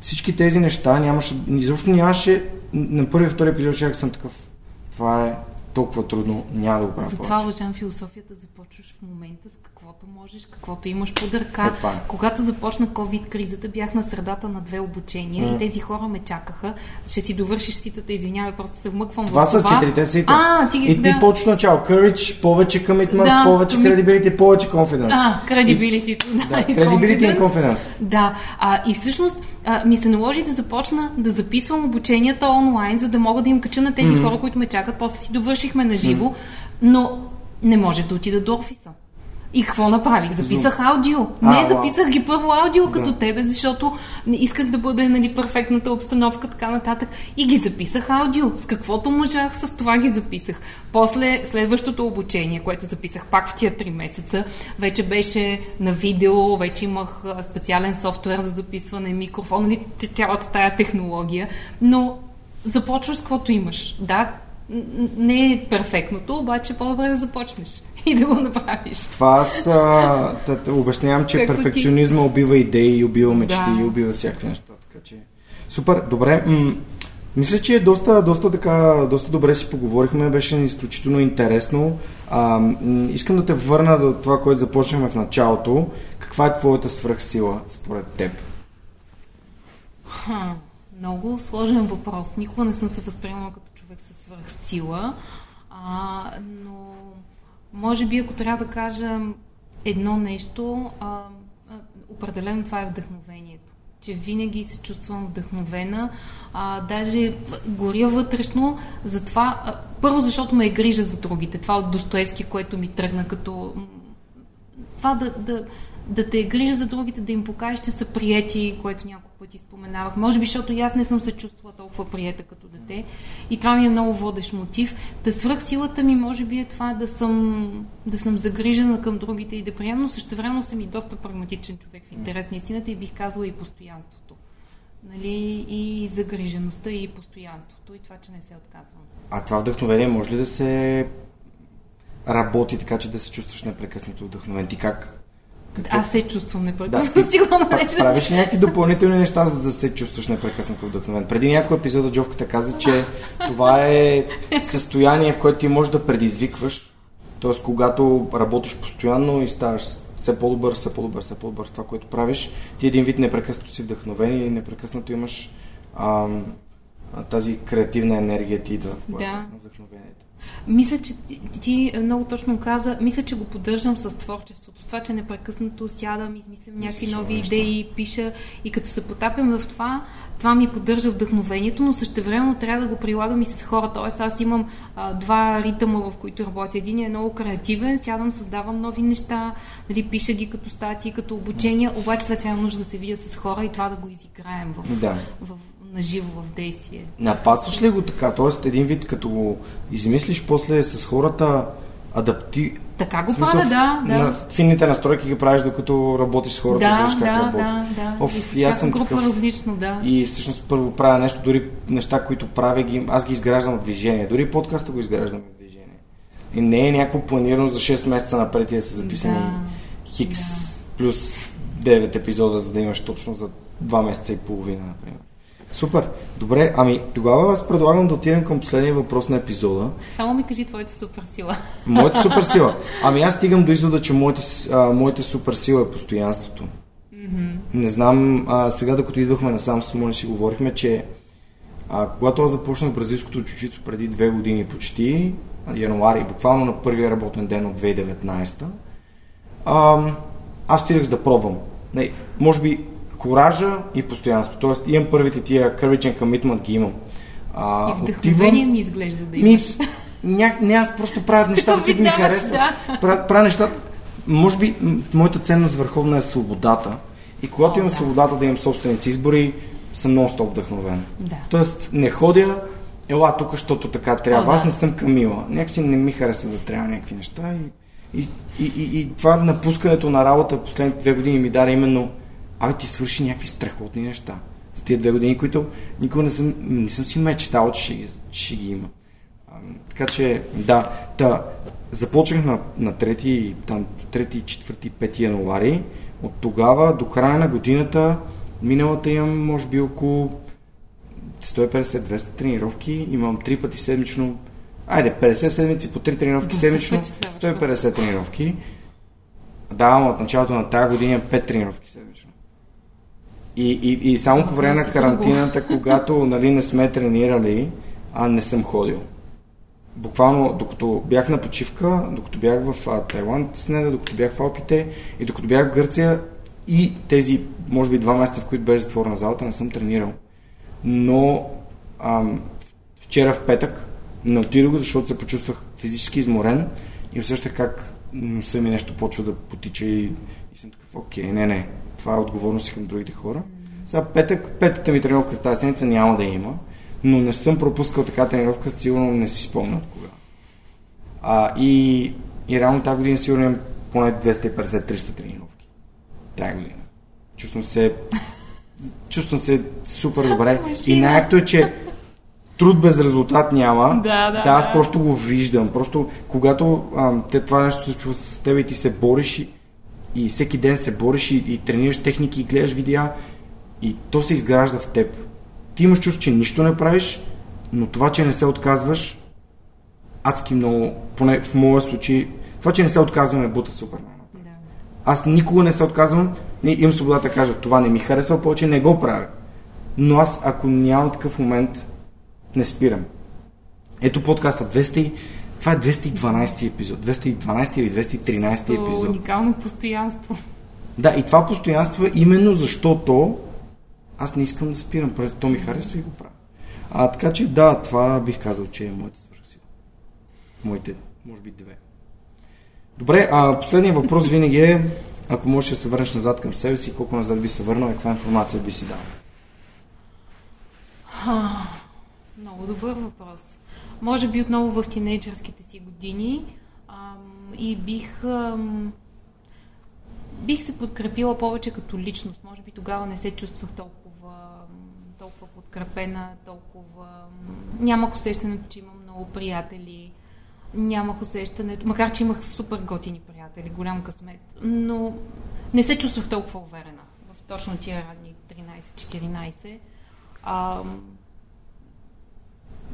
Всички тези неща нямаше, изобщо нямаше, на първи и втори епизод човек съм такъв, това е толкова трудно, няма да го правя
Затова уважавам философията, започваш в момента с каквото можеш, каквото имаш под ръка.
Е, това е.
Когато започна COVID-кризата, бях на средата на две обучения
М.
и тези хора ме чакаха. Ще си довършиш ситата, извинявай, просто се вмъквам
Това
в
са
това.
четирите сита.
А, ти.
И ти
да.
почна начало. Courage, повече commitment,
Да,
повече
commit-
credibility, повече confidence.
А, credibility.
Да,
и
credibility и
confidence. Да, а, и всъщност а, ми се наложи да започна да записвам обученията онлайн, за да мога да им кача на тези
Мгм.
хора, които ме чакат. После си довършихме на живо, но не можех да отида до офиса. И какво направих? Записах аудио.
А,
не, записах ги първо аудио като
Да.
тебе, защото исках да бъде нали, перфектната обстановка, така нататък. И ги записах аудио. С каквото можах, с това ги записах. После следващото обучение, което записах пак в тия три месеца, вече беше на видео, вече имах специален софтуер за записване, микрофон, нали, цялата тая технология. Но започваш с каквото имаш. Да, не е перфектното, обаче по-добре да започнеш и да го направиш.
Това аз а, обяснявам, че
Както ти.
перфекционизма убива идеи, убива мечти,
Да.
убива всякакви неща. Така че... Супер, добре. М- мисля, че доста, доста, така, доста добре си поговорихме, беше изключително интересно. А, м- искам да те върна до това, което започнахме в началото. Каква е твоята свръхсила според теб?
Ха, много сложен въпрос. Никога не съм се възприемала като човек със свръхсила, а, но може би ако трябва да кажа едно нещо, а, определено това е вдъхновението. Че винаги се чувствам вдъхновена, а, даже горя вътрешно, затова, а, първо защото ме е грижа за другите. Това от Достоевски, което ми тръгна като това да, да, да те грижа за другите, да им покажеш, че са приети, което няколко пъти споменавах. Може би, защото и аз не съм се чувствала толкова приета като дете. И това ми е много водещ мотив. Да свръх силата ми, може би, е това да съм, да съм загрижена към другите и да приемам, но същевременно съм и доста прагматичен човек в интерес на истината и бих казала и постоянството. Нали? И загрижеността, и постоянството, и това, че не се отказвам.
А това вдъхновение може ли да се работи така, че да се чувстваш непрекъснато вдъхновен? Ти как? Какво?
Аз се чувствам
Да,
непрекъснато.
ти
Сигурно нещо.
правиш ли някакви допълнителни неща, за да се чувстваш непрекъснато вдъхновен? Преди някой епизода Джовката каза, че това е състояние, в което ти можеш да предизвикваш. Т.е. когато работиш постоянно и ставаш все по-добър, все по-добър, все по-добър в това, което правиш, ти един вид непрекъснато си вдъхновен и непрекъснато имаш ам, тази креативна енергия ти
Да.
на вдъхновението.
Мисля, че ти, ти много точно каза, мисля, че го поддържам с творчеството. С това, че непрекъснато сядам, измислям някакви нови
неща.
идеи, пиша и като се потапям в това, това ми поддържа вдъхновението, но същевременно трябва да го прилагам и с хората. Тоест аз имам а, два ритъма, в които работя. Един е много креативен, сядам, създавам нови неща, нали, пиша ги като статии, като обучения, обаче след това имам нужда да се видя с хора и това да го изиграем в,
Да.
в, наживо в действие.
Напасваш ли го така? Тоест един вид, като го измислиш, после с хората адапти...
Така го
смисъл,
правя, да, да.
На финните настройки ги правиш, докато работиш с хората,
Да,
знаеш как
да,
работи.
да, да.
Оф,
и с
и аз съм
група
такъв.
различно, да.
И всъщност първо правя нещо, дори неща, които правя, ги, аз ги изграждам в движение. Дори подкаста го изграждам в движение. И не е някакво планирано за 6 месеца напред и да са записани
Да.
хикс плюс 9 епизода, за да имаш точно за 2 месеца и половина, например. Супер. Добре, ами тогава аз предлагам да отидем към последния въпрос на епизода.
Само ми кажи твоята супер сила.
Моята супер сила. Ами аз стигам до извода, че моята, а, моята супер сила е постоянството. Не знам, а, сега докато идвахме насам с Мони си говорихме, че а, когато аз започнах бразилското чучицо преди две години почти, януари, буквално на първия работен ден от 2019, а, аз отидах за да пробвам. Не, може би коража и постоянство. Тоест имам първите тия and commitment ги имам. А,
И вдъхновение
отивам-
ми изглежда да
ми,
имаш.
ня, не, аз просто правя нещата, които ми харесват.
да.
Правя, правя нещата. Може би моята ценност върховна е свободата. И когато
О,
имам
да.
свободата да имам собственици избори, съм нон-стоп вдъхновен.
Да.
Тоест не ходя, ела тук, защото така трябва.
О,
Аз
да.
не съм Камила. Някакси не ми харесва да трябва някакви неща. И, и, и, и, и това напускането на работа последните две години ми даде именно абе ти свърши някакви страхотни неща. С тия две години, които никога не съм, не съм си мечтал, че ще, ги- ще ги има. А, така че, да, та, започнах на, на 3, там, 3, 4, 5 януари. От тогава до края на годината, миналата имам, може би, около 150-200 тренировки. Имам 3 пъти седмично. Айде, 50 седмици по 3 тренировки
Доста
седмично.
впечатляващо.
150 тренировки. Да, от началото на тази година имам 5 тренировки седмично. И, и, и само по време на карантината, когато нали, не сме тренирали, а не съм ходил. Буквално, докато бях на почивка, докато бях в а, Тайланд, с неда, докато бях в Алпите и докато бях в Гърция и тези, може би, два месеца, в които беше затворена залата, не съм тренирал. Но ам, вчера в петък не отидох, защото се почувствах физически изморен и усещах как носа ми нещо почва да потича и, и съм такъв, окей, не, не, това е отговорност към другите хора. Сега петък, петата ми тренировка тази седмица няма да има, но не съм пропускал така тренировка, сигурно не си спомня от кога. А, и, и реално тази година сигурно имам поне 250-300 тренировки. Тази година. Чувствам се чувствам се супер добре. И най-якото е, че труд без резултат няма.
Да, да,
да аз
да.
просто го виждам. Просто когато а, те, това нещо се случва с теб и ти се бориш и, и всеки ден се бориш и, и тренираш техники и гледаш видеа и то се изгражда в теб. Ти имаш чувство, че нищо не правиш, но това, че не се отказваш, адски много, поне в моя случай, това, че не се отказвам е бута супер.
Да.
Аз никога не се отказвам, не, имам свободата да кажа, това не ми харесва, повече не го правя. Но аз, ако нямам такъв момент, не спирам. Ето подкаста 200, и- това е 212 епизод, 212 или 213
Също
епизод.
Уникално постоянство.
Да, и това постоянство е именно защото аз не искам да спирам, то ми харесва и го правя. А така че да, това бих казал, че е моята свърхсила. Моите, може би две. Добре, а последният въпрос винаги е, ако можеш да се върнеш назад към себе си, колко назад би се върнал и каква информация би си дал?
Много добър въпрос. Може би отново в тинейджърските си години ам, и бих, ам, бих се подкрепила повече като личност. Може би тогава не се чувствах толкова, толкова подкрепена, толкова... Нямах усещането, че имам много приятели. Нямах усещането, макар че имах супер готини приятели, голям късмет, но не се чувствах толкова уверена в точно тия ранни 13-14.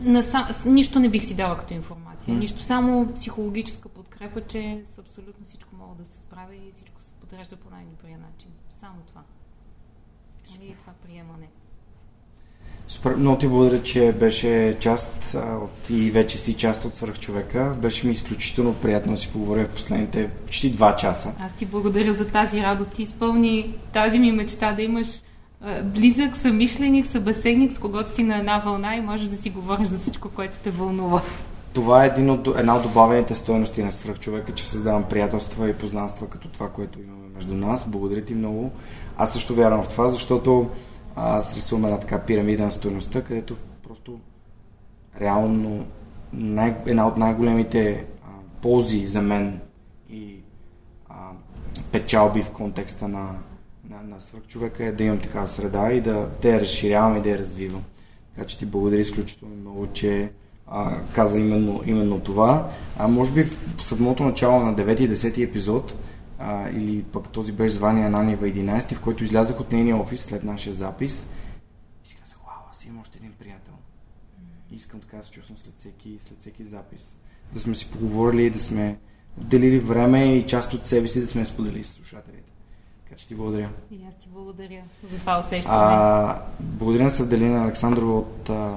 Ам, Наса... с- Нищо не бих си дала като информация.
М.
Нищо, само психологическа подкрепа, че с абсолютно всичко мога да се справя и всичко се подрежда по най-добрия начин. Само това. Нали, това приемане.
Супер, много ти благодаря, че беше част а, от, и вече си част от свръхчовека. Беше ми изключително приятно да си поговоря в последните почти два часа.
Аз ти благодаря за тази радост. Ти изпълни тази ми мечта да имаш близък съмишленик, събеседник, с когото си на една вълна и можеш да си говориш за всичко, което те вълнува.
Това е един от, една от добавените стоености на свръхчовека, че създавам приятелства и познанства като това, което имаме между нас. Благодаря ти много. Аз също вярвам в това, защото аз рисувам една така пирамида на стоеността, където просто реално най- една от най-големите а, ползи за мен и а, печалби в контекста на, на, свръхчовека е да имам такава среда и да, да я разширявам и да я развивам. Така че ти благодаря изключително много, че а, каза именно, именно това. А може би в самото начало на 9 и 10 епизод а, или пък този беше звание Нанива 11, в който излязах от нейния офис след нашия запис и си казах, вау, аз имам още един приятел. И искам така да се чувствам след всеки, след всеки запис. Да сме си поговорили, да сме отделили време и част от себе си да сме споделили с слушателите. Така че ти благодаря.
И аз ти благодаря за това усещане.
А, благодаря на Севделина Александрова от а,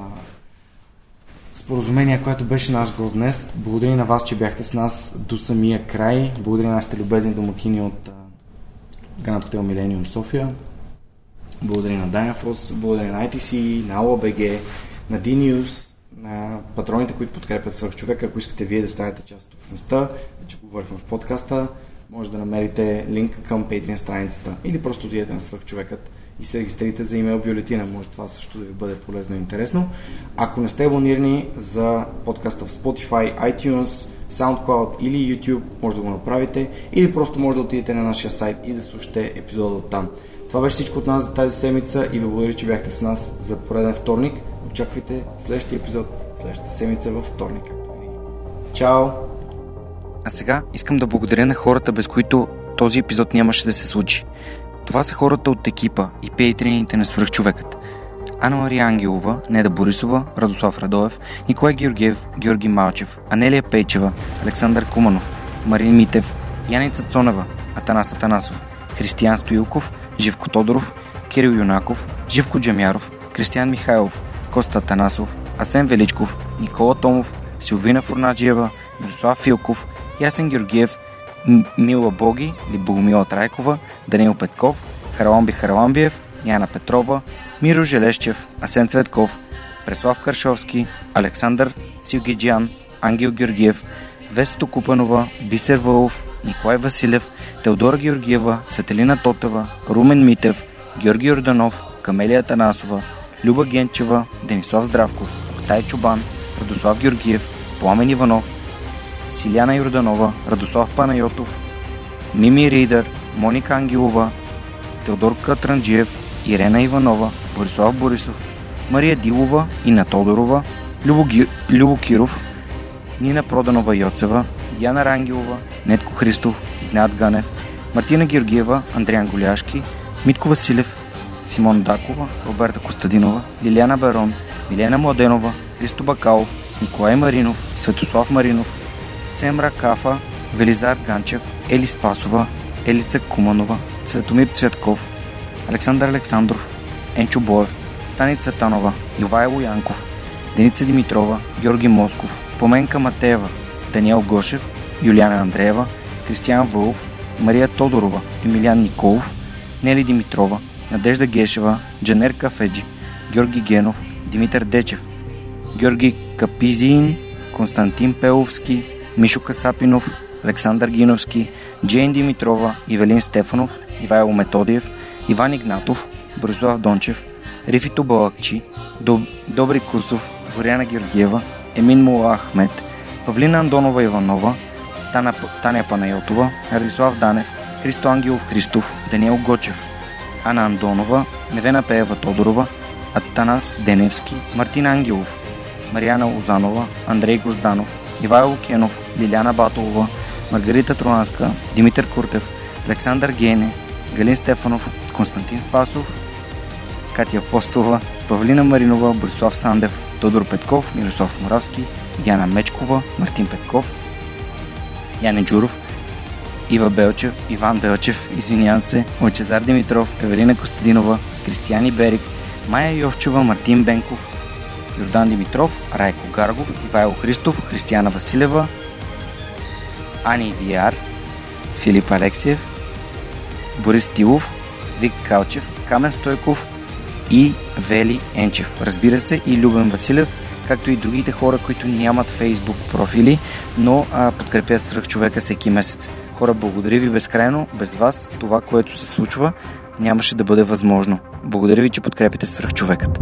споразумение, което беше наш гост днес. Благодаря на вас, че бяхте с нас до самия край. Благодаря на нашите любезни домакини от Гранат Хотел Милениум София. Благодаря на Dynaforce, благодаря на ITC, на OBG, на DNews, на патроните, които подкрепят свърх човека. Ако искате вие да станете част от общността, вече говорихме в подкаста, може да намерите линк към Patreon страницата или просто отидете на свърхчовекът и се регистрирате за имейл бюлетина. Може това също да ви бъде полезно и интересно. Ако не сте абонирани за подкаста в Spotify, iTunes, SoundCloud или YouTube, може да го направите или просто може да отидете на нашия сайт и да слушате епизода от там. Това беше всичко от нас за тази седмица и ви благодаря, че бяхте с нас за пореден вторник. Очаквайте следващия епизод следващата седмица във вторник. Чао!
А сега искам да благодаря на хората, без които този епизод нямаше да се случи. Това са хората от екипа и пейтрените на свръхчовекът. Анна Мария Ангелова, Неда Борисова, Радослав Радоев, Николай Георгиев, Георги Малчев, Анелия Пейчева, Александър Куманов, Марин Митев, Яница Цонева, Атанас Атанасов, Християн Стоилков, Живко Тодоров, Кирил Юнаков, Живко Джамяров, Кристиян Михайлов, Коста Атанасов, Асен Величков, Никола Томов, Силвина Фурнаджиева, Мирослав Филков, Ясен Георгиев, Мила Боги или Богомила Трайкова, Данил Петков, Хараламби Хараламбиев, Яна Петрова, Миро Желещев, Асен Цветков, Преслав Каршовски, Александър Силгиджан, Ангел Георгиев, Весто Купанова, Бисер Вълов, Николай Василев, Теодора Георгиева, Цветелина Тотева, Румен Митев, Георги Орданов, Камелия Танасова, Люба Генчева, Денислав Здравков, Тай Чубан, Радослав Георгиев, Пламен Иванов, Силяна Йорданова, Радослав Панайотов, Мими Ридър, Моника Ангелова, Теодор Катранджиев, Ирена Иванова, Борислав Борисов, Мария Дилова, Ина Тодорова, Любо, Ги... Любо Киров, Нина Проданова Йоцева, Диана Рангелова, Нетко Христов, Игнат Ганев, Мартина Георгиева, Андриан Голяшки, Митко Василев, Симон Дакова, Роберта Костадинова, Лиляна Барон, Милена Младенова, Христо Бакалов, Николай Маринов, Светослав Маринов, Семра Кафа, Велизар Ганчев, Ели Спасова, Елица Куманова, Цветомир Цветков, Александър Александров, Енчо Боев, Стани Цветанова, Ивайло Янков, Деница Димитрова, Георги Москов, Поменка Матеева, Даниел Гошев, Юлиана Андреева, Кристиян Вълов, Мария Тодорова, Емилиан Николов, Нели Димитрова, Надежда Гешева, Джанер Кафеджи, Георги Генов, Димитър Дечев, Георги Капизиин, Константин Пеловски, Мишо Касапинов, Александър Гиновски, Джейн Димитрова, Ивелин Стефанов, Ивайло Методиев, Иван Игнатов, Борислав Дончев, Рифито Балакчи, Доб... Добри Кусов, Горяна Георгиева, Емин Мула Ахмет, Павлина Андонова Иванова, Тана... Таня Панайотова, Радислав Данев, Христо Ангелов Христов, Даниел Гочев, Ана Андонова, Невена Пеева Тодорова, Атанас Деневски, Мартин Ангелов, Марияна Лозанова, Андрей Гозданов, Ивайло Кенов, Лиляна Батолова, Маргарита Тронанска, Димитър Куртев, Александър Гене, Галин Стефанов, Константин Спасов, Катя Постова, Павлина Маринова, Борислав Сандев, Тодор Петков, Мирослав Моравски, Яна Мечкова, Мартин Петков, Яне Джуров, Ива Белчев, Иван Белчев, извинявам се, Лъчезар Димитров, Евелина Костадинова, Кристияни Берик, Майя Йовчева, Мартин Бенков, Йордан Димитров, Райко Гаргов, Ивайло Христов, Християна Василева, Ани Диар, Филип Алексиев, Борис Тилов, Вик Калчев, Камен Стойков и Вели Енчев. Разбира се и Любен Василев, както и другите хора, които нямат фейсбук профили, но а, подкрепят свръх човека всеки месец. Хора, благодаря ви безкрайно. Без вас това, което се случва, нямаше да бъде възможно. Благодаря ви, че подкрепите свръх човекът.